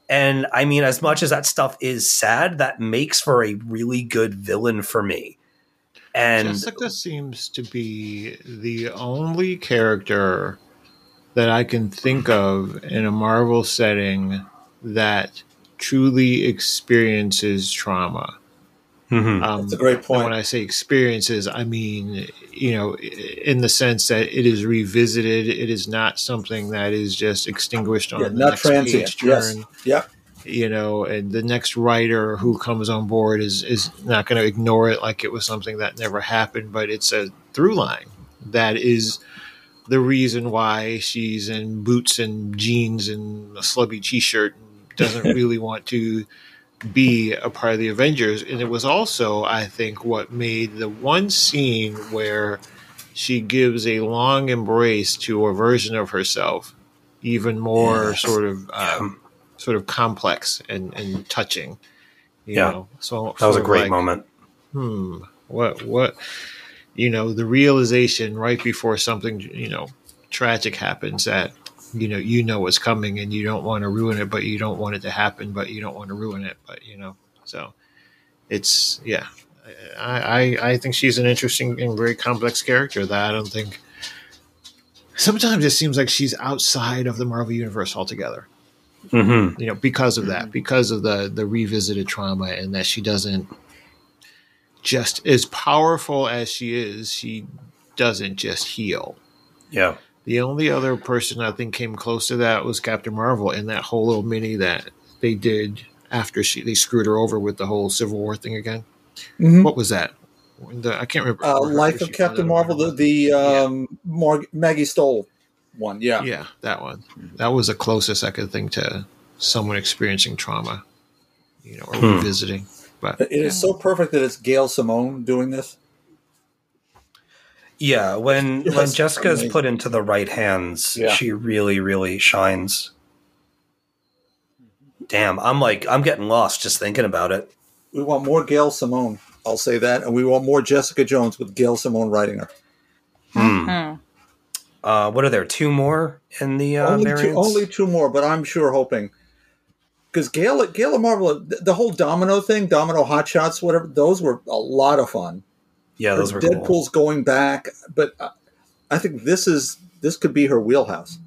And i mean as much as that stuff is sad that makes for a really good villain for me and Jessica seems to be the only character that I can think of in a Marvel setting that truly experiences trauma. Mhm. Um, That's a great point. when I say experiences, I mean, you know, in the sense that it is revisited. It is not something that is just extinguished on yeah, the not next transient. page Yes. turn Yep. You know, and the next writer who comes on board is is not going to ignore it like it was something that never happened, but it's a through line that is the reason why she's in boots and jeans and a slubby t-shirt and doesn't really want to be a part of the Avengers. And it was also, I think, what made the one scene where she gives a long embrace to a version of herself even more sort of um, sort of complex and, and touching. You Yeah. know, so that was a great like, moment Hmm. What what you know, the realization right before something, you know, tragic happens that you know, you know what's coming and you don't want to ruin it, but you don't want it to happen, but you don't want to ruin it, but you know. So it's yeah. I, I I think she's an interesting and very complex character that I don't think. Sometimes it seems like she's outside of the Marvel universe altogether. Mm-hmm. You know, because of that, because of the the revisited trauma, and that she doesn't just as powerful as she is, she doesn't just heal. Yeah. The only other person I think came close to that was Captain Marvel in that whole little mini that they did after she they screwed her over with the whole Civil War thing again. Mhm. What was that? The, I can't remember. Uh, Life of Captain Marvel, the, about the Yeah. um, Mar- Maggie Stohl one. Yeah. yeah, that one. That was the closest I could think to someone experiencing trauma, you know, or Hmm. revisiting. But It is so perfect that it's Gail Simone doing this. Yeah, when when Yes, Jessica is amazing. put into the right hands, Yeah. she really, really shines. Damn, I'm like I'm getting lost just thinking about it. We want more Gail Simone. I'll say that, and we want more Jessica Jones with Gail Simone writing her. Hmm. Hmm. Uh, what are there? Two more in the uh, only two, only two more, but I'm sure hoping because Gail and Marvel, the, the whole Domino thing, Domino Hot Shots, whatever, those were a lot of fun. yeah, those were Deadpool's cool. going back, but uh, I think this is this could be her wheelhouse.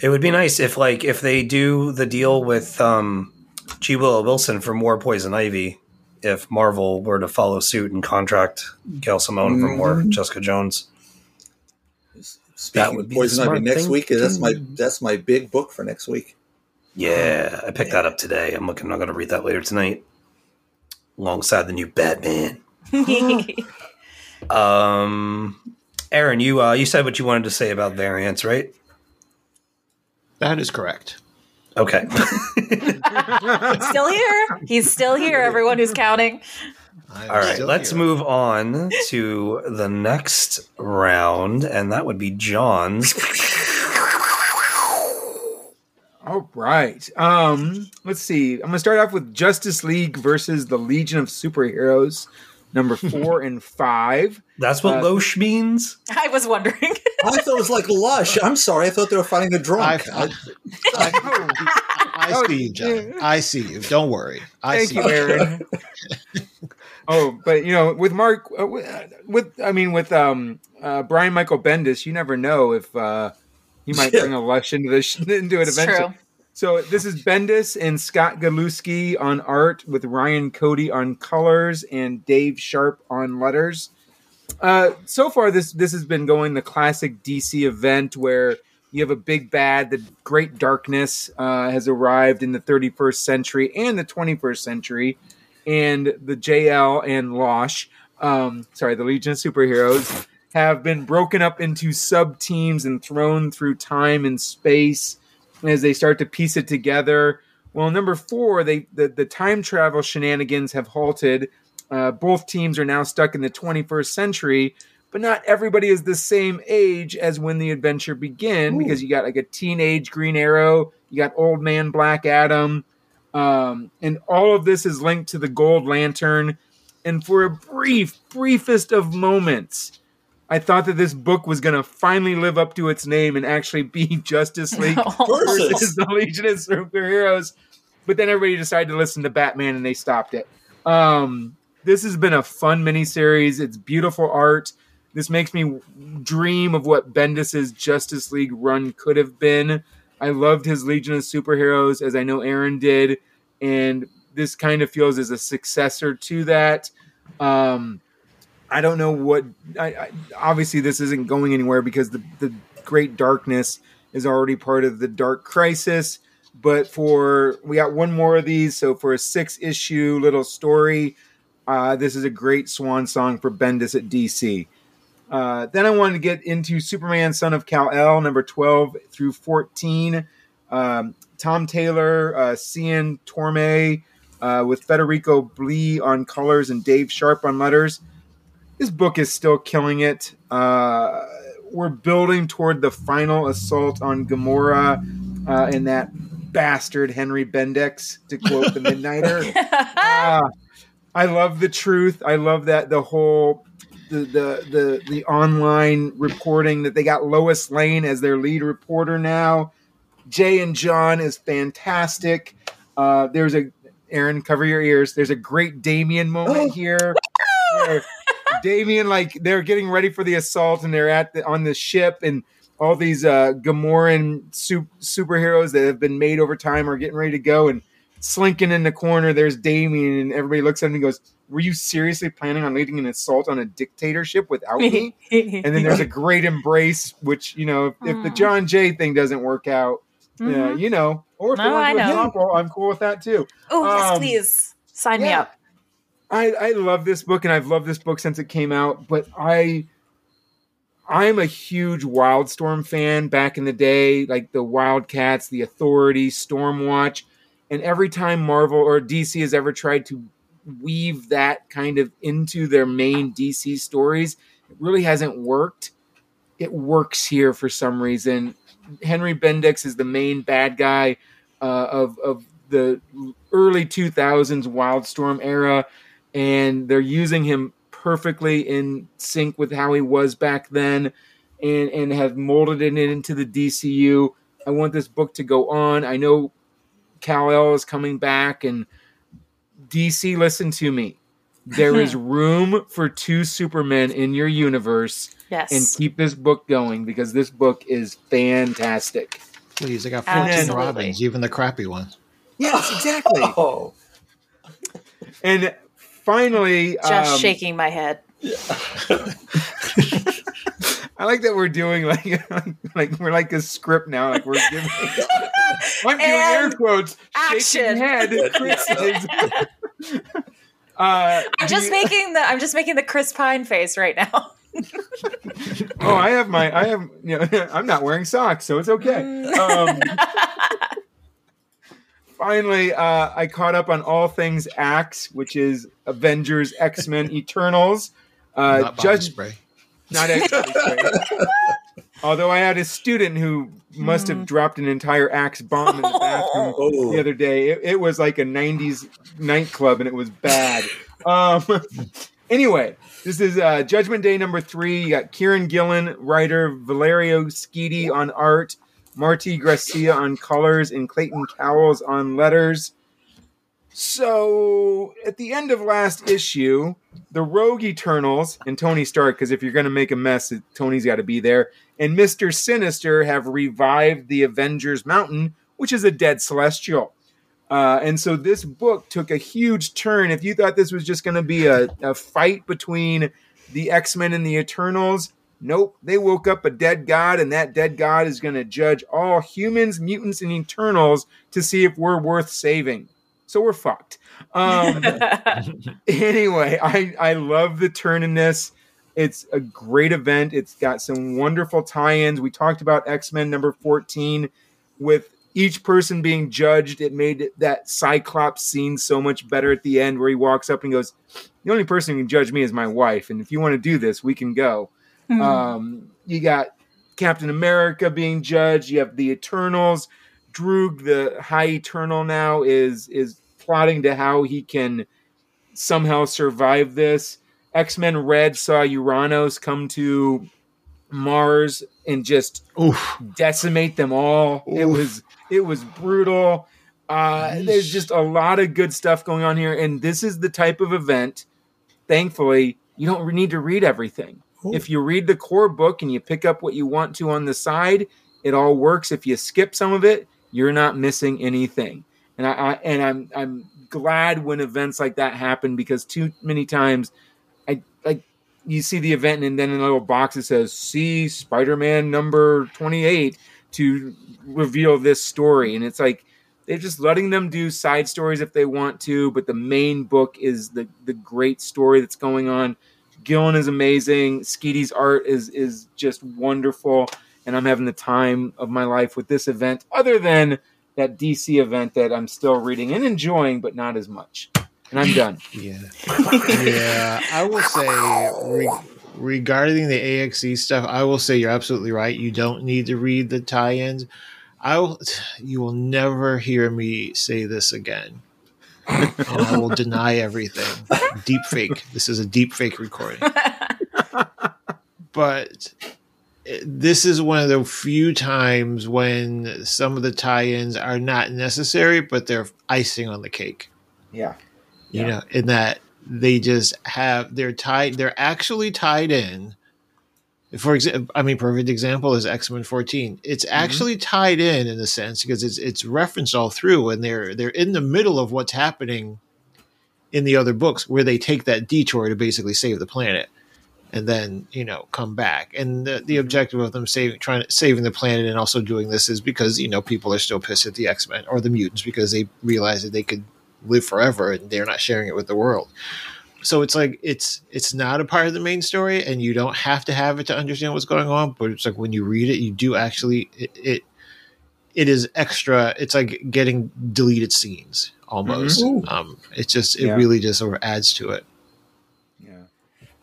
It would be nice if like if they do the deal with um, G. Willow Wilson for more Poison Ivy. If Marvel were to follow suit and contract Gail Simone for more Mhm. Jessica Jones, Speaking would of be Poison Ivy next week, to that's my that's my big book for next week. yeah, I picked that up today. I'm looking. I'm going to read that later tonight, alongside the new Batman. Um, Aaron, you uh, you said what you wanted to say about variants, right? that is correct. Okay. He's still here. He's still here. Everyone who's counting. I'm All right. Let's here. move on to the next round, and that would be John's. All right. Um, let's see. I'm gonna start off with Justice League versus the Legion of Superheroes, number four and five. That's what Uh, Loesch means. I was wondering. I thought it was like Lush. I'm sorry, I thought they were fighting a I, drunk. I, I, I see you, John. I see you. Don't worry. I Thank see you, Aaron. oh, but you know, with Mark, uh, with, with I mean, with um uh, Brian Michael Bendis, you never know if uh, he might Yeah. bring a lush into this into it It's eventually. true. So this is Bendis and Scott Godlewski on art, with Ryan Cody on colors and Dave Sharpe on letters. Uh, so far, this this has been going the classic DC event where you have a big bad. The Great Darkness uh, has arrived in the 31st century and the 21st century, and the JL and Losh, um, sorry, the Legion of Superheroes, have been broken up into sub teams and thrown through time and space as they start to piece it together. Well, number four, they the, the time travel shenanigans have halted. Uh, both teams are now stuck in the 21st century, but not everybody is the same age as when the adventure began because you got like a teenage Green Arrow, you got old man Black Adam, um, and all of this is linked to the Gold Lantern. And for a brief, briefest of moments, I thought that this book was going to finally live up to its name and actually be Justice League versus Versus. the Legion of Superheroes. But then everybody decided to listen to Batman and they stopped it. Um, this has been a fun miniseries. It's beautiful art. This makes me dream of what Bendis's Justice League run could have been. I loved his Legion of Superheroes, as I know Aaron did, and this kind of feels as a successor to that. Um, I don't know what. I, I, obviously, this isn't going anywhere because the the Great Darkness is already part of the Dark Crisis. But for we got one more of these, so for a six issue little story, uh, this is a great swan song for Bendis at DC. Uh, then I wanted to get into Superman, Son of Kal El, number twelve through fourteen. Um, Tom Taylor, uh, Cian Tormey, uh, with Federico Blee on colors and Dave Sharpe on letters. This book is still killing it. Uh, we're building toward the final assault on Gamorra uh, and that bastard Henry Bendix, to quote the Midnighter. Ah, I love the truth. I love that the whole the, the the the online reporting that they got Lois Lane as their lead reporter now. Jay and Jon is fantastic. Uh, there's a Aaron, cover your ears. There's a great Damian moment here. where Damian, like, they're getting ready for the assault, and they're at the, on the ship, and all these uh, Gamorran su- superheroes that have been made over time are getting ready to go, and slinking in the corner, there's Damian, and everybody looks at him and goes, "Were you seriously planning on leading an assault on a dictatorship without me?" and then there's a great embrace, which you know, if, if the Jon Jay thing doesn't work out, yeah, Mhm. you know, or if they No, want I to do a know. sequel, I'm cool with that too. Oh, yes, Um, please. Sign me up. I, I love this book and I've loved this book since it came out, but I I'm a huge Wildstorm fan back in the day, like the Wildcats, the Authority, Stormwatch, and every time Marvel or DC has ever tried to weave that kind of into their main DC stories, it really hasn't worked. It works here for some reason. Henry Bendix is the main bad guy uh, of of the early 2000s Wildstorm era, and they're using him perfectly in sync with how he was back then, and and have molded it into the DCU. I want this book to go on. I know Kal El is coming back, and DC, listen to me. There is room for two Supermen in your universe, Yes. and keep this book going because this book is fantastic. Please, I got 14 Absolutely. Robins, even the crappy ones. Yes, exactly. Oh, And finally, Just um, shaking my head. I like that we're doing like, like like we're like a script now. Like we're giving. I'm doing air quotes. action. Head. Chris uh, I'm just you- making the I'm just making the Chris Pine face right now. Oh, I have my. I have. You know, I'm not wearing socks, so it's okay. Um, finally, uh, I caught up on all things Axe, which is Avengers, X Men, Eternals. Uh, Not Judge spray. Not actually. Although I had a student who must have dropped an entire axe bomb in the bathroom Oh. the other day. It, it was like a '90s nightclub, and it was bad. Um, anyway, this is uh, Judgment Day number three. You got Kieron Gillen, writer, Valerio Schiti on art, Marte Gracia on colors, and Clayton Cowles on letters. So at the end of last issue, the Rogue Eternals and Tony Stark, because if you're going to make a mess, Tony's got to be there, and Mister Sinister have revived the Avengers Mountain, which is a dead celestial. Uh, and so this book took a huge turn. If you thought this was just going to be a, a fight between the X Men and the Eternals, nope. They woke up a dead god, and that dead god is going to judge all humans, mutants, and Eternals to see if we're worth saving. So we're fucked. Um, anyway, I I love the turn in this. It's a great event. It's got some wonderful tie-ins. We talked about X-Men number 14 with each person being judged. It made that Cyclops scene so much better at the end where he walks up and goes, "The only person who can judge me is my wife, and if you want to do this, we can go." Um, you got Captain America being judged. You have the Eternals. Druig, the High Eternal, now is is plotting to how he can somehow survive this. X Men Red saw Uranos come to Mars and just Oof. decimate them all. It was it was brutal. Uh, there's just a lot of good stuff going on here, and this is the type of event. Thankfully, you don't need to read everything. Ooh. If you read the core book and you pick up what you want to on the side, it all works. If you skip some of it, you're not missing anything. And I, I and I'm I'm glad when events like that happen because too many times, I like you see the event and then in a little box it says see Spider-Man number 28 to reveal this story. And it's like they're just letting them do side stories if they want to but the main book is the the great story that's going on. Gillen is amazing. Schiti's art is is just wonderful and I'm having the time of my life with this event other than that DC event that I'm still reading and enjoying but not as much and I'm done Yeah. yeah. I will say, re- regarding the AXE stuff, I will say you're absolutely right. You don't need to read the tie ins. I will, you will never hear me say this again. and I will deny everything. Deep fake. This is a deep fake recording. but it- this is one of the few times when some of the tie-ins are not necessary, but they're icing on the cake. Yeah. you Yeah. know, in that they just have they're tied. They're actually tied in. For example, I mean, perfect example is X Men fourteen. It's mm-hmm. actually tied in in a sense because it's it's referenced all through, and they're they're in the middle of what's happening in the other books, where they take that detour to basically save the planet, and then you know come back. And the, the objective of them saving trying to saving the planet and also doing this is because you know people are still pissed at the X Men or the mutants because they realize that they could live forever and they're not sharing it with the world so it's like it's it's not a part of the main story and you don't have to have it to understand what's going on but it's like when you read it you do actually it it, it is extra it's like getting deleted scenes almost Mhm. um it just it Yeah. really just sort of adds to it.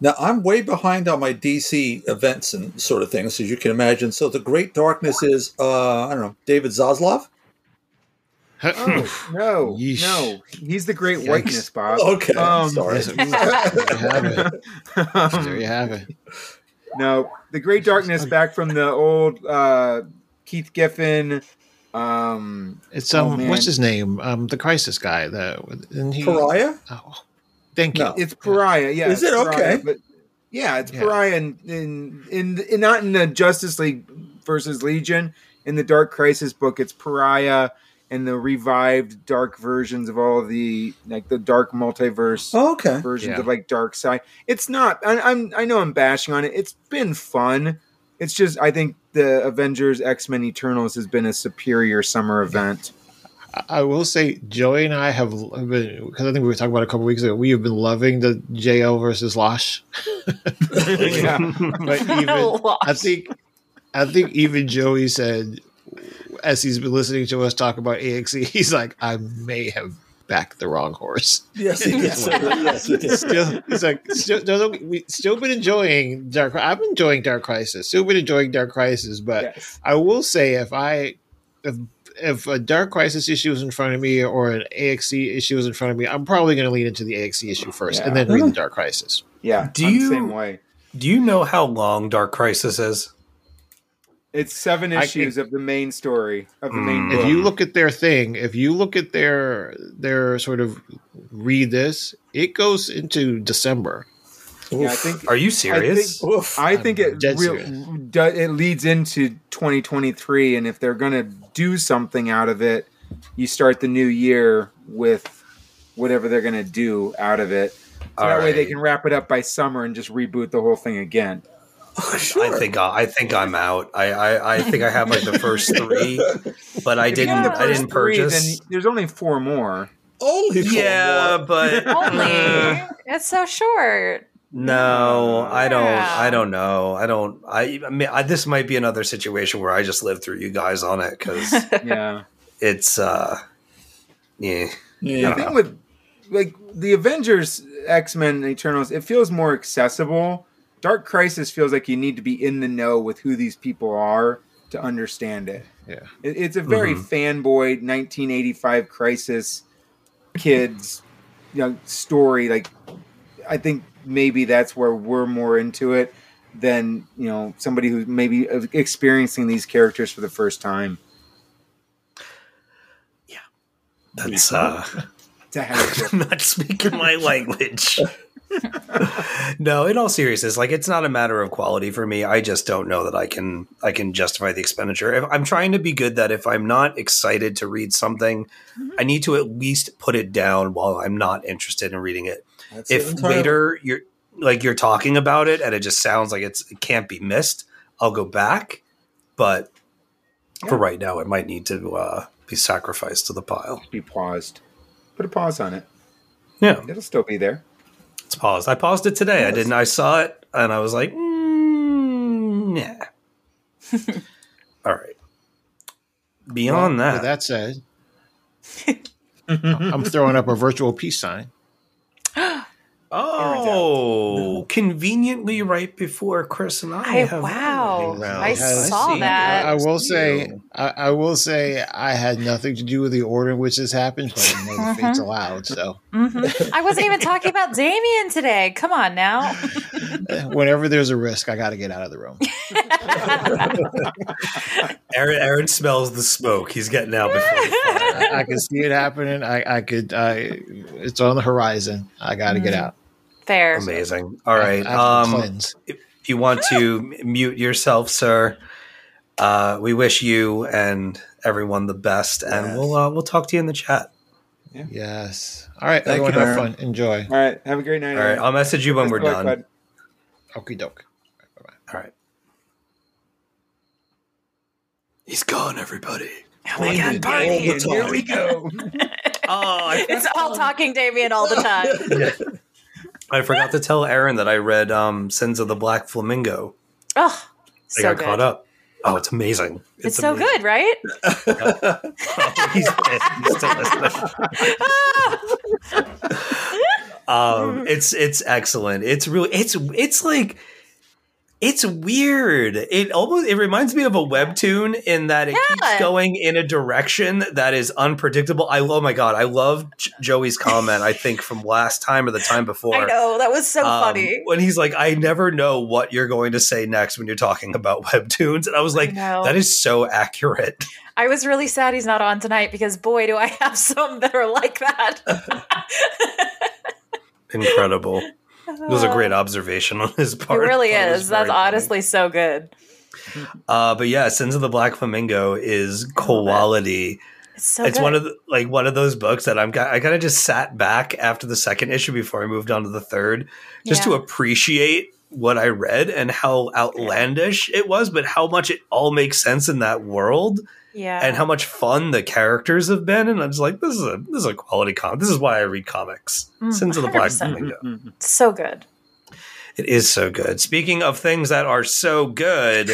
Now I'm way behind on my DC events and sort of things, as you can imagine. So the Great Darkness is uh, I don't know David Zaslav. Oh no, Yeesh. no, he's the great Yikes. whiteness, Bob. Okay, Um, sorry. There you have it there you have it no, the Great Darkness back from the old uh, Keith Giffen. Um, it's Oh, um man. what's his name um the crisis guy the and he Pariah. oh, thank you No. it's Pariah. Yeah, Is it's it? Pariah, Okay. But yeah, it's Yeah. Pariah in, in in in not in the Justice League versus Legion. In the Dark Crisis book, it's Pariah and the revived dark versions of all of the like the dark multiverse. Oh, okay. versions Yeah. of like Darkseid. It's not. I, I'm. I know I'm bashing on it. It's been fun. It's just I think the Avengers X Men Eternals has been a superior summer event. I will say, Joey and I have have been because I think we were talking about it a couple weeks ago. We have been loving the JL versus Losh. yeah. but even I think I think even Joey said as he's been listening to us talk about AXE, he's like, I may have backed the wrong horse. Yes, he did. yes, he did. Still, he's like, still, no, no, we still been enjoying Dark. I've been enjoying Dark Crisis. Still been enjoying Dark Crisis, but Yes. I will say if I if if a Dark Crisis issue is in front of me or an AXE issue is in front of me, I'm probably going to lean into the AXE issue first and then read the Dark Crisis. Yeah. Do you- same way? Do you know how long Dark Crisis is? It's seven I issues of the main story of the main Mm. book. If you look at their thing, if you look at their their sort of read this, it goes into December. yeah, I think Are you serious? I think I'm it dead real, do, it leads into 2023, and if they're going to do something out of it, you start the new year with whatever they're going to do out of it. So All that way they can wrap it up by summer and just reboot the whole thing again. sure. I think I, I think I'm out. I, I I think I have like the first three, but I If didn't have I didn't three, purchase. then there's only four more. Only four Yeah, more. but Only. Uh, it's so short. No, I don't. Yeah. I don't know. I don't. I, I mean, I, this might be another situation where I just live through you guys on it because Yeah. it's uh, yeah. Yeah. the thing with like the Avengers, X Men, Eternals, it feels more accessible. Dark Crisis feels like you need to be in the know with who these people are to understand it. Yeah. It- it's a very Mhm. fanboy 1985 Crisis kids, you know, story. Like, I think maybe that's where we're more into it than you know somebody who's maybe experiencing these characters for the first time. Yeah, that's uh, To have I'm not speaking my language. no, in all seriousness, like it's not a matter of quality for me. I just don't know that I can I can justify the expenditure. If I'm trying to be good that if I'm not excited to read something, I need to at least put it down while I'm not interested in reading it. That's If entirely. later you're like you're talking about it and it just sounds like it's it can't be missed, I'll go back. But for right now, it might need to uh, be sacrificed to the pile. be paused. Put a pause on it. Yeah. It'll still be there. It's paused. I paused it today. I didn't. I saw it and I was like, mm, yeah. All right. Beyond With that, that said, I'm throwing up a virtual peace sign. Oh, conveniently right before Chris and I, I have wow. running. I Has- saw that. I will say, I, I will say I had nothing to do with the order in which this happened, but I know the fate's allowed. So Mhm. I wasn't even talking about Damian today. Come on now. whenever there's a risk, I got to get out of the room. Aaron, Aaron smells the smoke. He's getting out before. I, I can see it happening. I, I could. I, it's on the horizon. I got to get out. Fair. Amazing. All I right. have to Um, if you want to mute yourself, sir, uh, we wish you and everyone the best, and Yes. we'll uh, we'll talk to you in the chat. Yes. All right, Thank everyone, you, have fun. Enjoy. All right. Have a great night. All right. I'll message you when Best we're done. bud. Okie doke. All right. He's gone, everybody. Oh my god, All Barney. Here we go. Oh, It's all talking Damian all the time. I forgot to tell Aaron that I read um, Sins of the Black Flamingo. Oh, I so got good. caught up. Oh, it's amazing. It's, so amazing. good, right? he's pissed. He's still listening. um, it's it's excellent. It's really it's it's like it's weird. It almost it reminds me of a webtoon in that it keeps going in a direction that is unpredictable. I oh my god, I love Joey's comment. I think from last time or the time before. I know that was so um, funny. when he's like, I never know what you're going to say next when you're talking about webtoons, and I was like, know. that is so accurate. I was really sad he's not on tonight because boy, do I have some that are like that. Incredible. It was a great observation on his part. really I thought it really is. That's funny. honestly so good. Uh, but yeah, Sins of the Black Flamingo is quality. It's so it's one of the, like one of those books that I'm. I kind of just sat back after the second issue before I moved on to the third, just to appreciate what I read and how outlandish it was, but how much it all makes sense in that world yeah. and how much fun the characters have been. And I'm just like, this is a this is a quality comic. This is why I read comics. Mm, Sins of the Black 100%. Flamingo. so good. It is so good. Speaking of things that are so good,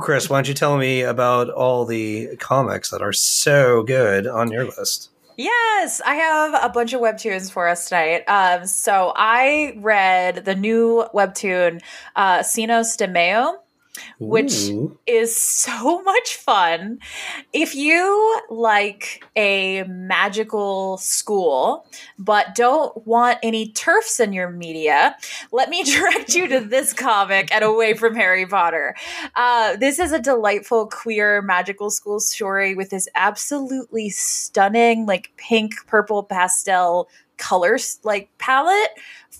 Chris, why don't you tell me about all the comics that are so good on your list? Yes, I have a bunch of webtoons for us tonight. Um, so I read the new webtoon, uh, Sinos de Mayo, which Ooh. is so much fun. If you like a magical school, but don't want any turfs in your media, let me direct you to this comic and away from Harry Potter. Uh, this is a delightful queer magical school story with this absolutely stunning, like pink, purple, pastel colors like palette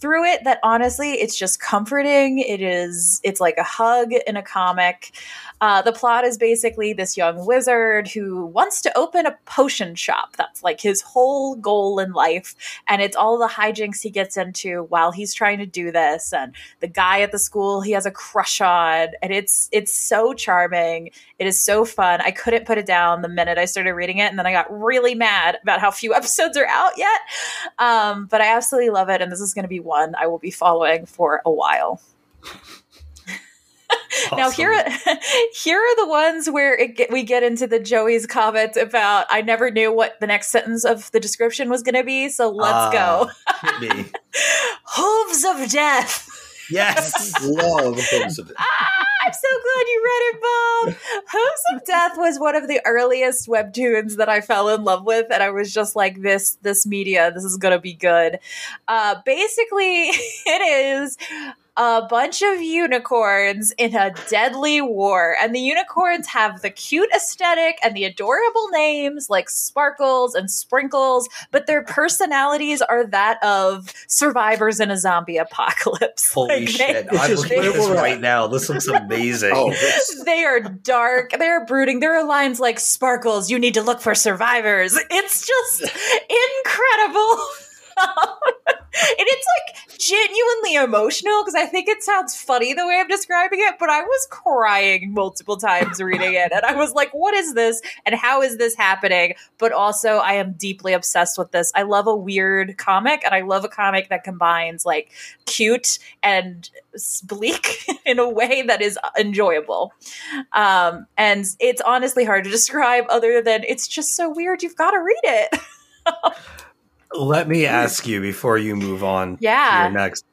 through it that honestly it's just comforting. It is it's like a hug in a comic uh, the plot is basically this young wizard who wants to open a potion shop. That's like his whole goal in life. And it's all the hijinks he gets into while he's trying to do this and the guy at the school he has a crush on. And it's it's so charming. It is so fun. I couldn't put it down the minute i started reading it. And then i got really mad about how few episodes are out yet. Um, but I absolutely love it, and this is going to be one I will be following for a while. Now here, are, here are the ones where it get, we get into the Joey's comment about I never knew what the next sentence of the description was going to be, so let's go. Ah, me. Hooves of death. Yes. Love Hooves of Death. Ah, I'm so glad you read it, Bob. Hooves of Death was one of the earliest webtoons that I fell in love with, and I was just like, "This, this media, this is gonna be good." Uh, basically, it is a bunch of unicorns in a deadly war, and the unicorns have the cute aesthetic and the adorable names like Sparkles and Sprinkles, but their personalities are that of survivors in a zombie apocalypse. Holy Like, shit. Which I'm is looking at this right now. This looks amazing. Oh, they are dark. They're brooding. There are lines like "Sparkles, you need to look for survivors." It's just incredible. and it's like genuinely emotional because I think it sounds funny the way I'm describing it, but I was crying multiple times reading it. And I was like, what is this? And how is this happening? But also, I am deeply obsessed with this. I love a weird comic, and I love a comic that combines like cute and bleak in a way that is enjoyable. Um, and it's honestly hard to describe other than it's just so weird. You've got to read it. Let me ask you before you move on Yeah. to your next.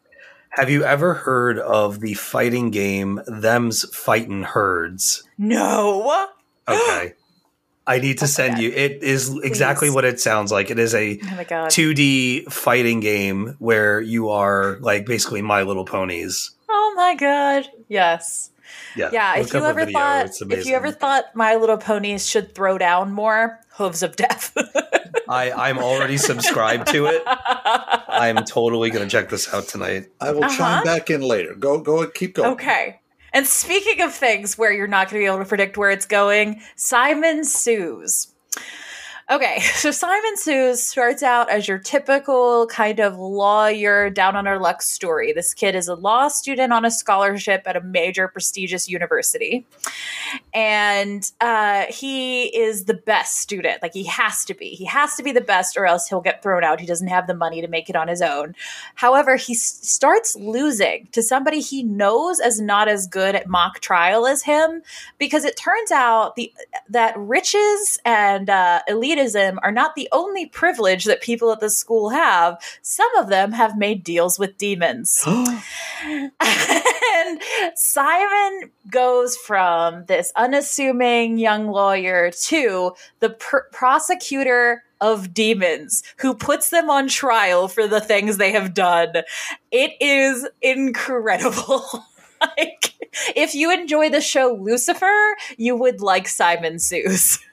Have you ever heard of the fighting game Them's Fightin' Herds? No. Okay. I need to send God. you. It is exactly what it sounds like. It is a Oh 2D fighting game where you are like basically My Little Ponies. Oh my god. Yes. Yeah. Yeah. If you ever video, thought if you ever thought My Little Ponies should throw down more, Hooves of Death. I, I'm already subscribed to it. I'm totally going to check this out tonight. I will Uh-huh. chime back in later. Go, go, keep going. Okay. And speaking of things where you're not going to be able to predict where it's going, Simon Sues. Okay, so Simon Sues starts out as your typical kind of lawyer down on her luck story. This kid is a law student on a scholarship at a major prestigious university. And uh, he is the best student. Like he has to be. He has to be the best, or else he'll get thrown out. He doesn't have the money to make it on his own. However, he s- starts losing to somebody he knows as not as good at mock trial as him, because it turns out the that riches and uh, are not the only privilege that people at the school have. Some of them have made deals with demons. and Simon goes from this unassuming young lawyer to the pr- prosecutor of demons who puts them on trial for the things they have done. It is incredible. like, if you enjoy the show Lucifer, you would like Simon Sues.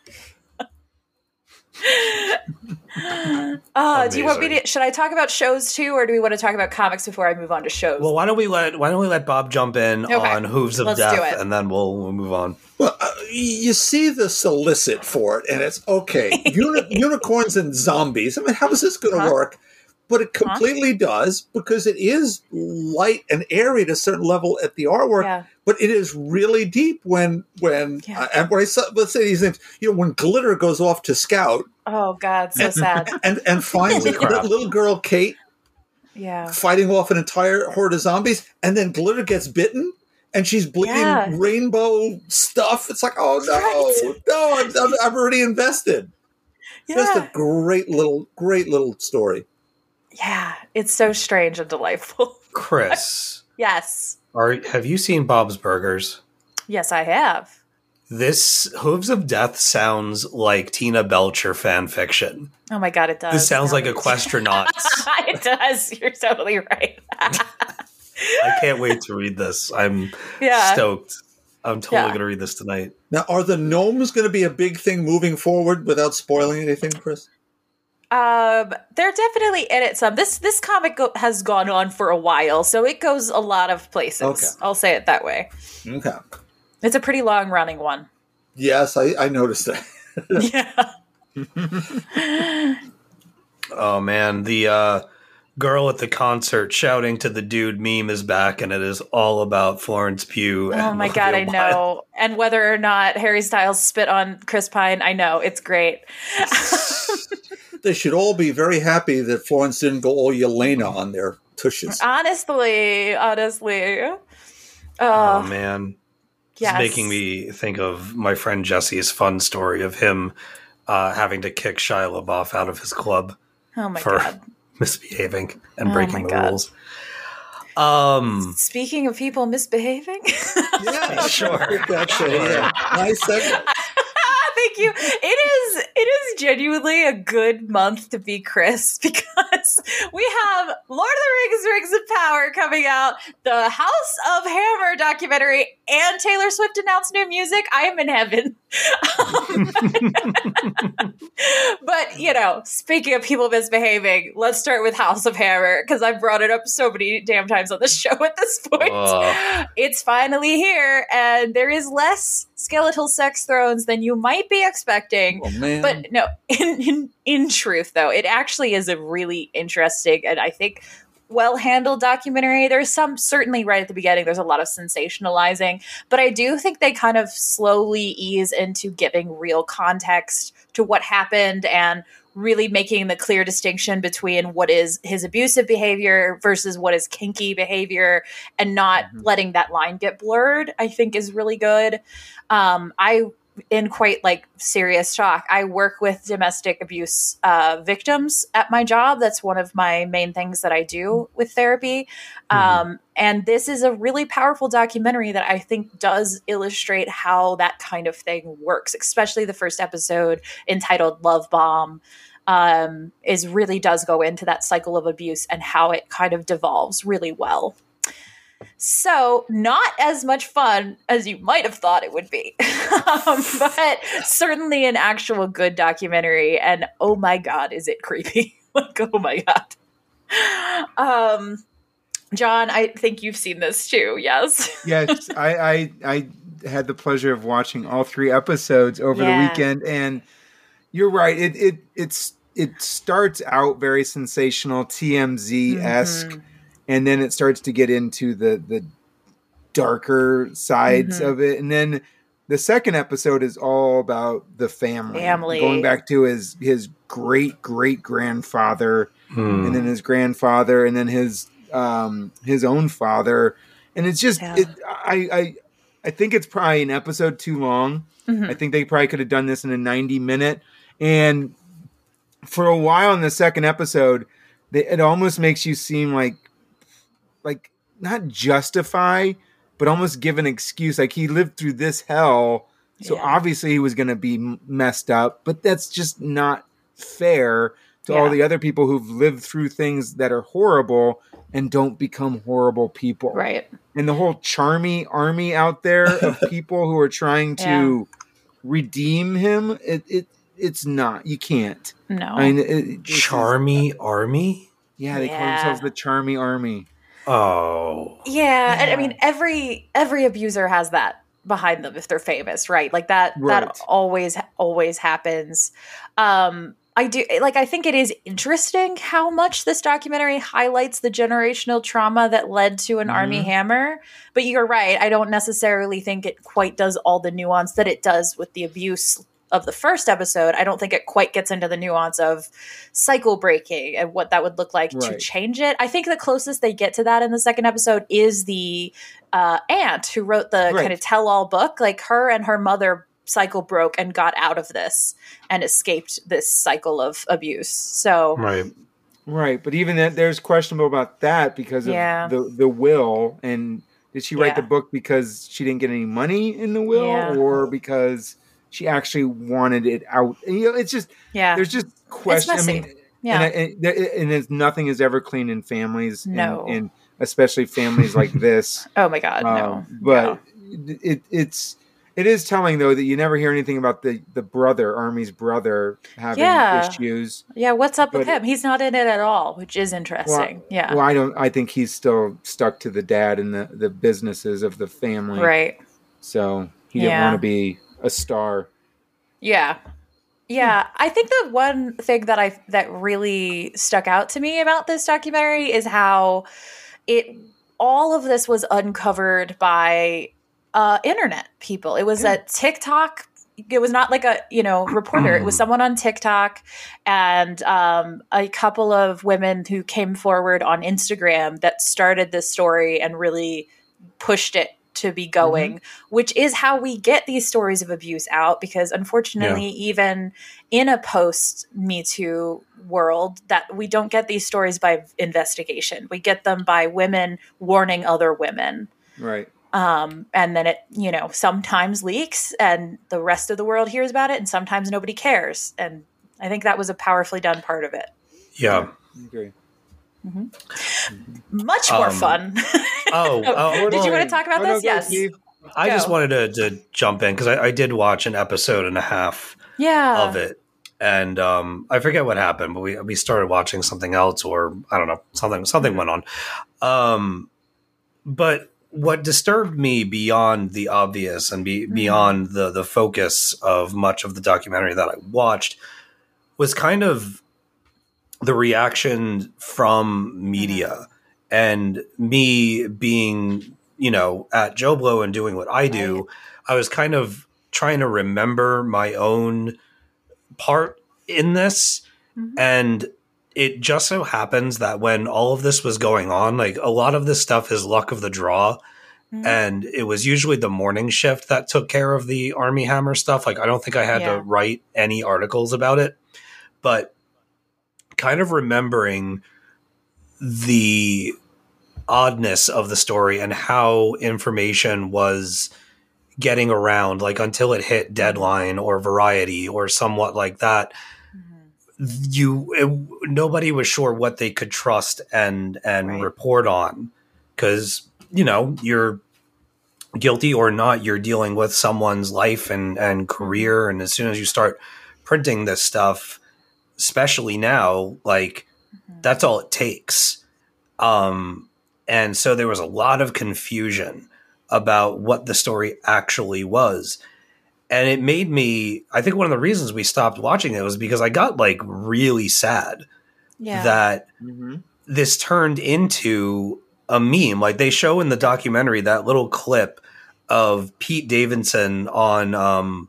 uh, do you want me to? Should I talk about shows too, or do we want to talk about comics before I move on to shows? Well, why don't we let why don't we let Bob jump in Okay. on Hooves of Let's do Death, it. and then we'll, we'll move on. Well, uh, you see the solicit for it, and it's okay. Uni- unicorns and zombies. I mean, how is this going to Huh? work? But it completely does because it is light and airy at a certain level at the artwork. Yeah. But it is really deep when when Yeah. uh, and when I saw, let's say these names. You know, when glitter goes off to scout oh God, so sad. and and finds Holy little, little girl Kate Yeah. fighting off an entire horde of zombies, and then glitter gets bitten. And she's bleeding Yeah. rainbow stuff. It's like, oh no, Right. no, I'm, I'm, I'm already invested. Yeah. Just a great little, great little story. Yeah. It's so strange and delightful. Chris, yes. Are have you seen Bob's Burgers? Yes, I have. This Hooves of Death sounds like Tina Belcher fan fiction. Oh my God, it does. This sounds Now like that- Aquastronauts. it does. You're totally right. I can't wait to read this. I'm yeah. stoked. I'm totally Yeah. going to read this tonight. Now, are the gnomes going to be a big thing moving forward without spoiling anything, Chris? Um, they're definitely in it some. This this comic go- has gone on for a while, so it goes a lot of places. Okay. I'll say it that way. Okay. It's a pretty long running one. Yes, I, I noticed that. yeah. Oh man, the uh, girl at the concert shouting to the dude meme is back, and it is all about Florence Pugh. Oh and my god, I Wilde. know. And whether or not Harry Styles spit on Chris Pine, I know it's great. They should all be very happy that Florence didn't go all Yelena on their tushes. honestly, honestly. Oh Uh, man, yes. it's making me think of my friend Jesse's fun story of him uh, having to kick Shia LaBeouf out of his club Oh my for god. misbehaving and Oh breaking my the God. rules. Um, Speaking of people misbehaving. Yeah, Sure. That's a, yeah. Nice segment. Thank you. It is it is genuinely a good month to be Chris because we have Lord of the Rings Rings of Power coming out, the House of Hammer documentary, and Taylor Swift announced new music. I am in heaven. Um, but you know, speaking of people misbehaving, let's start with House of Hammer because I've brought it up so many damn times on the show at this point. Ugh. it's finally here, and there is less skeletal sex thrones than you might be expecting. Oh. But no, in, in in truth, though, it actually is a really interesting and I think well handled documentary. There's some certainly right at the beginning. There's a lot of sensationalizing, but I do think they kind of slowly ease into giving real context to what happened and really making the clear distinction between what is his abusive behavior versus what is kinky behavior and not mm-hmm. letting that line get blurred i think is really good um, i in quite like serious shock. I work with domestic abuse uh, victims at my job. That's one of my main things that I do with therapy. Um, and this is a really powerful documentary that I think does illustrate how that kind of thing works, especially the first episode entitled Love Bomb. Um, is really does go into that cycle of abuse and how it kind of devolves really well. So, not as much fun as you might have thought it would be, um, but certainly an actual good documentary. And oh my God, is it creepy? like, oh my God. Um, John, I think you've seen this too. Yes. yes, I, I I had the pleasure of watching all three episodes over Yeah. the weekend, and you're right. It it it's it starts out very sensational, TMZ esque, Mhm. And then it starts to get into the the darker sides Mhm. of it, and then the second episode is all about the family, Family. going back to his his great great grandfather Hmm. and then his grandfather, and then his um, his own father, and it's just Yeah. it, I I I think it's probably an episode too long. Mhm. I think they probably could have done this in a ninety minute, and for a while in the second episode, they, it almost makes you seem like like not justify, but almost give an excuse. Like he lived through this hell, so Yeah. obviously he was going to be messed up. But that's just not fair to all the other people who've lived through things that are horrible and don't become horrible people. Right. And the whole charmy army out there of people who are trying to redeem him, it, it it's not. You can't. No. I mean, it, it- Charmy Army? yeah, they call Yeah. themselves the Charmy Army. Oh. Yeah, and I mean every every abuser has that behind them if they're famous, right? Like that Right. that always always happens. Um I do like I think it is interesting how much this documentary highlights the generational trauma that led to an army Mhm. hammer, but you're right, I don't necessarily think it quite does all the nuance that it does with the abuse of the first episode. I don't think it quite gets into the nuance of cycle breaking and what that would look like to change it. I think the closest they get to that in the second episode is the uh, aunt who wrote the Right. kind of tell all book. Like her and her mother cycle broke and got out of this and escaped this cycle of abuse. So, Right. Right, but even that, there's questionable about that because of Yeah. the the will. And did she write Yeah. the book because she didn't get any money in the will, Yeah. or because she actually wanted it out? And, you know, it's just yeah. there's just questions. I mean, Yeah. and, and, and there's nothing is ever clean in families. and- No. and, especially families like this. oh my God, no. Um, but it it's it is telling though that you never hear anything about the the brother, Armie's brother, having Yeah. issues. Yeah, what's up with him? He's not in it at all, which is interesting. yeah. Well, I don't. I think he's still stuck to the dad and the the businesses of the family. right. So he didn't want to be a star. Yeah. Yeah, I think the one thing that I that really stuck out to me about this documentary is how it all of this was uncovered by uh internet people. It was a TikTok it was not like a you know reporter it was someone on tiktok and um, a couple of women who came forward on instagram that started this story and really pushed it to be going which is how we get these stories of abuse out because unfortunately even in a post me too world that we don't get these stories by investigation we get them by women warning other women Right. um, and then it you know sometimes leaks and the rest of the world hears about it and sometimes nobody cares and i think that was a powerfully done part of it Yeah. I agree. Much more Um, fun. Oh, oh Did you want to talk about Oh, this? yes. I just wanted to, to jump in because I, I did watch an episode and a half yeah. of it, and um, I forget what happened, but we we started watching something else, or I don't know, something something went on. Um, but what disturbed me beyond the obvious and be, beyond the the focus of much of the documentary that I watched was kind of the reaction from media and me being you know at JoBlo and doing what I do. I was kind of trying to remember my own part in this Mhm. and it just so happens that when all of this was going on like a lot of this stuff is luck of the draw and it was usually the morning shift that took care of the Armie Hammer stuff. Like I don't think I had Yeah. to write any articles about it, but kind of remembering the oddness of the story and how information was getting around like until it hit deadline or variety or somewhat like that mm-hmm. you it, nobody was sure what they could trust and and Right. report on because you know you're guilty or not you're dealing with someone's life and and career and as soon as you start printing this stuff especially now like that's all it takes um and so there was a lot of confusion about what the story actually was and it made me i think one of the reasons we stopped watching it was because i got like really sad Yeah. that Mhm. this turned into a meme. Like they show in the documentary that little clip of Pete Davidson on um,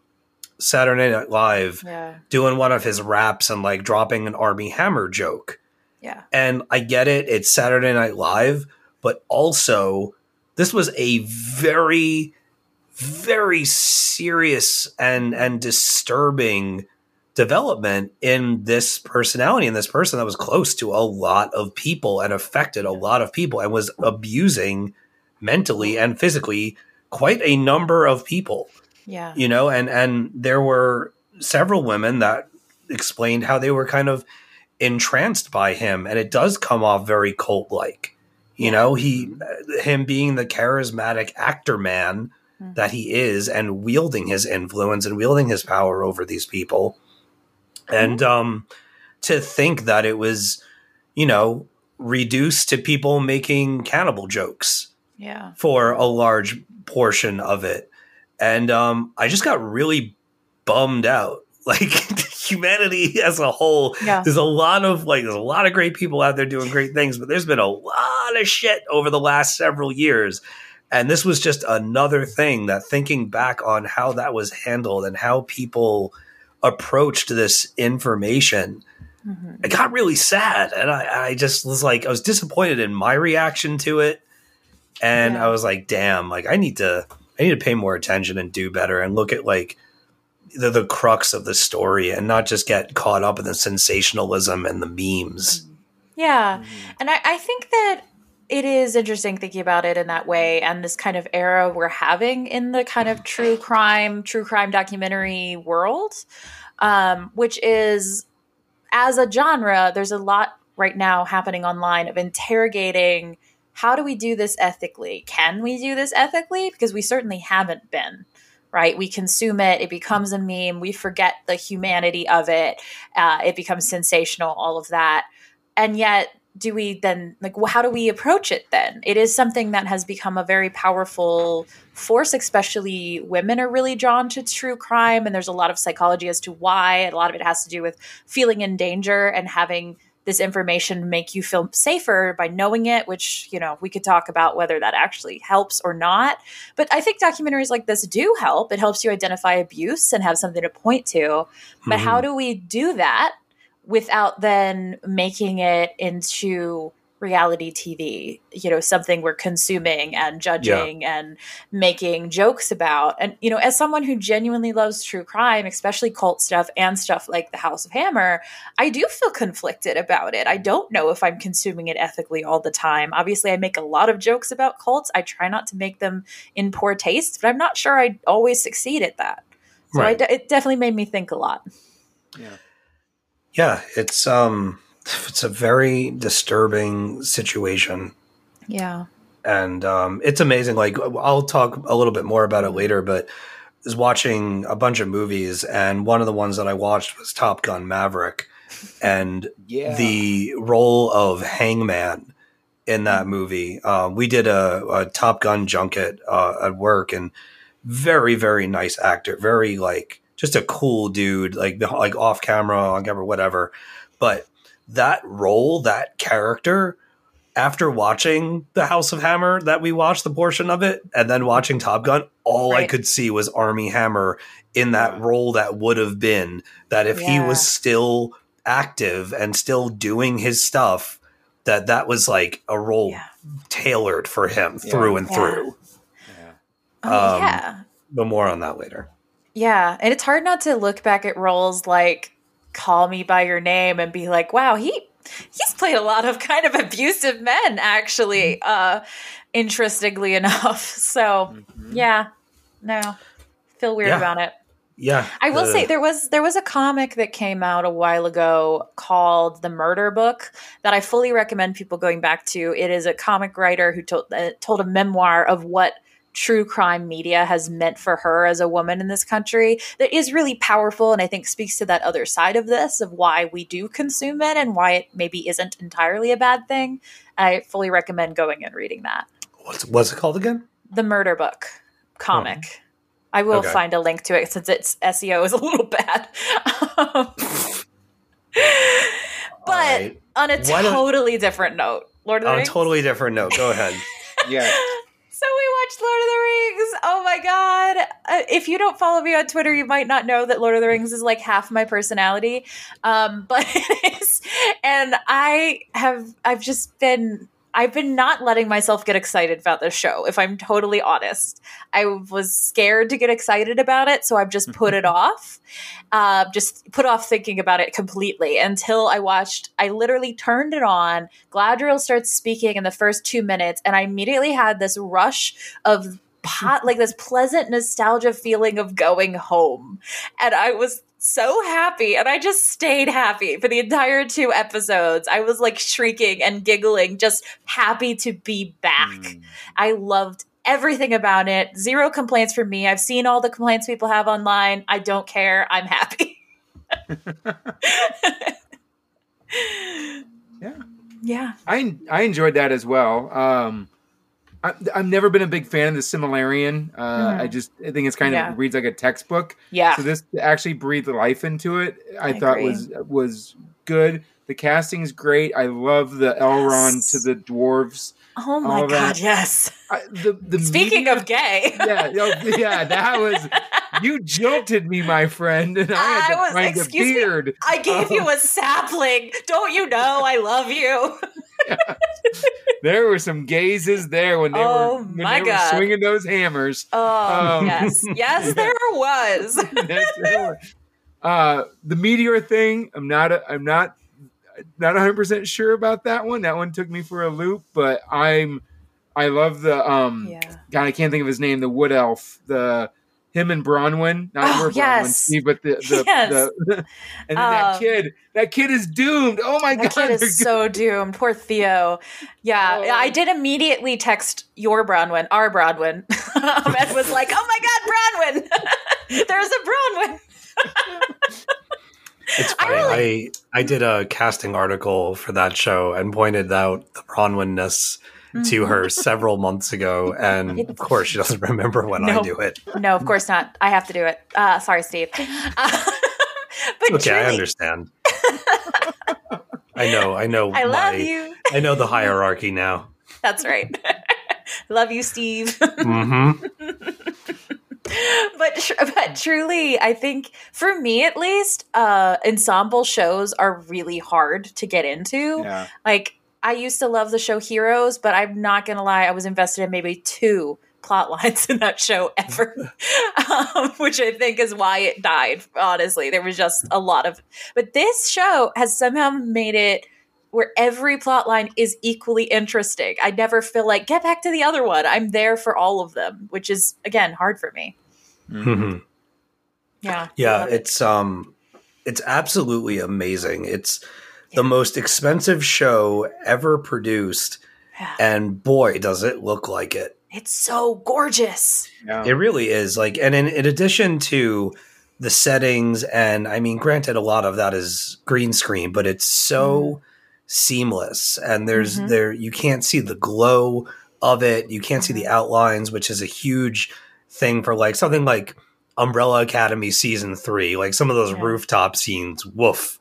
Saturday Night Live yeah. doing one of his raps and like dropping an Armie Hammer joke. Yeah. And I get it, it's Saturday Night Live, but also this was a very, very serious and and disturbing development in this personality and this person that was close to a lot of people and affected a lot of people and was abusing mentally and physically quite a number of people Yeah. you know and and there were several women that explained how they were kind of entranced by him and it does come off very cult like you know he him being the charismatic actor man Mhm. that he is and wielding his influence and wielding his power over these people and um to think that it was you know reduced to people making cannibal jokes Yeah. for a large portion of it. And um, I just got really bummed out. Like humanity as a whole, Yeah. there's a lot of like there's a lot of great people out there doing great things, but there's been a lot of shit over the last several years. And this was just another thing that thinking back on how that was handled and how people approached this information, Mhm. I got really sad. And I, I just was like, I was disappointed in my reaction to it and Yeah. I was like, "Damn! Like, I need to, I need to pay more attention and do better, and look at like the the crux of the story, and not just get caught up in the sensationalism and the memes." Yeah. And I, I think that it is interesting thinking about it in that way and this kind of era we're having in the kind of true crime, true crime documentary world, um, which is as a genre, there's a lot right now happening online of interrogating how do we do this ethically? Can we do this ethically? Because we certainly haven't been. Right, we consume it. It becomes a meme. We forget the humanity of it. Uh, it becomes sensational. All of that, and yet do we then like wh- how do we approach it then it is something that has become a very powerful force especially women are really drawn to true crime and there's a lot of psychology as to why a lot of it has to do with feeling in danger and having this information make you feel safer by knowing it which you know we could talk about whether that actually helps or not. But i think documentaries like this do help. It helps you identify abuse and have something to point to. But Mhm. how do we do that without then making it into reality TV, you know, something we're consuming and judging and making jokes about. And, you know, as someone who genuinely loves true crime, especially cult stuff and stuff like The House of Hammer, I do feel conflicted about it. I don't know if I'm consuming it ethically all the time. Obviously, I make a lot of jokes about cults. I try not to make them in poor taste, but I'm not sure I always succeed at that. So Right. de- it definitely made me think a lot. Yeah. Yeah, it's um, it's a very disturbing situation. Yeah. and um, it's amazing. Like I'll talk a little bit more about it later, but I was watching a bunch of movies, and one of the ones that I watched was Top Gun Maverick, and Yeah. the role of Hangman in that movie. Um, we did a, a Top Gun junket uh, at work, and very very nice actor, very like just a cool dude, like like off camera, on camera, whatever. But that role, that character, after watching the House of Hammer, that we watched the portion of it, and then watching Top Gun, all I could see was Armie Hammer in that role that would have been that if he was still active and still doing his stuff, that that was like a role Yeah. tailored for him through and Yeah. through. Oh, Um, yeah. But more on that later. Yeah. And it's hard not to look back at roles like Call Me By Your Name and be like, wow, he he's played a lot of kind of abusive men, actually, uh, interestingly enough. So yeah. No. Feel weird Yeah. about it. Yeah. I will the- say there was there was a comic that came out a while ago called The Murder Book that I fully recommend people going back to. It is a comic writer who told uh, told a memoir of what true crime media has meant for her as a woman in this country that is really powerful and I think speaks to that other side of this of why we do consume it and why it maybe isn't entirely a bad thing. I fully recommend going and reading that. What's, what's it called again? The Murder Book comic. I will Okay. find a link to it since its SEO is a little bad. Um, but right. on a Why totally different note, Lord of the On a totally different note. Go ahead. Yeah. So we watched Lord of the Rings. Oh my god! Uh, if you don't follow me on Twitter, you might not know that Lord of the Rings is like half my personality, um, but it is. And I have, I've just been, I've been not letting myself get excited about this show. If I'm totally honest, I was scared to get excited about it, so I've just put it off. Uh, just put off thinking about it completely until I watched. I literally turned it on. Galadriel starts speaking in the first two minutes, and I immediately had this rush of pot, like this pleasant nostalgia feeling of going home, and I was so happy and I just stayed happy for the entire two episodes. I was like shrieking and giggling, just happy to be back. I loved everything about it. Zero complaints from me. I've seen all the complaints people have online. I don't care. I'm happy. Yeah. Yeah. I I enjoyed that as well. Um, I, I've never been a big fan of the Silmarillion. Uh, Mhm. I just I think it's kind Yeah. of reads like a textbook. Yeah. So this actually breathed life into it. I, I thought agree. was was good. The casting's great. I love the Elrond Yes. to the dwarves. Oh my god, yes. I, the the Speaking media- of gay. yeah, oh, yeah, that was you jilted me, my friend, and I had I was- find excuse me. I gave you a sapling. Don't you know I love you? There were some gazes there when they Oh, were when my they God. were swinging those hammers. Oh, Um, yes. Yes, there was. Yes, there were. uh, the meteor thing, I'm not. A, I'm not. Not 100 percent sure about that one. That one took me for a loop, but I'm. I love the um. Yeah. God, I can't think of his name. The wood elf. The him and Bronwyn. Not Oh, Bronwyn, yes. Steve, but the the, Yes. the and then that Um, kid. That kid is doomed. Oh my That god. kid is so doomed. Poor Theo. Yeah, Oh. I did immediately text your Bronwyn, our Bronwyn, um, and was like, "Oh my God, Bronwyn! There's a Bronwyn." It's I funny. I, really- I did a casting article for that show and pointed out the Bronwynness to her several months ago, and of course she doesn't remember when I do it. No, of course not. I have to do it. Uh, sorry, Steve. Uh, but Okay, I understand. I know. I know. I love my- you. I know the hierarchy now. That's right. love you, Steve. hmm but but truly, I think for me at least, uh, ensemble shows are really hard to get into. Yeah. Like I used to love the show Heroes, but I'm not gonna lie, I was invested in maybe two plot lines in that show ever, um, which I think is why it died. Honestly, there was just a lot of. But this show has somehow made it where every plot line is equally interesting. I never feel like get back to the other one. I'm there for all of them, which is again hard for me. hmm Yeah, Yeah, Love it. it's um, it's absolutely amazing. It's the most expensive show ever produced, Yeah. and boy, does it look like it. it's so gorgeous. Yeah. It really is. Like, and in, in addition to the settings, and I mean, granted, a lot of that is green screen, but it's so seamless. And there's Mhm. there you can't see the glow of it. You can't see Mm-hmm. the outlines, which is a huge thing for like something like Umbrella Academy season three. Like some of those Yeah. rooftop scenes, woof.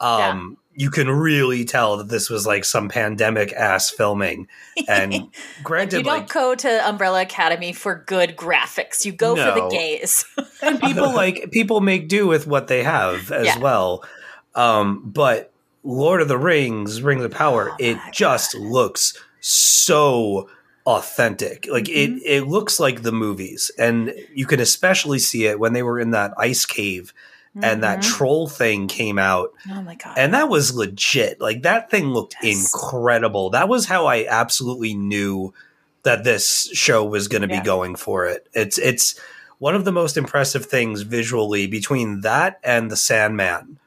Um, you can really tell that this was like some pandemic ass filming. And granted, you don't like go to Umbrella Academy for good graphics. You go for the gaze and people like people make do with what they have as Yeah. well. Um, but Lord of the Rings, Rings of Power, Oh it just looks so authentic. Like Mm-hmm. it it looks like the movies. And you can especially see it when they were in that ice cave and that Mhm. troll thing came out oh my god. and that was legit. Like that thing looked Yes. incredible. That was how I absolutely knew that this show was going to Yeah. be going for it. It's it's one of the most impressive things visually between that and the Sandman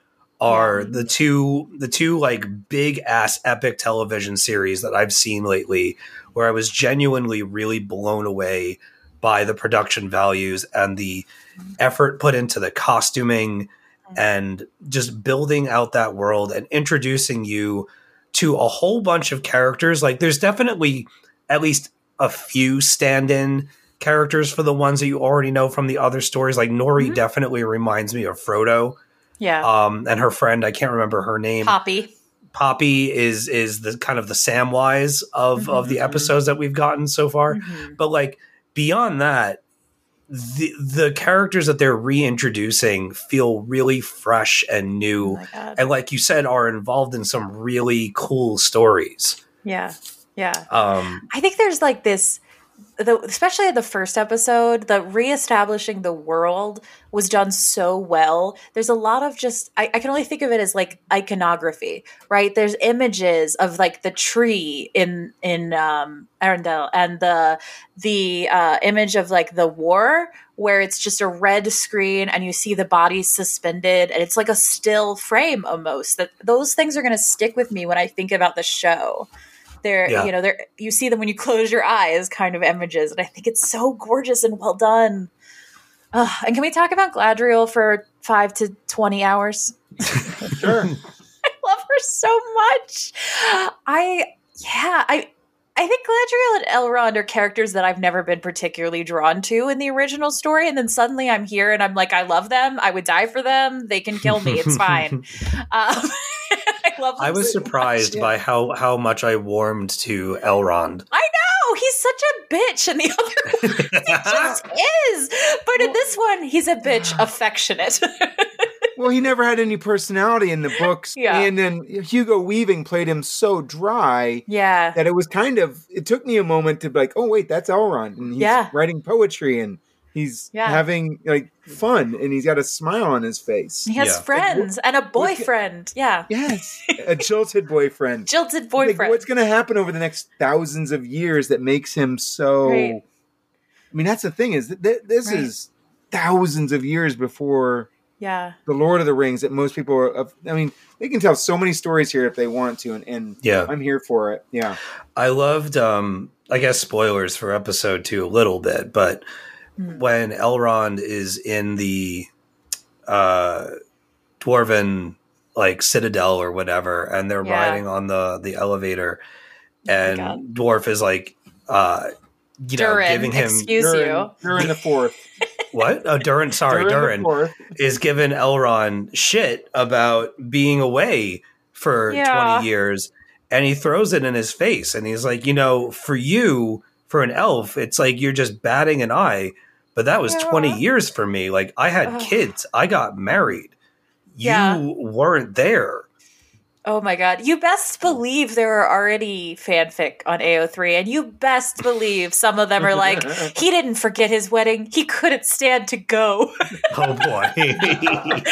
are the two the two like big ass epic television series that I've seen lately where I was genuinely really blown away by the production values and the effort put into the costuming and just building out that world and introducing you to a whole bunch of characters. Like there's definitely at least a few stand-in characters for the ones that you already know from the other stories. Like Nori Mhm. definitely reminds me of Frodo. Yeah. Um, and her friend, I can't remember her name. Poppy. Poppy is is the kind of the Samwise of of the Mhm. episodes that we've gotten so far. Mhm. But like beyond that, the the characters that they're reintroducing feel really fresh and Oh new, god. and like you said, are involved in some really cool stories. Yeah. Yeah. Um, I think there's like this, the, especially the first episode, the reestablishing the world was done so well. There's a lot of just, I, I can only think of it as like iconography, right? There's images of like the tree in in um, Arendelle and the the uh, image of like the war where it's just a red screen and you see the bodies suspended and it's like a still frame almost that those things are going to stick with me when i think about the show they're Yeah. you know they're you see them when you close your eyes kind of images and i think it's so gorgeous and well done Ugh, and can we talk about Galadriel for five to 20 hours Sure. I love her so much. I yeah, I I think Galadriel and Elrond are characters that I've never been particularly drawn to in the original story, and then suddenly I'm here and I'm like, I love them. I would die for them. They can kill me. It's fine. Um, I love. Them I was so much. surprised by how how much I warmed to Elrond. Oh, he's such a bitch in the other one. He just is. But in this one, he's a bitch affectionate. Well, he never had any personality in the books. Yeah. And then Hugo Weaving played him so dry yeah. that it was kind of, it took me a moment to be like, oh, wait, that's Elrond. And he's Yeah. writing poetry and he's Yeah. having like fun and he's got a smile on his face. He has Yeah. friends and a boyfriend. Yeah. Yes. a jilted boyfriend. Jilted Like, boyfriend. what's going to happen over the next thousands of years that makes him so? Right. I mean, that's the thing is that th- this Right. is thousands of years before yeah. the Lord of the Rings. That most people are. of- I mean, they can tell so many stories here if they want to, and, and Yeah. I'm here for it. Yeah, I loved um I guess spoilers for episode 2 a little bit, but Hmm. when Elrond is in the uh dwarven like citadel or whatever and they're Yeah. riding on the the elevator Oh and God. dwarf is like uh you know Durin, giving him excuse Durin, you. Durin the fourth. what oh Durin sorry Durin Durin is giving Elrond shit about being away for Yeah. 20 years and he throws it in his face and he's like, you know, for you, for an elf, it's like you're just batting an eye, but that was Yeah. 20 years for me. Like I had Ugh. kids, I got married. You Yeah. weren't there. Oh my god. You best believe there are already fanfic on AO3, and you best believe some of them are like, he didn't forget his wedding. He couldn't stand to go. Oh boy.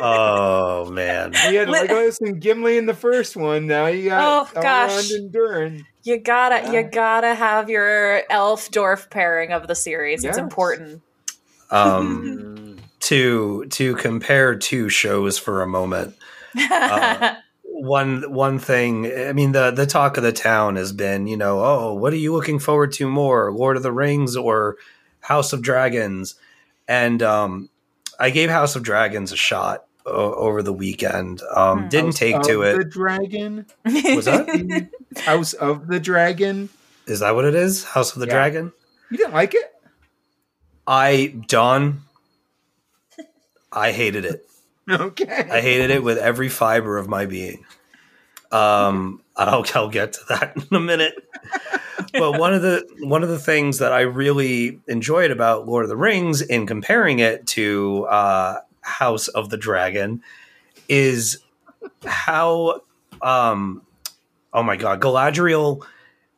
oh man. He had Li- Legolas and Gimli in the first one. Now you got Oh, gosh. Elrond and Durin. You gotta, Yeah. you gotta have your elf dwarf pairing of the series. It's important. Um to to compare two shows for a moment. Uh, one one thing i mean the the talk of the town has been you know oh what are you looking forward to more lord of the rings or house of dragons and um i gave house of dragons a shot o- over the weekend um Hmm. didn't House take to it. The dragon. was that House of the Dragon. is that what it is house of the Yeah. dragon You didn't like it? i don i hated it Okay. I hated it with every fiber of my being. Um, I'll, I'll get to that in a minute. but one of the one of the things that I really enjoyed about Lord of the Rings, in comparing it to uh, House of the Dragon, is how um, oh my god, Galadriel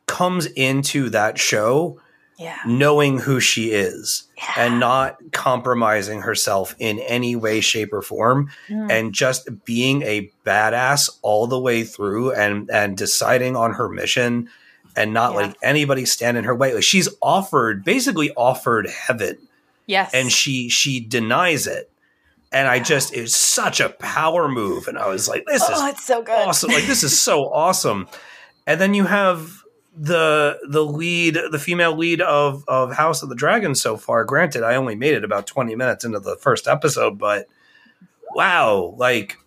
comes into that show Yeah. knowing who she is Yeah. and not compromising herself in any way, shape, or form, Mm. and just being a badass all the way through and and deciding on her mission and not Yeah. letting anybody stand in her way. Like she's offered, basically offered heaven, yes. and she she denies it. And I just it's such a power move, and I was like, "This is oh, it's so good. awesome. Like this is so awesome. And then you have the the lead, the female lead of of House of the Dragon so far. Granted, I only made it about 20 minutes into the first episode, but wow, like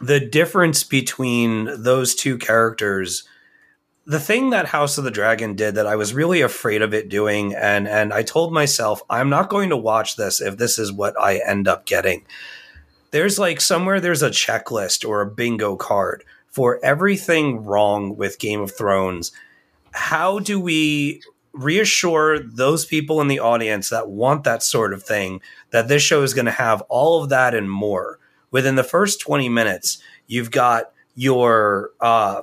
the difference between those two characters the thing that House of the Dragon did that I was really afraid of it doing, and and I told myself I'm not going to watch this if this is what I end up getting. There's like somewhere there's a checklist or a bingo card for everything wrong with Game of Thrones. How do we reassure those people in the audience that want that sort of thing that this show is going to have all of that and more? Within the first 20 minutes, you've got your uh,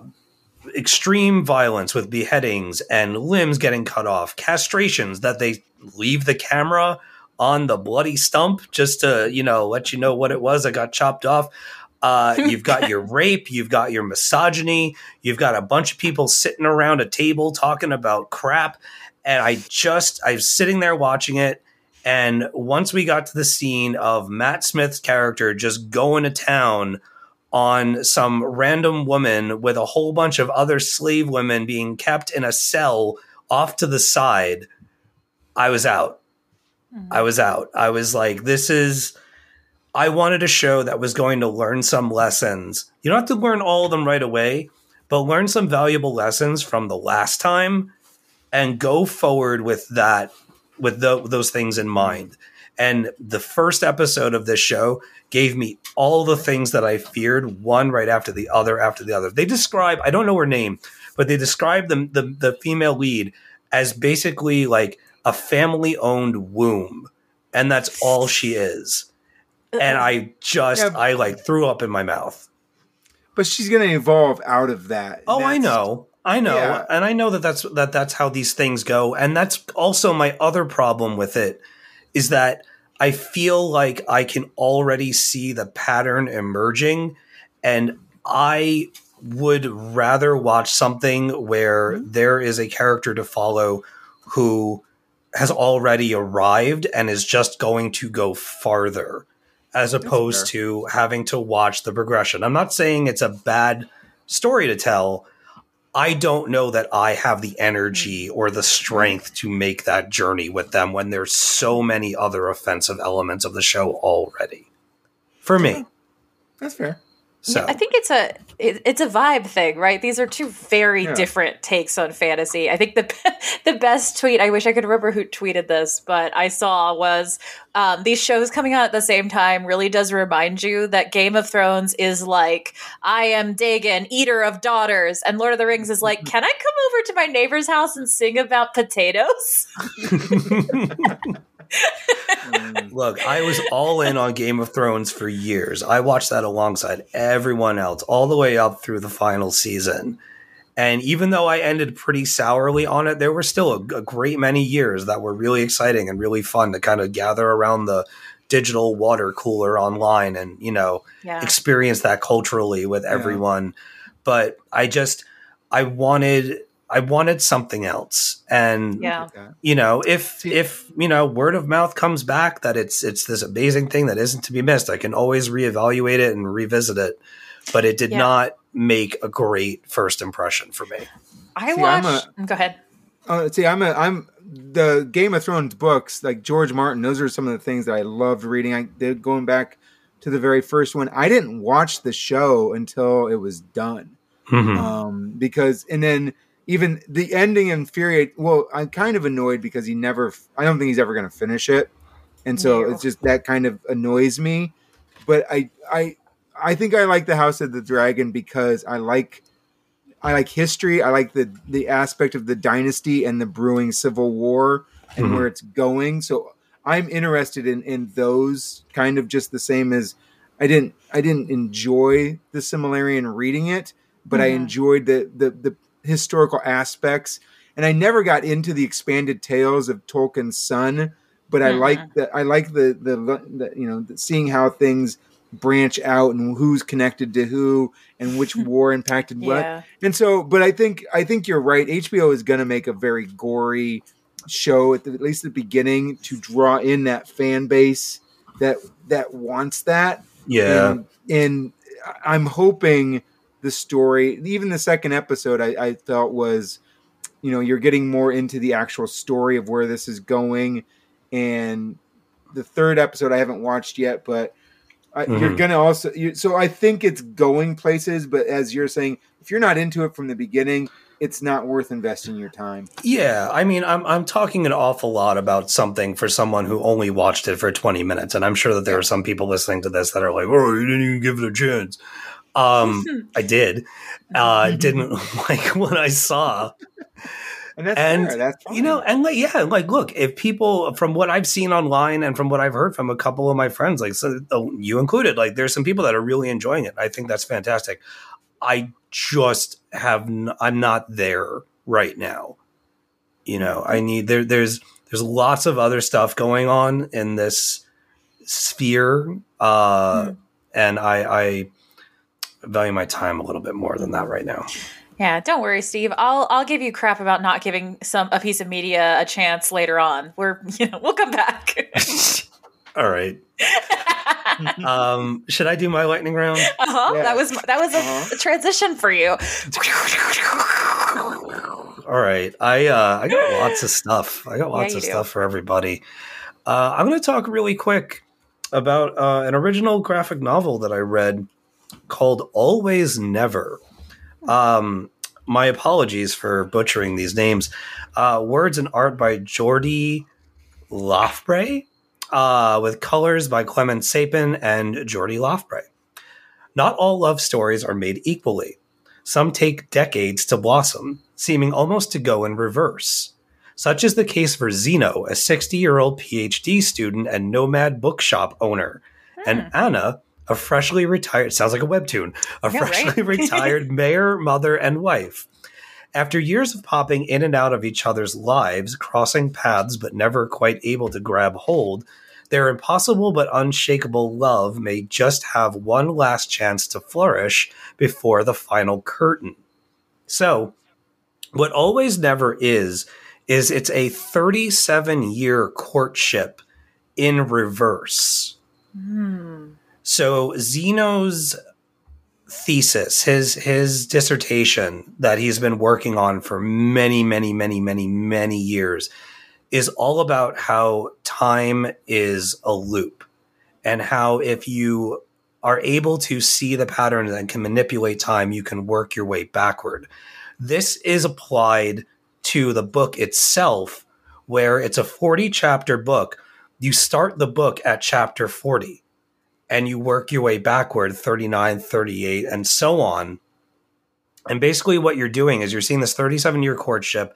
extreme violence with beheadings and limbs getting cut off, castrations that they leave the camera on the bloody stump just to, you know, let you know what it was that got chopped off. Uh, you've got your rape, you've got your misogyny, you've got a bunch of people sitting around a table talking about crap. And I just, I was sitting there watching it. And once we got to the scene of Matt Smith's character just going to town on some random woman with a whole bunch of other slave women being kept in a cell off to the side, I was out. I was out. I was like, this is. I wanted a show that was going to learn some lessons. You don't have to learn all of them right away, but learn some valuable lessons from the last time and go forward with that, with tho- those things in mind. And the first episode of this show gave me all the things that I feared, one right after the other after the other. They describe, I don't know her name, but they describe the, the, the female lead as basically like a family owned womb. And that's all she is. And I just, Yeah. I like threw up in my mouth. But she's going to evolve out of that. Oh, I know. I know. Yeah. And I know that that's that that's how these things go. And that's also my other problem with it is that I feel like I can already see the pattern emerging and I would rather watch something where Mm-hmm. there is a character to follow who has already arrived and is just going to go farther as opposed to having to watch the progression. I'm not saying it's a bad story to tell. I don't know that I have the energy or the strength to make that journey with them when there's so many other offensive elements of the show already. For me. That's fair. So I think it's a it, it's a vibe thing, right? These are two very Yeah. different takes on fantasy. I think the the best tweet I wish I could remember who tweeted this, but I saw was um, these shows coming out at the same time really does remind you that Game of Thrones is like I am Dagon, eater of daughters, and Lord of the Rings is like, can I come over to my neighbor's house and sing about potatoes? Look, I was all in on Game of Thrones for years. I watched that alongside everyone else all the way up through the final season. And even though I ended pretty sourly on it, there were still a, a great many years that were really exciting and really fun to kind of gather around the digital water cooler online and, you know, Yeah. experience that culturally with everyone. But I just I wanted I wanted something else. And Yeah. you know if See- if you know word of mouth comes back that it's it's this amazing thing that isn't to be missed i can always reevaluate it and revisit it but it did Yeah. not make a great first impression for me I See, I'm watched. Go ahead. Uh, see, I'm a, I'm the Game of Thrones books, like George Martin. Those are some of the things that I loved reading. I did going back to the very first one. I didn't watch the show until it was done, Mhm. um, because and then even the ending infuriate. Well, I'm kind of annoyed because he never. I don't think he's ever going to finish it, and so No. it's just that kind of annoys me. But I, I, I think I like the House of the Dragon because I like I like history. I like the the aspect of the dynasty and the brewing civil war and Mhm. where it's going. So I'm interested in in those kind of just the same as I didn't I didn't enjoy the Silmarillion in reading it, but I enjoyed the, the the historical aspects, and I never got into the expanded tales of Tolkien's son. But I Mhm. like the I like the, the the you know seeing how things branch out and who's connected to who and which war impacted what. Yeah. And so, but I think I think you're right. HBO is going to make a very gory show at, the, at least the beginning to draw in that fan base that that wants that. Yeah. And, and I'm hoping the story, even the second episode, I, I felt was, you know, you're getting more into the actual story of where this is going. And the third episode I haven't watched yet, but I, you're Mhm. gonna also. You, so I think it's going places, but as you're saying, if you're not into it from the beginning, it's not worth investing your time. Yeah, I mean, I'm I'm talking an awful lot about something for someone who only watched it for 20 minutes, and I'm sure that there are some people listening to this that are like, "Oh, you didn't even give it a chance." Um, I did. Uh, didn't like what I saw, And that's And, fair. That's fine. you know, and like, yeah, like, look, if people from what I've seen online and from what I've heard from a couple of my friends, like, so oh, you included, like, there's some people that are really enjoying it. I think that's fantastic. I just have, n- I'm not there right now. You know, I need there. There's there's lots of other stuff going on in this sphere, uh, and I, I value my time a little bit more than that right now. Yeah, don't worry, Steve. I'll I'll give you crap about not giving some a piece of media a chance later on. We're you know we'll come back. All right. Um, should I do my lightning round? Uh-huh. Yeah. That was that was a, Uh-huh. a transition for you. All right. I uh, I got lots of stuff. I got lots you of do. stuff for everybody. Uh, I'm going to talk really quick about uh, an original graphic novel that I read called Always Never. Um, my apologies for butchering these names. Uh, words and art by Jordi Lafebre, uh, with colors by Clement Sapin and Jordi Lafebre. Not all love stories are made equally. Some take decades to blossom, seeming almost to go in reverse. Such is the case for Zeno, a 60 year old PhD student and nomad bookshop owner, and Anna, a freshly retired, sounds like a webtoon, a Yeah, right? freshly retired mayor, mother, and wife. After years of popping in and out of each other's lives, crossing paths but never quite able to grab hold, their impossible but unshakable love may just have one last chance to flourish before the final curtain. So, what always never is, is it's a 37 year courtship in reverse. Hmm. So Zeno's thesis, his his dissertation that he's been working on for many, many, many, many, many years is all about how time is a loop and how if you are able to see the patterns and can manipulate time, you can work your way backward. This is applied to the book itself, where it's a 40 chapter book. You start the book at chapter 40 and you work your way backward 39 38 and so on. And basically what you're doing is you're seeing this 37 year courtship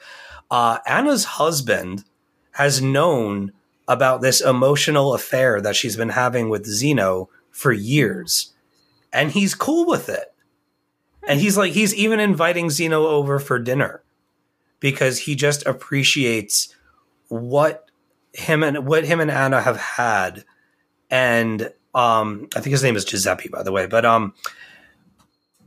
uh, anna's husband has known about this emotional affair that she's been having with zeno for years and he's cool with it. And he's like he's even inviting zeno over for dinner because he just appreciates what him and what him and anna have had. And um i think his name is giuseppe by the way but um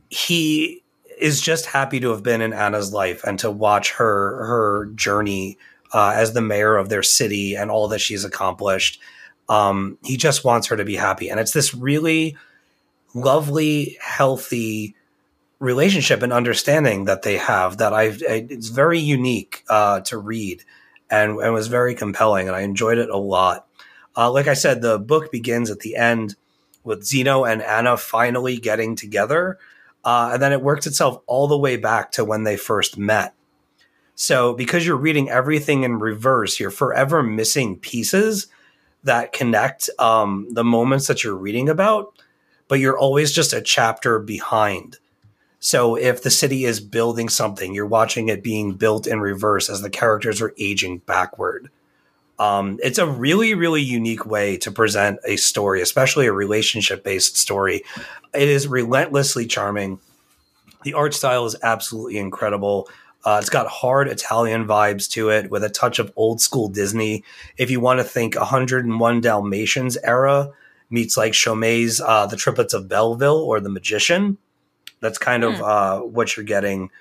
he is just happy to have been in anna's life and to watch her her journey uh, as the mayor of their city and all that she's accomplished. Um he just wants her to be happy. And it's this really lovely healthy relationship and understanding that they have that i've it's very unique uh to read and, and was very compelling and i enjoyed it a lot uh, like I said, the book begins at the end with Zeno and Anna finally getting together. Uh, and then it works itself all the way back to when they first met. So, because you're reading everything in reverse, you're forever missing pieces that connect um, the moments that you're reading about, but you're always just a chapter behind. So, if the city is building something, you're watching it being built in reverse as the characters are aging backward. Um, it's a really, really unique way to present a story, especially a relationship based story. It is relentlessly charming. The art style is absolutely incredible. Uh, it's got hard Italian vibes to it with a touch of old school Disney. If you want to think 101 Dalmatians era meets like Chomet's uh, The Triplets of Belleville or The Magician, that's kind of uh, what you're getting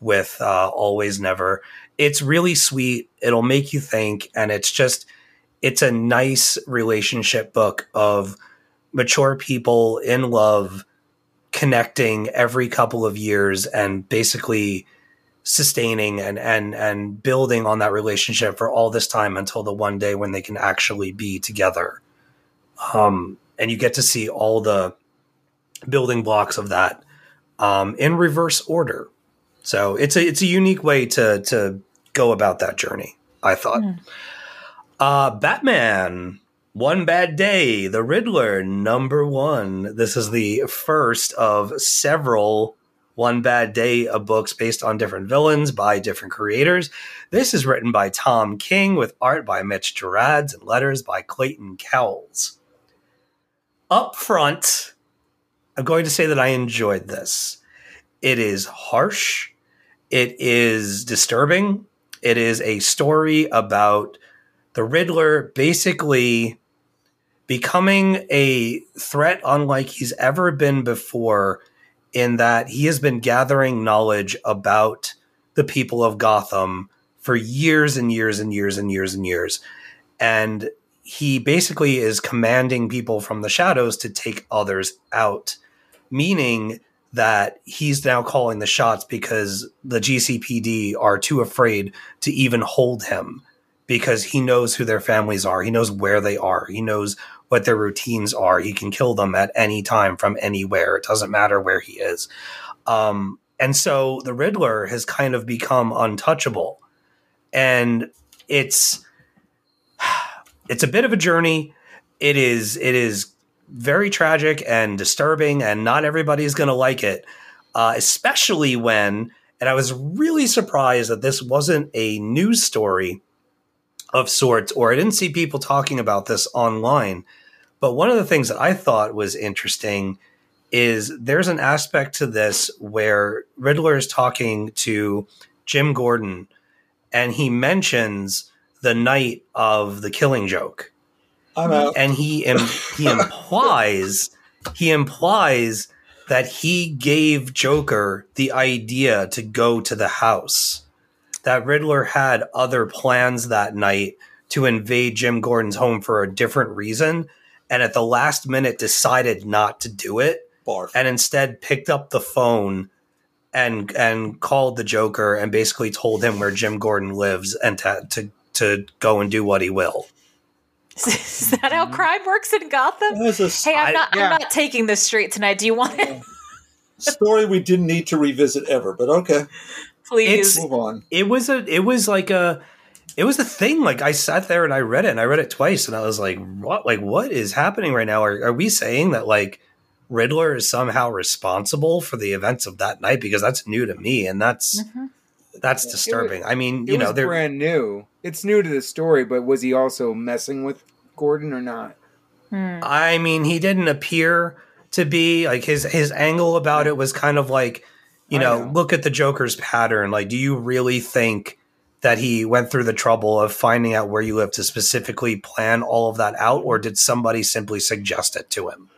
with uh, Always Never. It's really sweet. It'll make you think, and it's just it's a nice relationship book of mature people in love connecting every couple of years and basically sustaining and and and building on that relationship for all this time until the one day when they can actually be together um and you get to see all the building blocks of that um in reverse order so it's a it's a unique way to to go about that journey i thought uh batman one Bad Day, The Riddler, number one. This is the first of several One Bad Day of books based on different villains by different creators. This is written by Tom King with art by Mitch Gerads and letters by Clayton Cowles. Up front, I'm going to say that I enjoyed this. It is harsh, it is disturbing, it is a story about the Riddler basically becoming a threat unlike he's ever been before, in that he has been gathering knowledge about the people of Gotham for years and years and years and years and years. And he basically is commanding people from the shadows to take others out, meaning that he's now calling the shots because the GCPD are too afraid to even hold him because he knows who their families are. He knows where they are. He knows what their routines are. He can kill them at any time from anywhere. It doesn't matter where he is. Um, and so the Riddler has kind of become untouchable. And it's it's a bit of a journey. It is it is very tragic and disturbing, and not everybody's going to like it, uh, especially when. And I was really surprised that this wasn't a news story of sorts, or I didn't see people talking about this online. But one of the things that I thought was interesting is there's an aspect to this where Riddler is talking to Jim Gordon, and he mentions the night of the Killing Joke I'm out. and he Im- he implies he implies that he gave Joker the idea to go to the house. That Riddler had other plans that night to invade Jim Gordon's home for a different reason, and at the last minute decided not to do it, Barf. and instead picked up the phone and and called the Joker and basically told him where Jim Gordon lives and to to, to go and do what he will. Is that how crime works in Gotham? A Hey, I'm I- not. yeah. I'm not taking this street tonight. Do you want it? story we didn't need to revisit ever, but okay, Please. move on. it was a it was like a it was a thing like i sat there and i read it and i read it twice and i was like what like what is happening right now are, are we saying that like riddler is somehow responsible for the events of that night because that's new to me and that's Mhm. That's disturbing i mean It you know was they're brand new. It's new to the story, but was he also messing with Gordon or not? Hmm. i mean he didn't appear to be like his his angle about it was kind of like you know, know. look at the joker's pattern like do you really think that he went through the trouble of finding out where you live to specifically plan all of that out or did somebody simply suggest it to him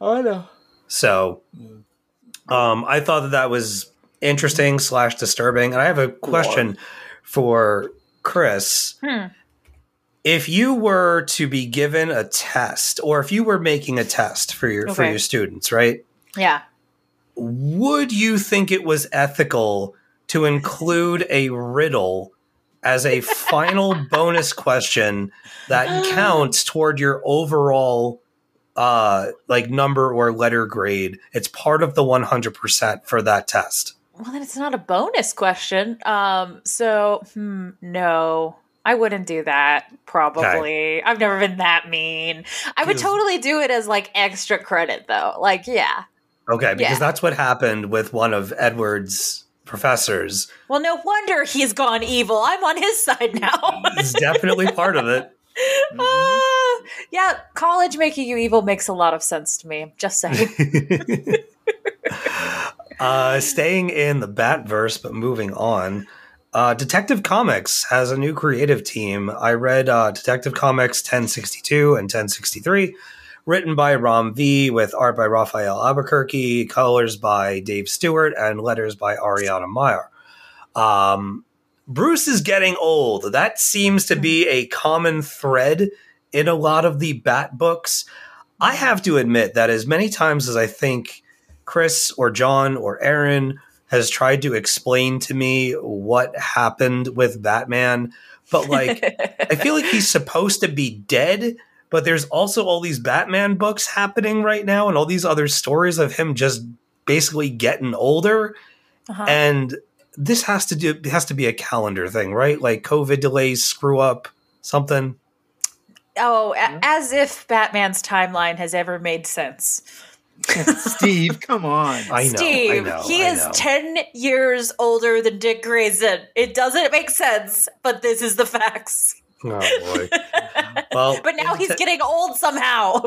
I know. so um i thought that that was interesting slash disturbing. And i have a question for chris. Hmm. if you were to be given a test or if you were making a test for your for your students right? Yeah. would you think it was ethical to include a riddle as a final bonus question that counts toward your overall uh like number or letter grade? It's part of the 100% for that test Well, then it's not a bonus question. Um. So, hmm, no, I wouldn't do that. Probably. I've never been that mean. I would totally do it as like extra credit, though. Like, yeah. okay because Yeah. that's what happened with one of edward's professors Well, no wonder he's gone evil. I'm on his side now. it's definitely part of it Ah, yeah, college making you evil makes a lot of sense to me. Just saying. Uh, staying in the Batverse, but moving on. Uh, Detective Comics has a new creative team. I read uh, Detective Comics 1062 and 1063, written by Ram V, with art by Rafael Albuquerque, colors by Dave Stewart, and letters by Ariana Maher. Um, Bruce is getting old. That seems to be a common thread in a lot of the Bat books. I have to admit that as many times as I think Chris or Jon or Aaron has tried to explain to me what happened with Batman, but like I feel like he's supposed to be dead, but there's also all these Batman books happening right now and all these other stories of him just basically getting older. Uh-huh. And this has to do has to be a calendar thing, right? Like COVID delays screw up something. oh, a- as if Batman's timeline has ever made sense. Steve, come on. I know. Steve, I know. he I is know. 10 years older than Dick Grayson. It doesn't make sense, but this is the facts. Oh boy. well, But now he's det- getting old somehow.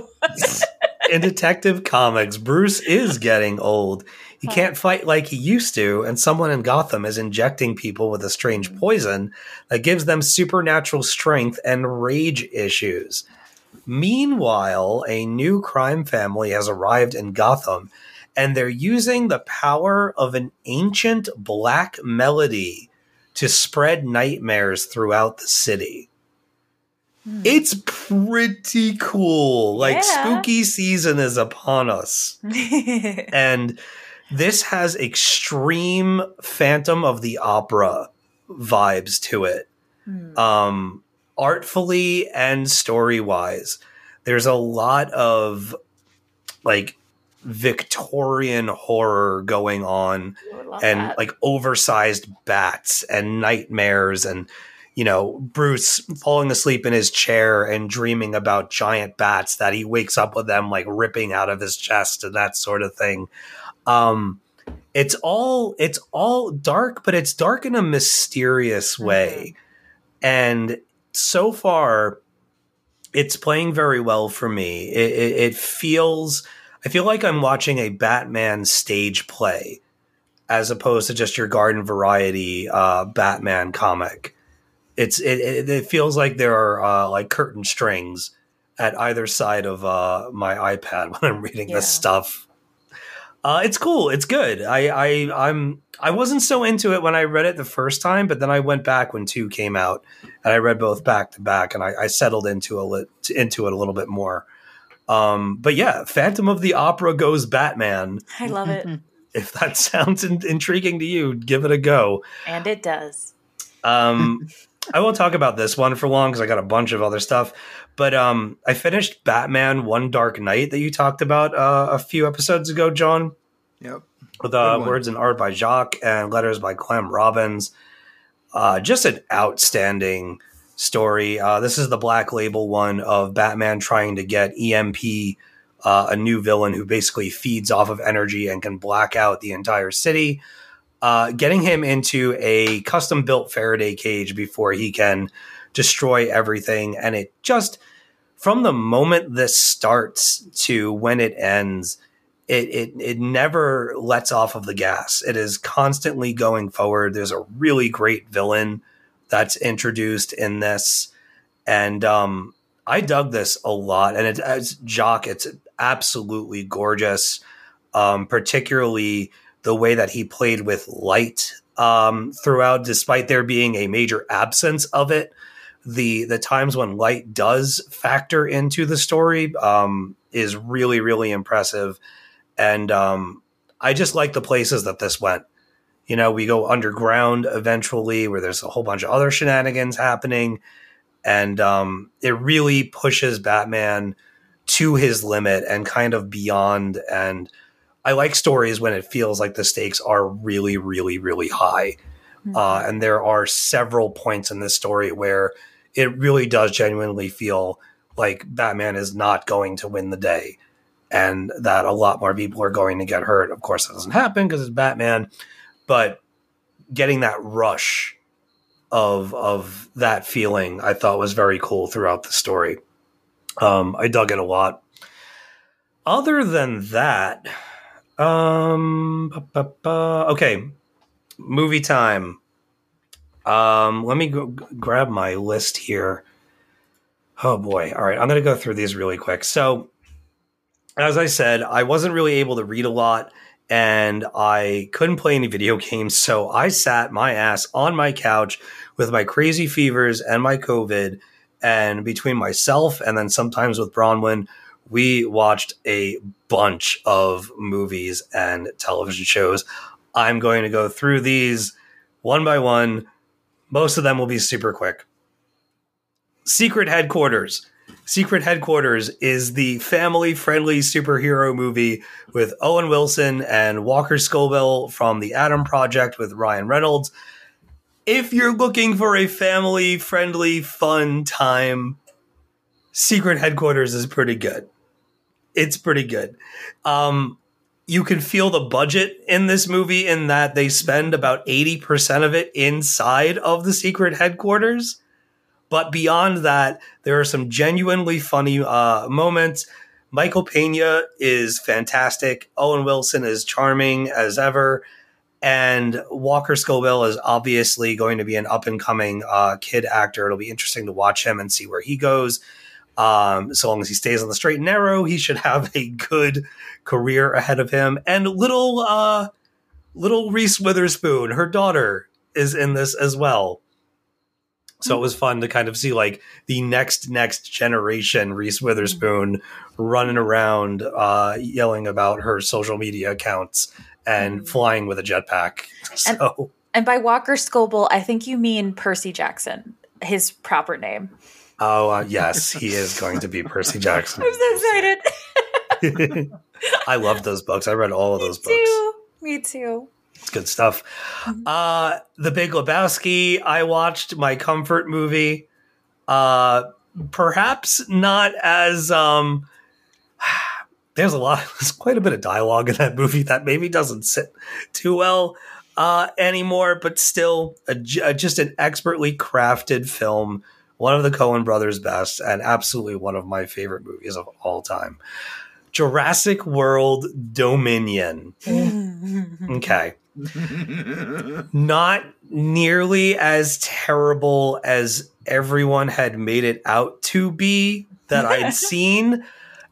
in Detective Comics, Bruce is getting old. He can't fight like he used to, and someone in Gotham is injecting people with a strange hmm. poison that gives them supernatural strength and rage issues. Meanwhile, a new crime family has arrived in Gotham, and they're using the power of an ancient black melody to spread nightmares throughout the city. It's pretty cool. Like Yeah. spooky season is upon us. And this has extreme Phantom of the Opera vibes to it. Um artfully and story-wise. There's a lot of like Victorian horror going on and that. like oversized bats and nightmares and you know Bruce falling asleep in his chair and dreaming about giant bats that he wakes up with them like ripping out of his chest and that sort of thing um it's all it's all dark but it's dark in a mysterious way and so far it's playing very well for me it, it, it feels i feel like i'm watching a batman stage play as opposed to just your garden variety uh, Batman comic. It's it, it, it feels like there are uh, like curtain strings at either side of uh, my iPad when I'm reading Yeah. this stuff. Uh, it's cool. It's good. I, I I'm I wasn't so into it when I read it the first time, but then I went back when two came out, and I read both back to back, and I, I settled into a lit, into it a little bit more. Um, but yeah, Phantom of the Opera goes Batman I love it. if that sounds in- intriguing to you, give it a go. And it does. Um, I won't talk about this one for long because I got a bunch of other stuff. But um, I finished Batman One Dark Night that you talked about uh, a few episodes ago, Jon, Yep. with uh, words and art by Jock and letters by Clem Robins. Uh, just an outstanding story. Uh, this is the black label one of Batman trying to get EMP, uh, a new villain who basically feeds off of energy and can black out the entire city. Uh, getting him into a custom built Faraday cage before he can destroy everything. And it just, from the moment this starts to when it ends, it, it it never lets off of the gas. It is constantly going forward. There's a really great villain that's introduced in this, and um, I dug this a lot. And it, as Jock, it's absolutely gorgeous, um, particularly the way that he played with light um, throughout, despite there being a major absence of it. The the times when light does factor into the story um, is really really impressive and um, I just like the places that this went. You know, we go underground eventually, where there's a whole bunch of other shenanigans happening, and um, it really pushes Batman to his limit and kind of beyond. And I like stories when it feels like the stakes are really, really, really high. Uh, and there are several points in this story where it really does genuinely feel like Batman is not going to win the day and that a lot more people are going to get hurt. Of course, that doesn't happen because it's Batman, but getting that rush of of that feeling, I thought was very cool throughout the story. Um, I dug it a lot. Other than that, Um. Okay. Movie time. Um. Let me go grab my list here. Oh boy. All right. I'm going to go through these really quick. So, as I said, I wasn't really able to read a lot and I couldn't play any video games. So I sat my ass on my couch with my crazy fevers and my COVID. And between myself and then sometimes with Bronwyn, we watched a bunch of movies and television shows. I'm going to go through these one by one. Most of them will be super quick. Secret Headquarters. Secret Headquarters is the family friendly superhero movie with Owen Wilson and Walker Scobell from the Adam Project with Ryan Reynolds. If you're looking for a family friendly, fun time, Secret Headquarters is pretty good. It's pretty good. Um, you can feel the budget in this movie in that they spend about 80% of it inside of the secret headquarters. But beyond that, there are some genuinely funny uh, moments. Michael Pena is fantastic. Owen Wilson is charming as ever. And Walker Scobell is obviously going to be an up and coming uh, kid actor. It'll be interesting to watch him and see where he goes. Um, so long as he stays on the straight and narrow, he should have a good career ahead of him. And little, uh, little Reese Witherspoon, her daughter, is in this as well. So it was fun to kind of see like the next next generation Reese Witherspoon running around, uh, yelling about her social media accounts and flying with a jetpack. And- So And by Walker Scobell, I think you mean Percy Jackson, his proper name. Oh uh, yes, he is going to be Percy Jackson. I'm so excited. I love those books. I read all of those Me books. too. Me too. It's good stuff. Uh, the Big Lebowski. I watched my comfort movie. Uh, perhaps not as um. There's a lot. There's quite a bit of dialogue in that movie that maybe doesn't sit too well uh, anymore, but still, a- just an expertly crafted film. One of the Coen brothers' best, and absolutely one of my favorite movies of all time. Jurassic World Dominion. Okay. Not nearly as terrible as everyone had made it out to be that I'd seen.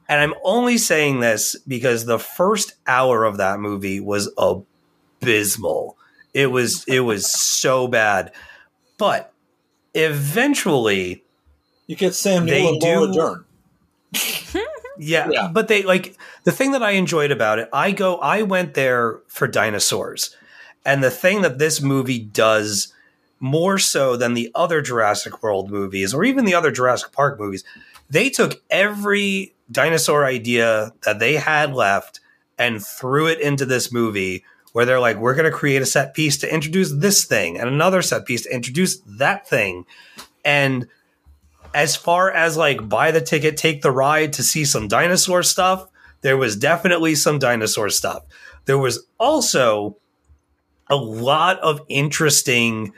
And I'm only saying this because the first hour of that movie was abysmal. It was it was so bad. But eventually You get Sam Neill and Laura do- Dern. Yeah, Yeah. but they like the thing that I enjoyed about it. I go, I went there for dinosaurs, and the thing that this movie does more so than the other Jurassic World movies or even the other Jurassic Park movies, they took every dinosaur idea that they had left and threw it into this movie. Where they're like, we're going to create a set piece to introduce this thing and another set piece to introduce that thing. And as far as like buy the ticket, take the ride to see some dinosaur stuff, there was definitely some dinosaur stuff. There was also a lot of interesting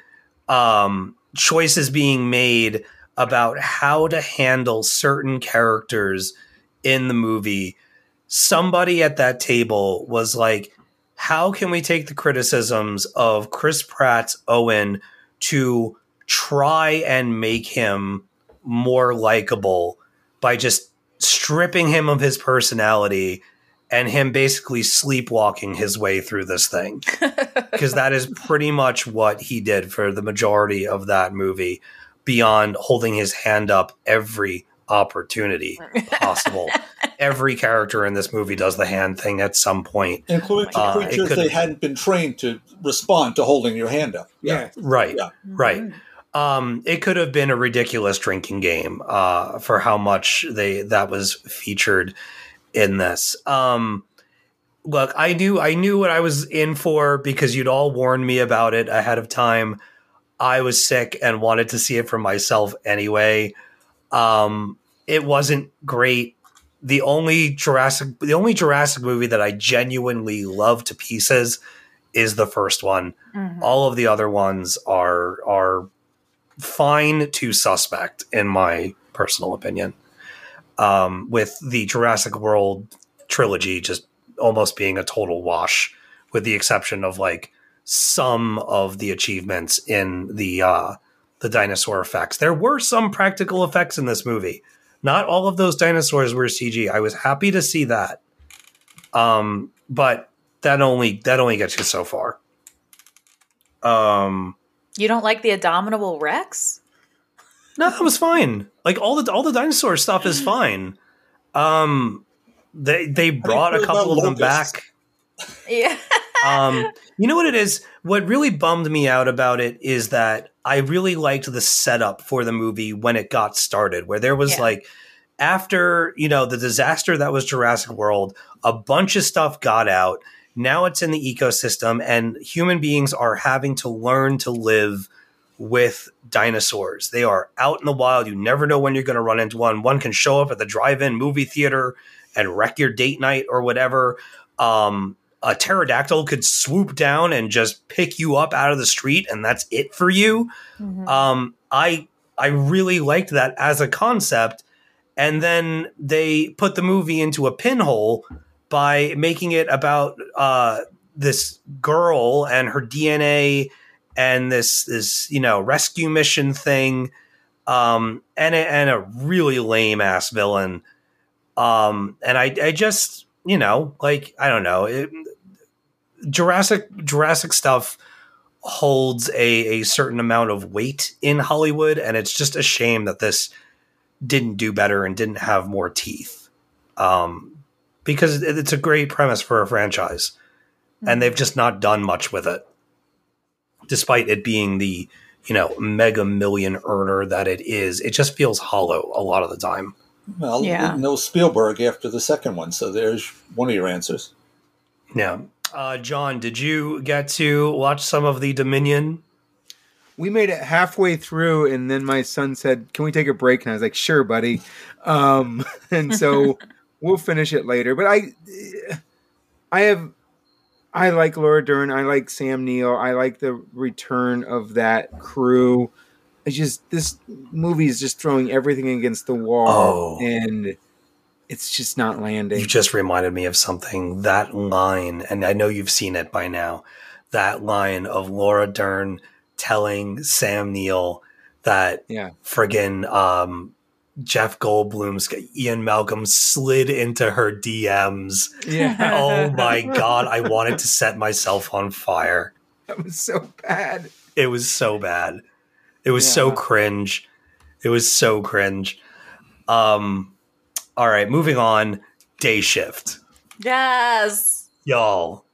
um, choices being made about how to handle certain characters in the movie. Somebody at that table was like, how can we take the criticisms of Chris Pratt's Owen to try and make him more likable by just stripping him of his personality and him basically sleepwalking his way through this thing? Because that is pretty much what he did for the majority of that movie beyond holding his hand up every opportunity possible every character in this movie does the hand thing at some point. Including to Uh, creatures they hadn't been trained to respond to holding your hand up. Yeah. right Yeah. right. Um it could have been a ridiculous drinking game uh for how much they that was featured in this. Um look i knew i knew what i was in for because you'd all warned me about it ahead of time. I was sick and wanted to see it for myself anyway. Um it wasn't great the only jurassic the only jurassic movie that i genuinely love to pieces is the first one Mhm. all of the other ones are are fine to suspect in my personal opinion um with the jurassic world trilogy just almost being a total wash, with the exception of like some of the achievements in the uh, the dinosaur effects. There were some practical effects in this movie. Not all of those dinosaurs were CG. I was happy to see that. Um, but that only that only gets you so far. Um, You don't like the Abominable Rex? no, that was fine. Like all the all the dinosaur stuff is fine. Um, they they brought a couple of about them back. Yeah. um, you know what it is? What really bummed me out about it is that I really liked the setup for the movie when it got started, where there was Yeah. like after you know the disaster that was Jurassic World, a bunch of stuff got out. Now it's in the ecosystem, and human beings are having to learn to live with dinosaurs. They are out in the wild. You never know when you're going to run into one. One can show up at the drive-in movie theater and wreck your date night or whatever. Um, a pterodactyl could swoop down and just pick you up out of the street, and that's it for you. Mhm. Um, I I really liked that as a concept, and then they put the movie into a pinhole by making it about uh, this girl and her DNA and this this you know rescue mission thing, um, and a, and a really lame ass villain. Um, and I I just you know like I don't know it, Jurassic Jurassic stuff holds a, a certain amount of weight in Hollywood, and it's just a shame that this didn't do better and didn't have more teeth. Um, because it- it's a great premise for a franchise, and they've just not done much with it, despite it being the you know mega million earner that it is. It just feels hollow a lot of the time. Well, Yeah. no Spielberg after the second one, so there's one of your answers. Yeah. Uh, John, did you get to watch some of the Dominion? we made it halfway through and then my son said can we take a break? And i was like sure buddy. Um, and so we'll finish it later. But i i have i like laura dern. I like sam neill. I like the return of that crew. It's just this movie is just throwing everything against the wall. Oh. and it's just not landing You just reminded me of something. That line, and I know you've seen it by now. That line of Laura Dern telling Sam Neill that yeah friggin' um, Jeff Goldblum's Ian Malcolm slid into her DMs. yeah Oh my god, I wanted to set myself on fire. that was so bad It was so bad. It was so cringe. It was so cringe. Um all right, moving on. Day shift. yes. Y'all,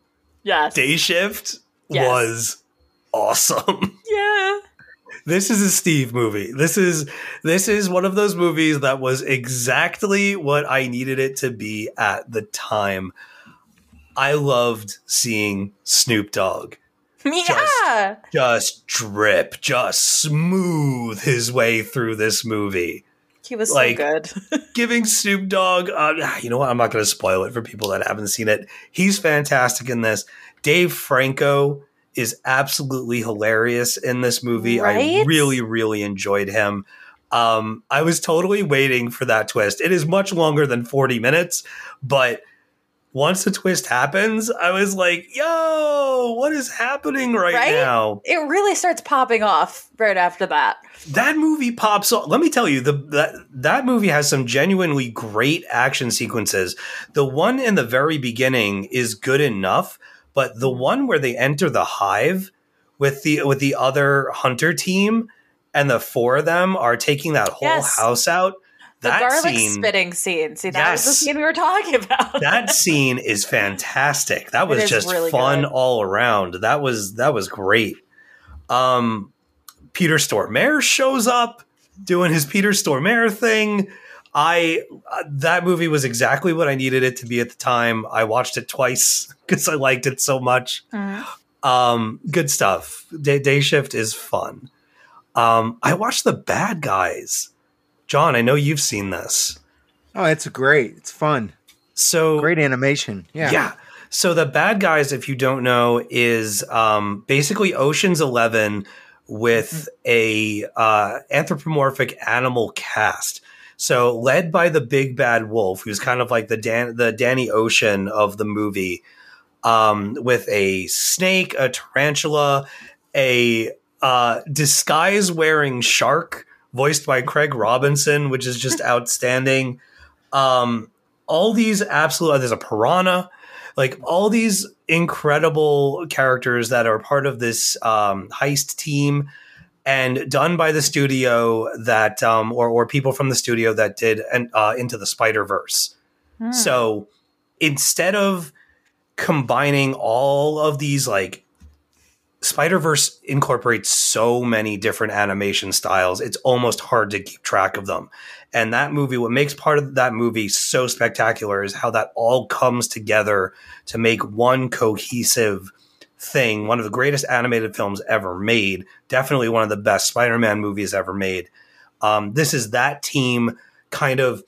Yes. Day Shift Yes. was awesome. yeah. this is a Steve movie. This is this is one of those movies that was exactly what I needed it to be at the time. I loved seeing Snoop Dogg Yeah. just drip, just smooth his way through this movie. He was Like- so good. Giving Snoop Dogg, uh, you know what? I'm not going to spoil it for people that haven't seen it. He's fantastic in this. Dave Franco is absolutely hilarious in this movie. I really, really enjoyed him. Um, I was totally waiting for that twist. It is much longer than 40 minutes, but once the twist happens, I was like, yo, what is happening right, Right? now? it really starts popping off right after that. that movie pops off. Let me tell you, the that that movie has some genuinely great action sequences. The one in the very beginning is good enough, but the one where they enter the hive with the with the other hunter team and the four of them are taking that whole Yes. house out. The That garlic scene, spitting scene. See, that was the scene we were talking about. that scene is fantastic. That was just really fun good. all around. That was that was great. Um, Peter Stormare shows up doing his Peter Stormare thing. I uh, that movie was exactly what I needed it to be at the time. I watched it twice because I liked it so much. Mhm. Um, good stuff. Day, Day Shift is fun. Um, I watched The Bad Guys. John, I know you've seen this. oh it's great it's fun So great animation yeah yeah. So the bad guys, if you don't know, is um, basically Ocean's Eleven with a uh, anthropomorphic animal cast. So led by the big bad wolf, who's kind of like the Dan- the Danny Ocean of the movie, um, with a snake, a tarantula, a uh, disguise wearing shark voiced by Craig Robinson, which is just outstanding. Um, all these absolute there's a piranha, like all these incredible characters that are part of this um, heist team and done by the studio that um, or or people from the studio that did uh, into the Spider Verse. Hmm. So instead of combining all of these like Spider Verse incorporates so many different animation styles. It's almost hard to keep track of them. And that movie, what makes part of that movie so spectacular is how that all comes together to make one cohesive thing. One of the greatest animated films ever made. Definitely one of the best Spider Man movies ever made. Um, this is that team kind of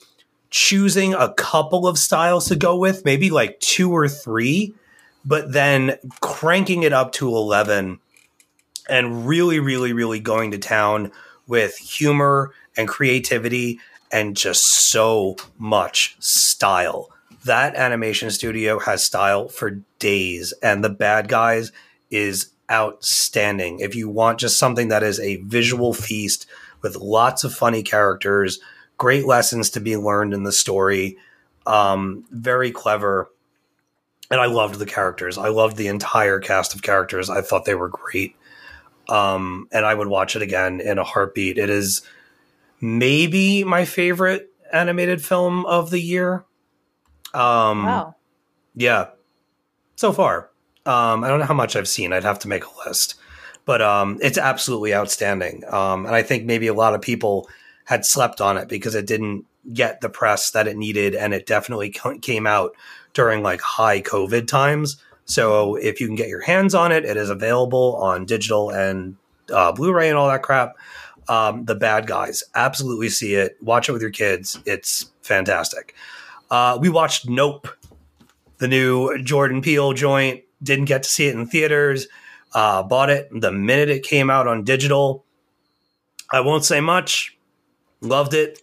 choosing a couple of styles to go with, maybe like two or three but then cranking it up to 11 and really, really, really going to town with humor and creativity and just so much style. That animation studio has style for days, and the bad guys is outstanding. If you want just something that is a visual feast with lots of funny characters, great lessons to be learned in the story, um, very clever and I loved the characters. I loved the entire cast of characters. I thought they were great. Um, and I would watch it again in a heartbeat. It is maybe my favorite animated film of the year. Um, wow. Yeah, so far. Um, I don't know how much I've seen. I'd have to make a list, but um, it's absolutely outstanding. Um, and I think maybe a lot of people had slept on it because it didn't get the press that it needed, and it definitely came out during like high COVID times. So if you can get your hands on it, it is available on digital and uh, Blu-ray and all that crap. Um, the bad guys, absolutely see it. Watch it with your kids. It's fantastic. Uh, we watched Nope, the new Jordan Peele joint. Didn't get to see it in theaters. Uh, bought it the minute it came out on digital. I won't say much. Loved it.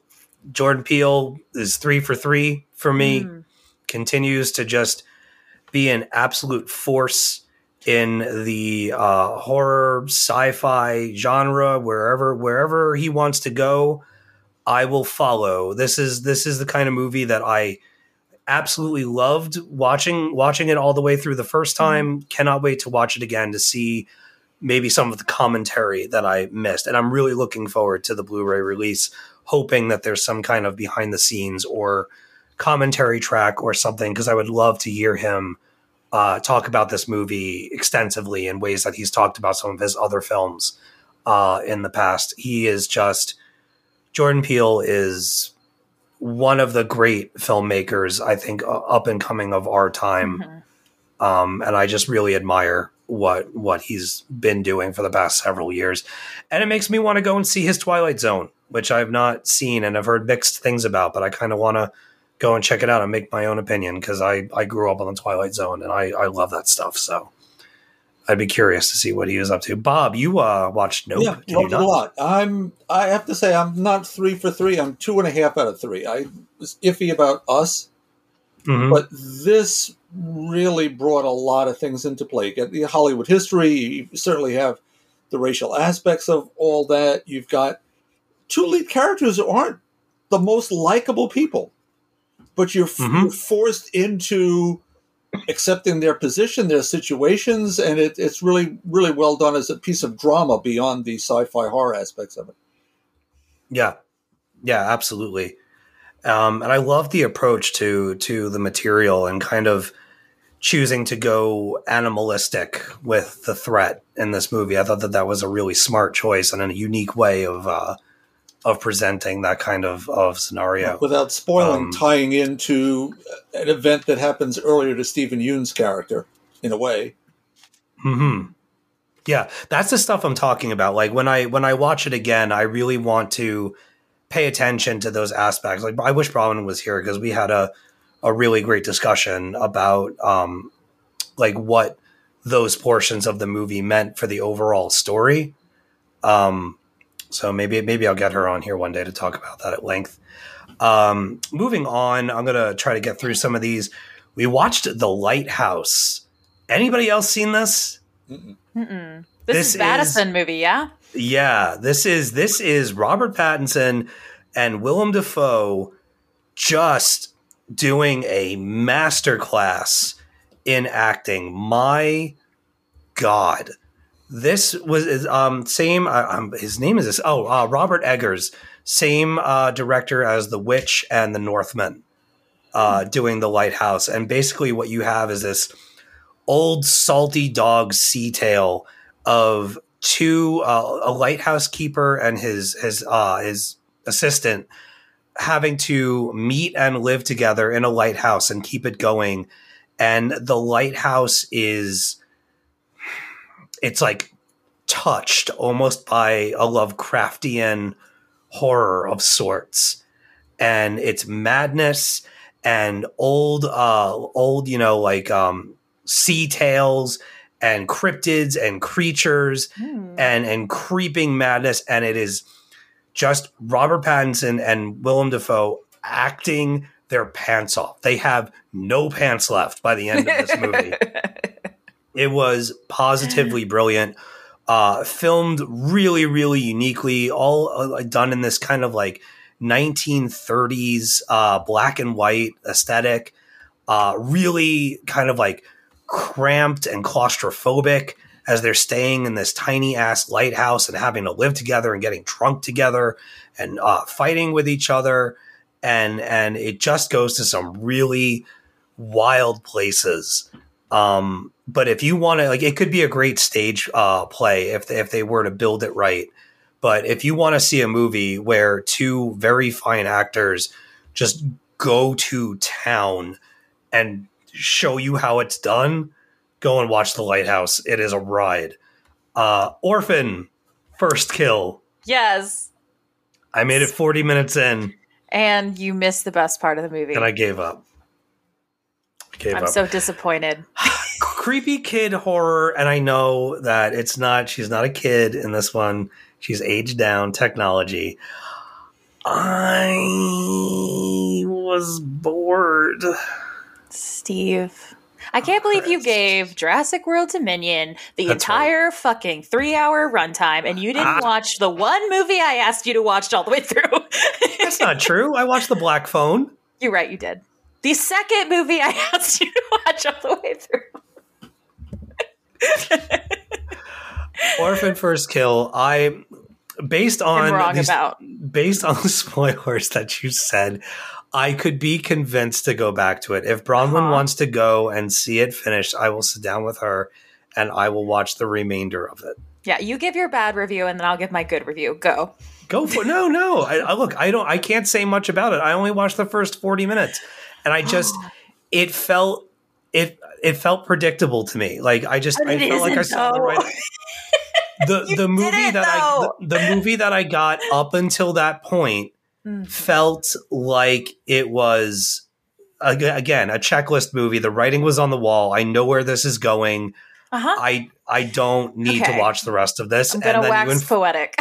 Jordan Peele is three for three for me. Mm continues to just be an absolute force in the uh, horror sci-fi genre wherever wherever he wants to go i will follow. This is this is the kind of movie that i absolutely loved watching watching it all the way through the first mm-hmm. time. Cannot wait to watch it again to see maybe some of the commentary that i missed. And i'm really looking forward to the blu-ray release hoping that there's some kind of behind the scenes or commentary track or something because I would love to hear him uh, talk about this movie extensively in ways that he's talked about some of his other films uh, in the past. He is just Jordan Peele is one of the great filmmakers I think uh, up and coming of our time, mm-hmm. um, and I just really admire what what he's been doing for the past several years, and it makes me want to go and see his Twilight Zone, which I've not seen and I've heard mixed things about, but I kind of want to go and check it out and make my own opinion because I, I grew up on the Twilight Zone and I, I love that stuff. So I'd be curious to see what he was up to. Bob, you uh, watched Nope? Yeah, Did a lot. I'm I have to say I'm not three for three. I'm two and a half out of three. I was iffy about us, mm-hmm. but this really brought a lot of things into play. Get the Hollywood history. You certainly have the racial aspects of all that. You've got two lead characters who aren't the most likable people but you're, mm-hmm. you're forced into accepting their position, their situations, and it, it's really, really well done as a piece of drama beyond the sci-fi horror aspects of it. Yeah, yeah, absolutely. Um, and I love the approach to to the material and kind of choosing to go animalistic with the threat in this movie. I thought that that was a really smart choice and a unique way of uh, of presenting that kind of, of scenario. Without spoiling, um, tying into an event that happens earlier to Steven Yeun's character, in a way. Hmm. Yeah, that's the stuff I'm talking about. Like when I when I watch it again, I really want to pay attention to those aspects. Like I wish Bronwyn was here because we had a a really great discussion about um like what those portions of the movie meant for the overall story. Um so maybe maybe I'll get her on here one day to talk about that at length. Um, moving on, I'm gonna try to get through some of these. We watched The Lighthouse. Anybody else seen this? Mm-mm. This, This is is- Madison movie, yeah. Yeah, this is this is Robert Pattinson and Willem Dafoe just doing a masterclass in acting. My God, this was um same. Uh, um, his name is this. Oh, uh, Robert Eggers, same uh, director as The Witch and The Northman, uh, doing The Lighthouse. And basically, what you have is this old salty dog sea tale of two uh, a lighthouse keeper and his his uh his assistant having to meet and live together in a lighthouse and keep it going and the lighthouse is it's like touched almost by a lovecraftian horror of sorts and it's madness and old uh old you know like um sea tales and cryptids and creatures Hmm. and and creeping madness and it is just Robert Pattinson and Willem Dafoe acting their pants off. They have no pants left by the end of this movie. it was positively brilliant. Uh, filmed really, really uniquely, all uh, done in this kind of like 1930s uh, black and white aesthetic. Uh, really kind of like cramped and claustrophobic as they're staying in this tiny ass lighthouse and having to live together and getting drunk together and uh, fighting with each other and and it just goes to some really wild places um but if you want to like it could be a great stage uh play if they, if they were to build it right. But if you want to see a movie where two very fine actors just go to town and show you how it's done go and watch the lighthouse. It is a ride. Uh orphan first kill. Yes. i made it 40 minutes in. And you missed the best part of the movie. and i gave up gave I'm up so disappointed. creepy kid horror and i know that it's not she's not a kid in this one she's aged down technology i was bored Steve. I can't believe you gave Jurassic World Dominion the That's entire fucking three hour runtime and you didn't Ah. watch the one movie I asked you to watch all the way through. that's not true i watched the black phone You're right, you did. The second movie I asked you to watch all the way through. orphan first kill i based on these- based on the spoilers that you said, I could be convinced to go back to it. If Bronwyn Uh-huh. wants to go and see it finished, I will sit down with her and I will watch the remainder of it. Yeah, you give your bad review and then I'll give my good review. Go. Go for no, no. I, I look, I don't, I can't say much about it. I only watched the first forty minutes, and I just, it felt, it, it felt predictable to me. Like I just, But I felt like I saw the right. The the movie that I the, the movie that I got up until that point Mm. felt like it was again a checklist movie. The writing was on the wall. I know where this is going. Uh huh. I I don't need Okay. to watch the rest of this. I'm gonna then wax inf- poetic.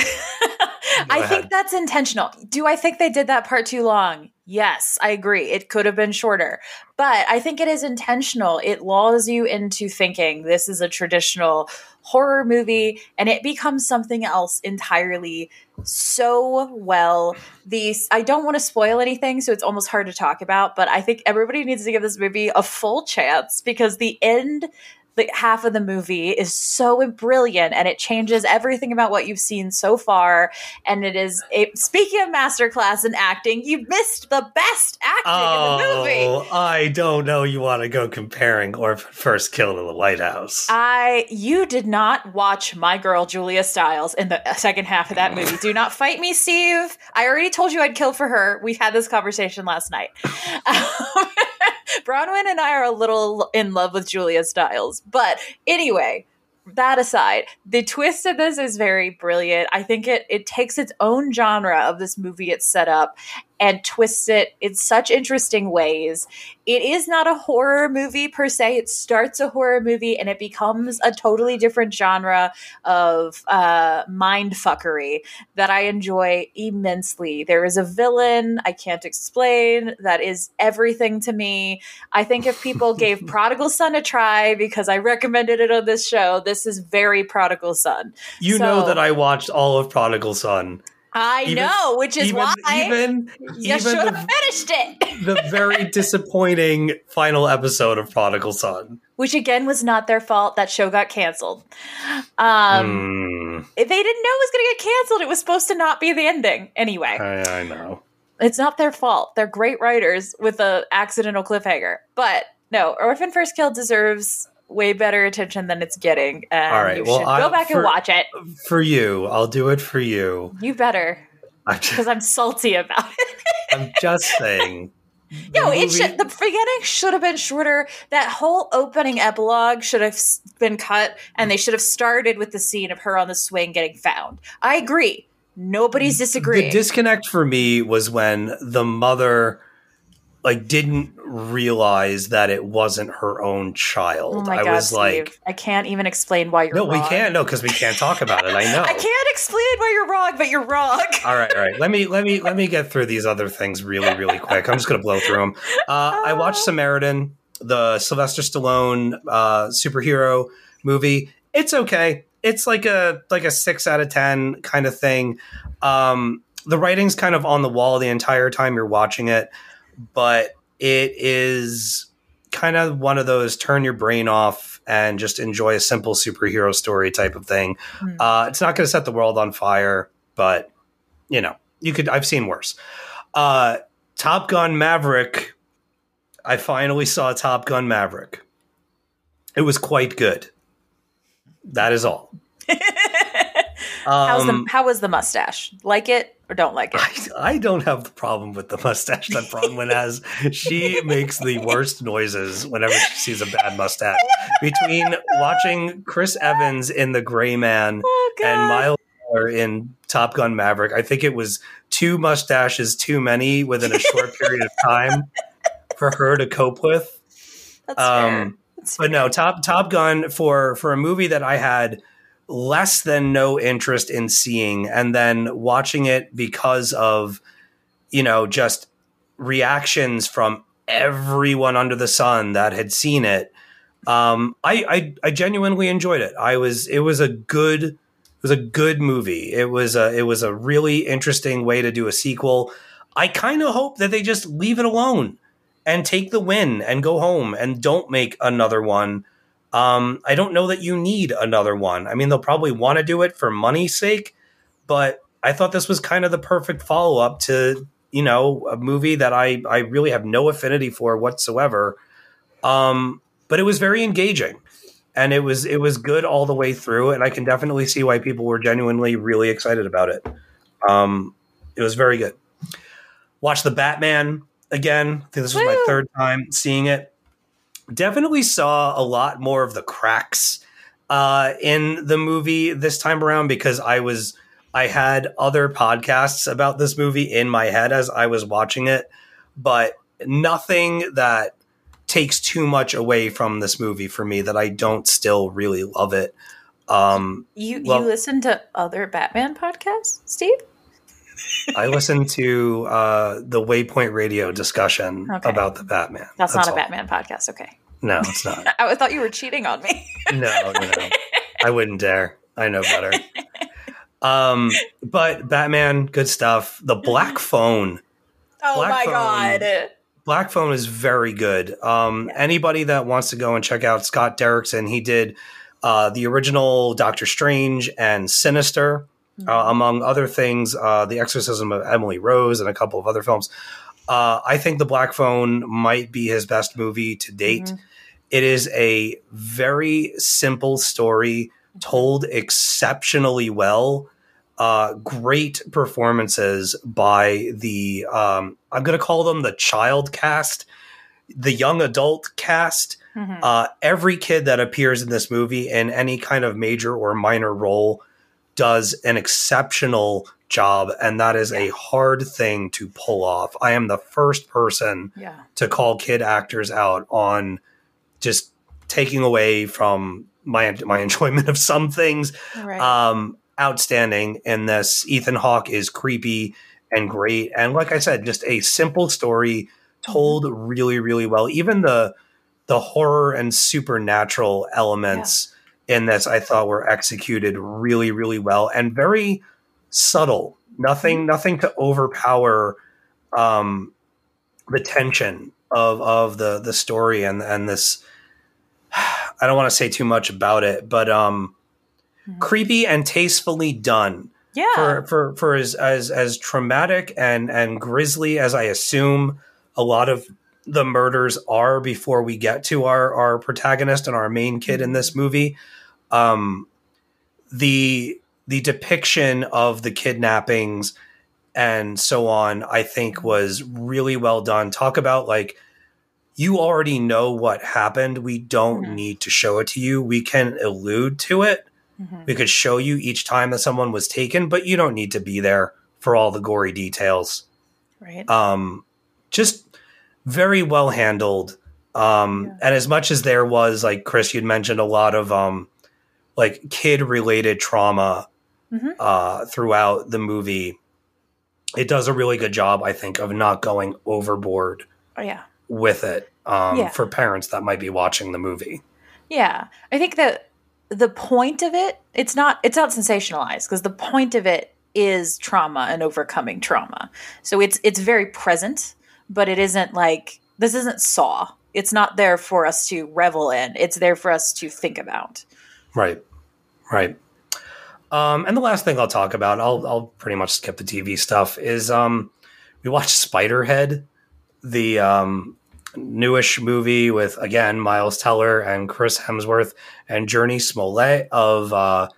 I ahead. think that's intentional. Do I think they did that part too long? Yes, I agree. It could have been shorter, but I think it is intentional. It lulls you into thinking this is a traditional horror movie and it becomes something else entirely so well. These I don't want to spoil anything, so it's almost hard to talk about, but I think everybody needs to give this movie a full chance because the end the half of the movie is so brilliant and it changes everything about what you've seen so far and it is a, speaking of masterclass in acting you missed the best acting in the movie Oh, I don't know. You want to go comparing or first kill to the lighthouse? I you did not watch my girl Julia Stiles in the second half of that movie. Do not fight me, Steve. I already told you I'd kill for her. We had this conversation last night. Um, Bronwyn and I are a little in love with Julia Stiles, but anyway. That aside, the twist of this is very brilliant. I think it it takes its own genre of this movie it's set up and twists it in such interesting ways. It is not a horror movie per se. It starts a horror movie and it becomes a totally different genre of uh, mind fuckery that I enjoy immensely. There is a villain I can't explain that is everything to me. I think if people gave Prodigal Son a try, because I recommended it on this show, this is very Prodigal Son. You So- know that I watched all of Prodigal Son. I Even- know, which is even, why even you even should have finished it. the very disappointing final episode of Prodigal Son. Which again was not their fault. That show got canceled. Um, Hmm, They didn't know it was going to get canceled. It was supposed to not be the ending anyway. I, I know. It's not their fault. They're great writers with a accidental cliffhanger. But no, Orphan First Kill deserves way better attention than it's getting. And All right, you well, should I- go back for- and watch it. For you, I'll do it for you. You better, because I'm salty about it. I'm just saying. The No, it should. The beginning should have been shorter. That whole opening epilogue should have been cut, and they should have started with the scene of her on the swing getting found. I agree. Nobody's disagreeing. The disconnect for me was when the mother like didn't realize that it wasn't her own child. oh my I god, was Steve! like, I can't even explain why you're no, wrong. we can't. No, because we can't talk about it. I know. I can't explain why you're wrong, but you're wrong. All right, all right. Let me let me let me get through these other things really, really quick. I'm just gonna blow through them. Uh, I watched Samaritan, the Sylvester Stallone uh, superhero movie. It's okay. It's like a like a six out of ten kind of thing. Um, the writing's kind of on the wall the entire time you're watching it, but it is kind of one of those turn your brain off and just enjoy a simple superhero story type of thing. Hmm. Uh, it's not going to set the world on fire, but you know, you could. I've seen worse. Uh, Top Gun Maverick. I finally saw Top Gun Maverick. It was quite good. That is all. How's Um, the how was the mustache? Like it or don't like it? I, I don't have the problem with the mustache that Bronwyn has. She makes the worst noises whenever she sees a bad mustache. Between watching Chris Evans in The Gray Man oh and Miles in Top Gun Maverick, I think it was two mustaches too many within a short period of time for her to cope with. That's fair. Um, That's but no, Top Top Gun for for a movie that I had less than no interest in seeing, and then watching it because of you know just reactions from everyone under the sun that had seen it. Um, I, I I genuinely enjoyed it. I was it was a good it was a good movie. It was a it was a really interesting way to do a sequel. I kind of hope that they just leave it alone and take the win and go home and don't make another one. Um, I don't know that you need another one. I mean, they'll probably want to do it for money's sake, but I thought this was kind of the perfect follow up to you know a movie that I I really have no affinity for whatsoever. Um, but it was very engaging, and it was it was good all the way through, and I can definitely see why people were genuinely really excited about it. Um, it was very good. Watch the Batman again. I think this was my third time seeing it. Definitely saw a lot more of the cracks uh, in the movie this time around because I was I had other podcasts about this movie in my head as I was watching it, but nothing that takes too much away from this movie for me that I don't still really love it. Um, you well- you listen to other Batman podcasts, Steve? I listened to uh, the Waypoint Radio discussion Okay. about the Batman. That's, not a. Batman podcast. Okay, No, it's not. I thought you were cheating on me. no, no, no. I wouldn't dare. I know better. Um, but Batman, good stuff. The Black Phone. oh Black my Phone. god! Black Phone is very good. Um, anybody that wants to go and check out Scott Derrickson, he did uh, the original Doctor Strange and Sinister, uh, among other things, uh, The Exorcism of Emily Rose, and a couple of other films. Uh, I think The Black Phone might be his best movie to date. Mhm. It is a very simple story told exceptionally well. Uh, great performances by the um, I'm going to call them the child cast, the young adult cast. Mhm. Uh, every kid that appears in this movie in any kind of major or minor role does an exceptional job, and that is a hard thing to pull off. I am the first person Yeah. to call kid actors out on just taking away from my my enjoyment of some things. Right. Um, outstanding in this. Ethan Hawke is creepy and great, and like I said, just a simple story told really, really well. Even the the horror and supernatural elements in this, I thought were executed really, really well and very subtle. Nothing, nothing to overpower um, the tension of of the the story and and this. I don't want to say too much about it, but um, Mhm. creepy and tastefully done yeah. for for for as as as traumatic and and grisly as I assume a lot of the murders are before we get to our our protagonist and our main kid in this movie. Um, the the depiction of the kidnappings and so on, I think, was really well done. Talk about like you already know what happened. We don't Mhm. need to show it to you. We can allude to it Mhm. we could show you each time that someone was taken, but you don't need to be there for all the gory details. Right. Um, just very well handled. Um, Yeah. and as much as there was, like Chris, you'd mentioned a lot of um, like kid related trauma Mhm. uh, throughout the movie. It does a really good job, I think, of not going overboard oh, yeah. With it um, Yeah. for parents that might be watching the movie. Yeah. I think that the point of it, it's not it's not sensationalized because the point of it is trauma and overcoming trauma. So it's it's very present, but it isn't like this isn't saw. It's not there for us to revel in. It's there for us to think about. Right. Right. Um, and the last thing I'll talk about, I'll I'll pretty much skip the TV stuff, is um we watched Spiderhead, the um newish movie with again Miles Teller and Chris Hemsworth and Jurnee Smollett of uh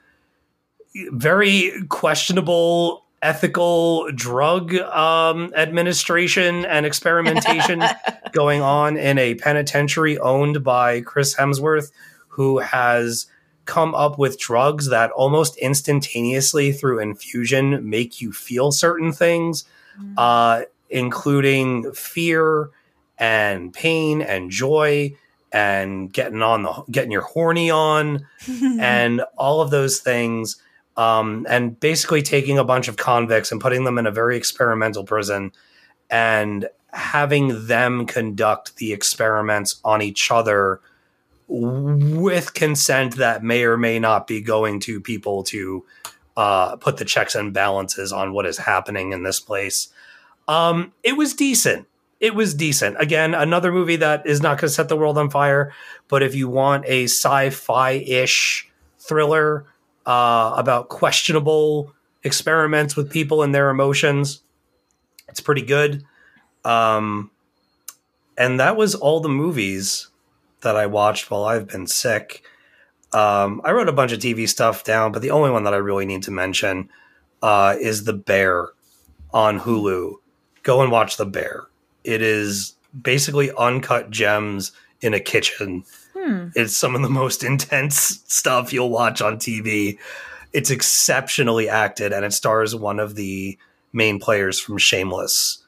very questionable ethical drug um administration and experimentation going on in a penitentiary owned by Chris Hemsworth who has come up with drugs that almost instantaneously through infusion make you feel certain things, uh, including fear and pain and joy and getting on the getting your horny on and all of those things. Um, and basically taking a bunch of convicts and putting them in a very experimental prison and having them conduct the experiments on each other with consent that may or may not be going to people to uh, put the checks and balances on what is happening in this place. Um, it was decent. It was decent. Again, another movie that is not going to set the world on fire, but if you want a sci-fi ish thriller uh, about questionable experiments with people and their emotions, it's pretty good. Um, and that was all the movies that I watched while I've been sick. Um, I wrote a bunch of TV stuff down, but the only one that I really need to mention uh, is The Bear on Hulu. Go and watch The Bear. It is basically uncut gems in a kitchen. Hmm. It's some of the most intense stuff you'll watch on TV. It's exceptionally acted, and it stars one of the main players from Shameless,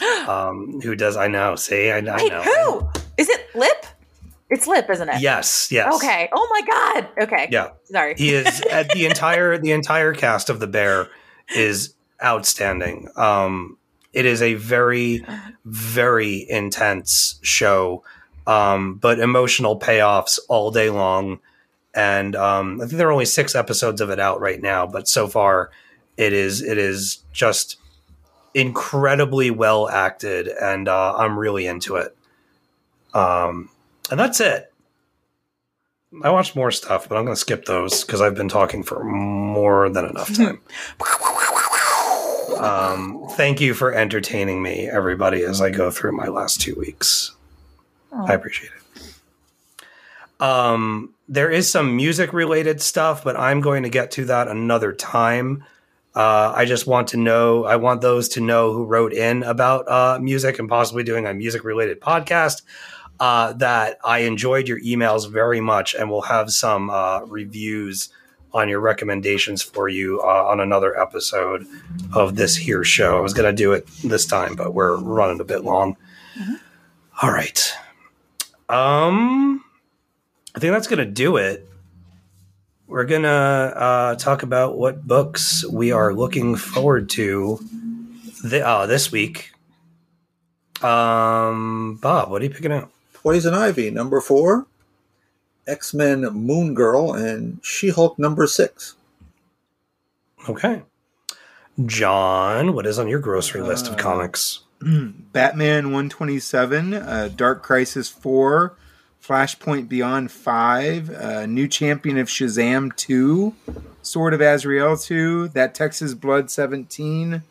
um, who does I know. See, I, I Wait, know. who? Is it Lip? It's Lip, isn't it? Yes, yes. Okay. Oh my god. Okay. Yeah, Sorry. he is. uh, the entire the entire cast of the Bear is outstanding. Um, it is a very very intense show, um, but emotional payoffs all day long. And um, I think there are only six episodes of it out right now, but so far it is it is just incredibly well acted, and uh, I'm really into it. Um, and that's it. I watched more stuff, but I'm going to skip those because I've been talking for more than enough time. um, thank you for entertaining me, everybody, as I go through my last two weeks. Oh. I appreciate it. Um, there is some music related stuff, but I'm going to get to that another time. Uh, I just want to know, I want those to know who wrote in about uh, music and possibly doing a music related podcast uh, that I enjoyed your emails very much and we'll have some uh, reviews on your recommendations for you uh, on another episode of this here show. I was going to do it this time, but we're running a bit long. All right. Um, I think that's going to do it. We're going to uh, talk about what books we are looking forward to th- uh, this week. Um, Bob, what are you picking out? Poison Ivy, number four. X Men Moon Girl, and She Hulk, number six. Okay. John, what is on your grocery list of comics? Batman 127, uh, Dark Crisis 4, Flashpoint Beyond 5, uh, New Champion of Shazam 2, Sword of Azrael 2, That Texas Blood 17,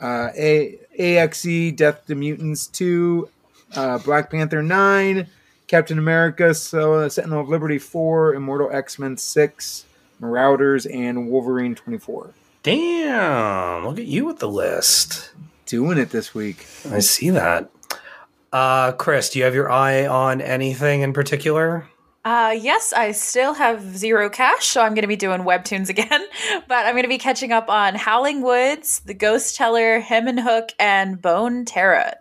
uh, A- AXE Death to Mutants 2, uh, Black Panther 9, Captain America, so, uh, Sentinel of Liberty 4, Immortal X Men 6, Marauders, and Wolverine 24. Damn, look at you with the list. Doing it this week. I see that. Uh, Chris, do you have your eye on anything in particular? Uh, yes, I still have zero cash, so I'm going to be doing webtoons again. But I'm going to be catching up on Howling Woods, The Ghost Teller, Him and Hook, and Bone Tarot.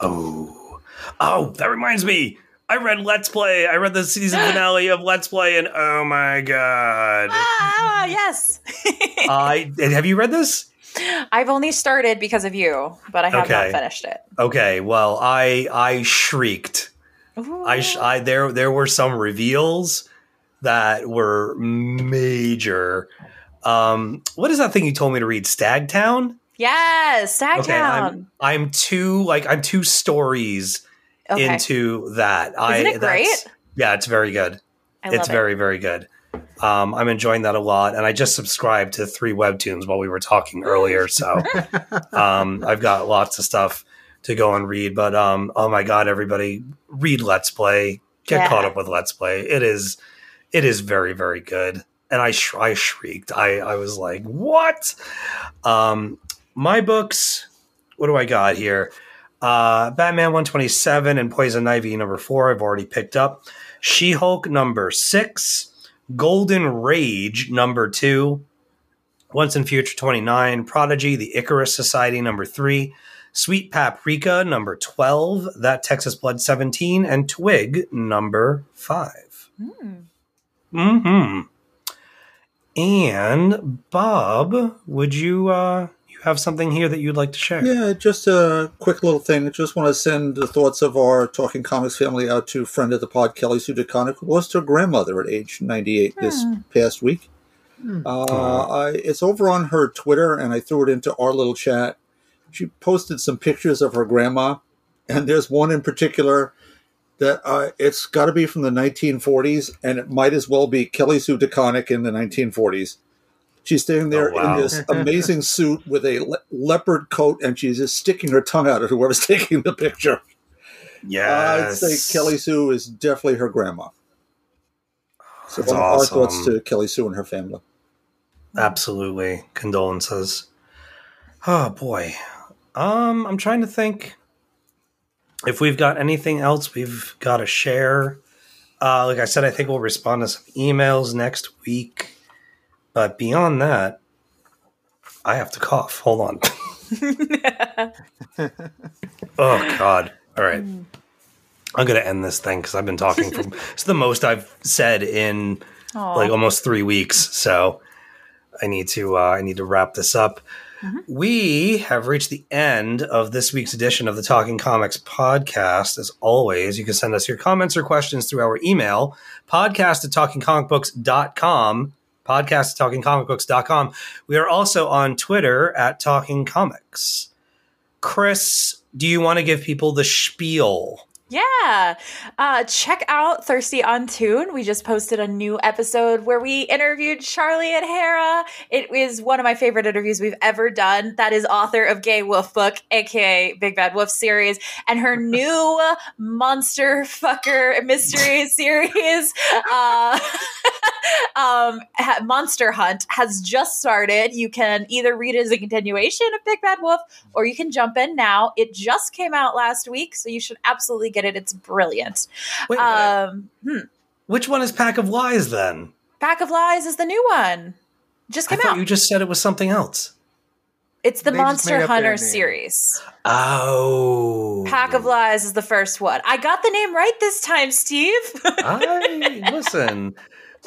Oh, oh, that reminds me. I read Let's Play. I read the season finale of Let's Play, and oh my god! Ah, yes. I have you read this? I've only started because of you, but I have Okay. not finished it. Okay, well, I I shrieked. I, sh- I there there were some reveals that were major. Um, what is that thing you told me to read? Stagtown. yes, Stagtown. Okay, I'm I'm two like I'm two stories Okay. into that. Isn't it great? Yeah, it's very good. I it's it. very very good. Um, I'm enjoying that a lot, and I just subscribed to three webtoons while we were talking earlier, so um, I've got lots of stuff to go and read. But um, oh my god, everybody, read Let's Play. Get Yeah. caught up with Let's Play. It is it is very very good, and I sh- I shrieked. I I was like, what? Um, my books. What do I got here? Uh, Batman 127 and Poison Ivy number four. I've already picked up. She Hulk number six. Golden Rage number two. Once and Future 29. Prodigy, The Icarus Society number three. Sweet Paprika number 12. That Texas Blood 17. And Twig number five. Mm. hmm And Bob, would you uh you have something here that you'd like to share? Yeah, just a quick little thing. I just want to send the thoughts of our Talking Comics family out to friend of the pod, Kelly Sue DeConnick, who lost her grandmother at age 98 this past week. Uh, I, it's over on her Twitter, and I threw it into our little chat. She posted some pictures of her grandma, and there's one in particular that uh, it's got to be from the 1940s, and it might as well be Kelly Sue DeConnick in the 1940s. She's standing there Oh, wow. in this amazing suit with a le- leopard coat, and she's just sticking her tongue out at whoever's taking the picture. Yes. I'd say Kelly Sue is definitely her grandma. So That's our thoughts to Kelly Sue and her family. Absolutely. Condolences. Oh boy. Um, I'm trying to think if we've got anything else we've got to share. Uh, like I said, I think we'll respond to some emails next week. But beyond that, I have to cough. Hold on. oh God. All right. I'm gonna end this thing because I've been talking for it's the most I've said in Aw. like almost three weeks. So I need to uh, I need to wrap this up. We have reached the end of this week's edition of the Talking Comics podcast. As always, you can send us your comments or questions through our email, podcast at talkingcomicbooks.com. Podcast talkingcomicbooks.com. We are also on Twitter at Talking Comics. Chris, do you want to give people the spiel? Yeah. Uh, check out Thirsty on Tune. We just posted a new episode where we interviewed Charlie Adhara. It is one of my favorite interviews we've ever done. That is author of Gay Wolf Book, aka Big Bad Wolf series, and her new monster fucker mystery series, uh, um, Monster Hunt, has just started. You can either read it as a continuation of Big Bad Wolf or you can jump in now. It just came out last week, so you should absolutely get it. It's brilliant. Wait. Um, hmm. Which one is Pack of Lies then? Pack of Lies is the new one. Just I came thought out. you just said it was something else. it's the They Monster made up their Hunter series. Oh, Pack of Lies is the first one. I got the name right this time, Steve. I listen.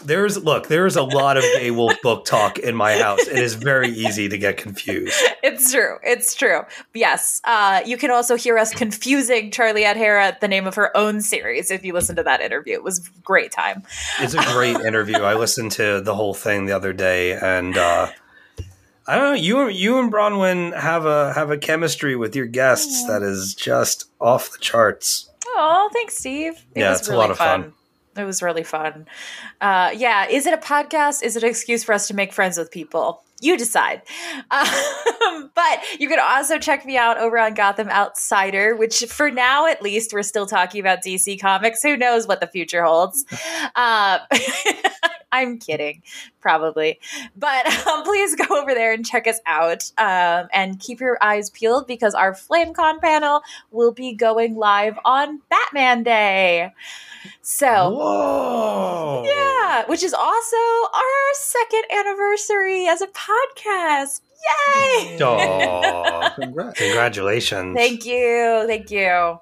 There's look. There's a lot of gay wolf book talk in my house. It is very easy to get confused. it's true. It's true. Yes. Uh, you can also hear us confusing Charlie Adhara the name of her own series if you listen to that interview. It was a great time. It's a great interview. I listened to the whole thing the other day, and uh, I don't know. You you and Bronwyn have a have a chemistry with your guests that is just off the charts. Oh, thanks, Steve. It Yeah, was it's a lot of fun. It was really fun. Uh, yeah, is it a podcast? Is it an excuse for us to make friends with people? You decide. Um, but you can also check me out over on Gotham Outsider, which for now, at least, we're still talking about DC Comics. Who knows what the future holds? Uh, I'm kidding, probably. But um, please go over there and check us out um, and keep your eyes peeled because our FlameCon panel will be going live on Batman Day. So. Whoa! Yeah, which is also our second anniversary as a podcast. Yay! Aw, Congrats. congratulations! Thank you. Thank you.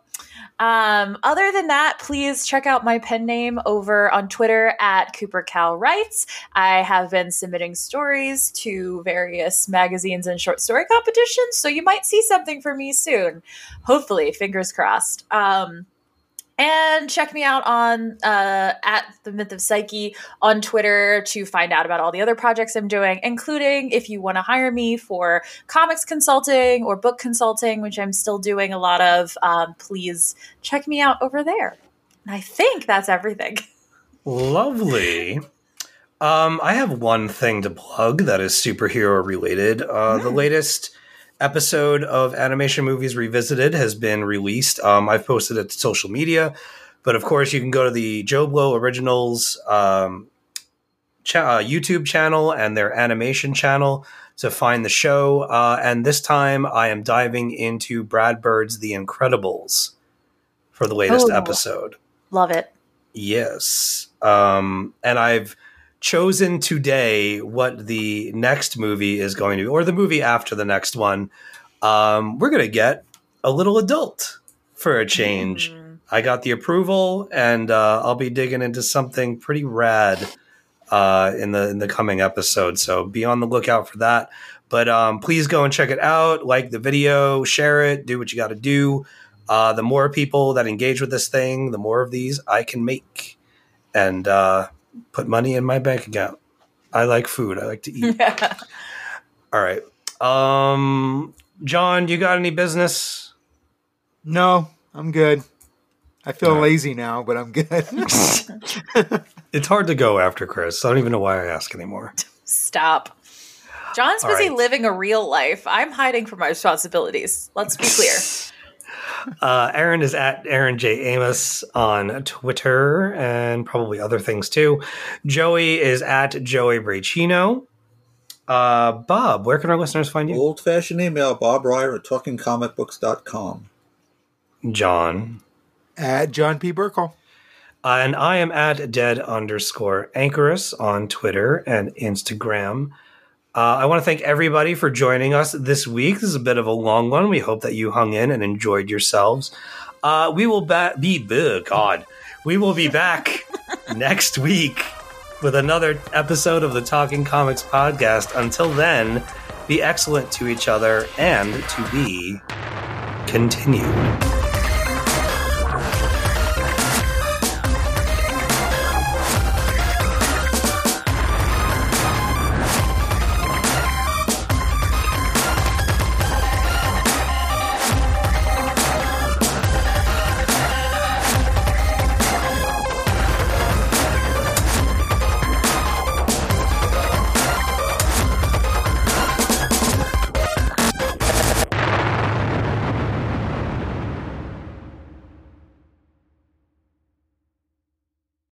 Um, other than that, please check out my pen name over on Twitter at Cooper Cal Writes. I have been submitting stories to various magazines and short story competitions, so you might see something from me soon. Hopefully, fingers crossed. Um, and check me out on uh, at the Myth of Psyche on Twitter to find out about all the other projects I'm doing, including if you want to hire me for comics consulting or book consulting, which I'm still doing a lot of. Um, please check me out over there. And I think that's everything. Lovely. Um, I have one thing to plug that is superhero related. Uh, The latest episode of Animation Movies Revisited has been released. Um, I've posted it to social media, but of course, you can go to the JoBlo Originals um, cha- uh, YouTube channel and their animation channel to find the show. Uh, and this time, I am diving into Brad Bird's The Incredibles for the latest Oh. episode. Love it. Yes. Um, and I've chosen today what the next movie is going to be, or the movie after the next one. Um, we're going to get a little adult for a change. I got the approval, and uh, I'll be digging into something pretty rad uh, in the in the coming episode. So be on the lookout for that. But um, please go and check it out. Like the video, share it, do what you got to do. Uh, the more people that engage with this thing, the more of these I can make and uh, put money in my bank account. I like food. I like to eat. All right. Um, Jon, you got any business? No, I'm good. I feel All right. lazy now, but I'm good. It's hard to go after Chris. I don't even know why I ask anymore. Stop. Jon's All busy right. living a real life. I'm hiding from my responsibilities. Let's be clear. Uh, Aaron is at Aaron J. Amos on Twitter and probably other things too. Joey is at Joey Braccino. Uh, Bob, where can our listeners find you? Old fashioned email, Bob Reyer at talkingcomicbooks.com. Jon. At Jon P. Burkle. Uh, and I am at dead underscore anchorus on Twitter and Instagram. Uh, I want to thank everybody for joining us this week. This is a bit of a long one. We hope that you hung in and enjoyed yourselves. Uh, we will ba- be, ugh, God, we will be back next week with another episode of the Talking Comics podcast. Until then, be excellent to each other and to be continued.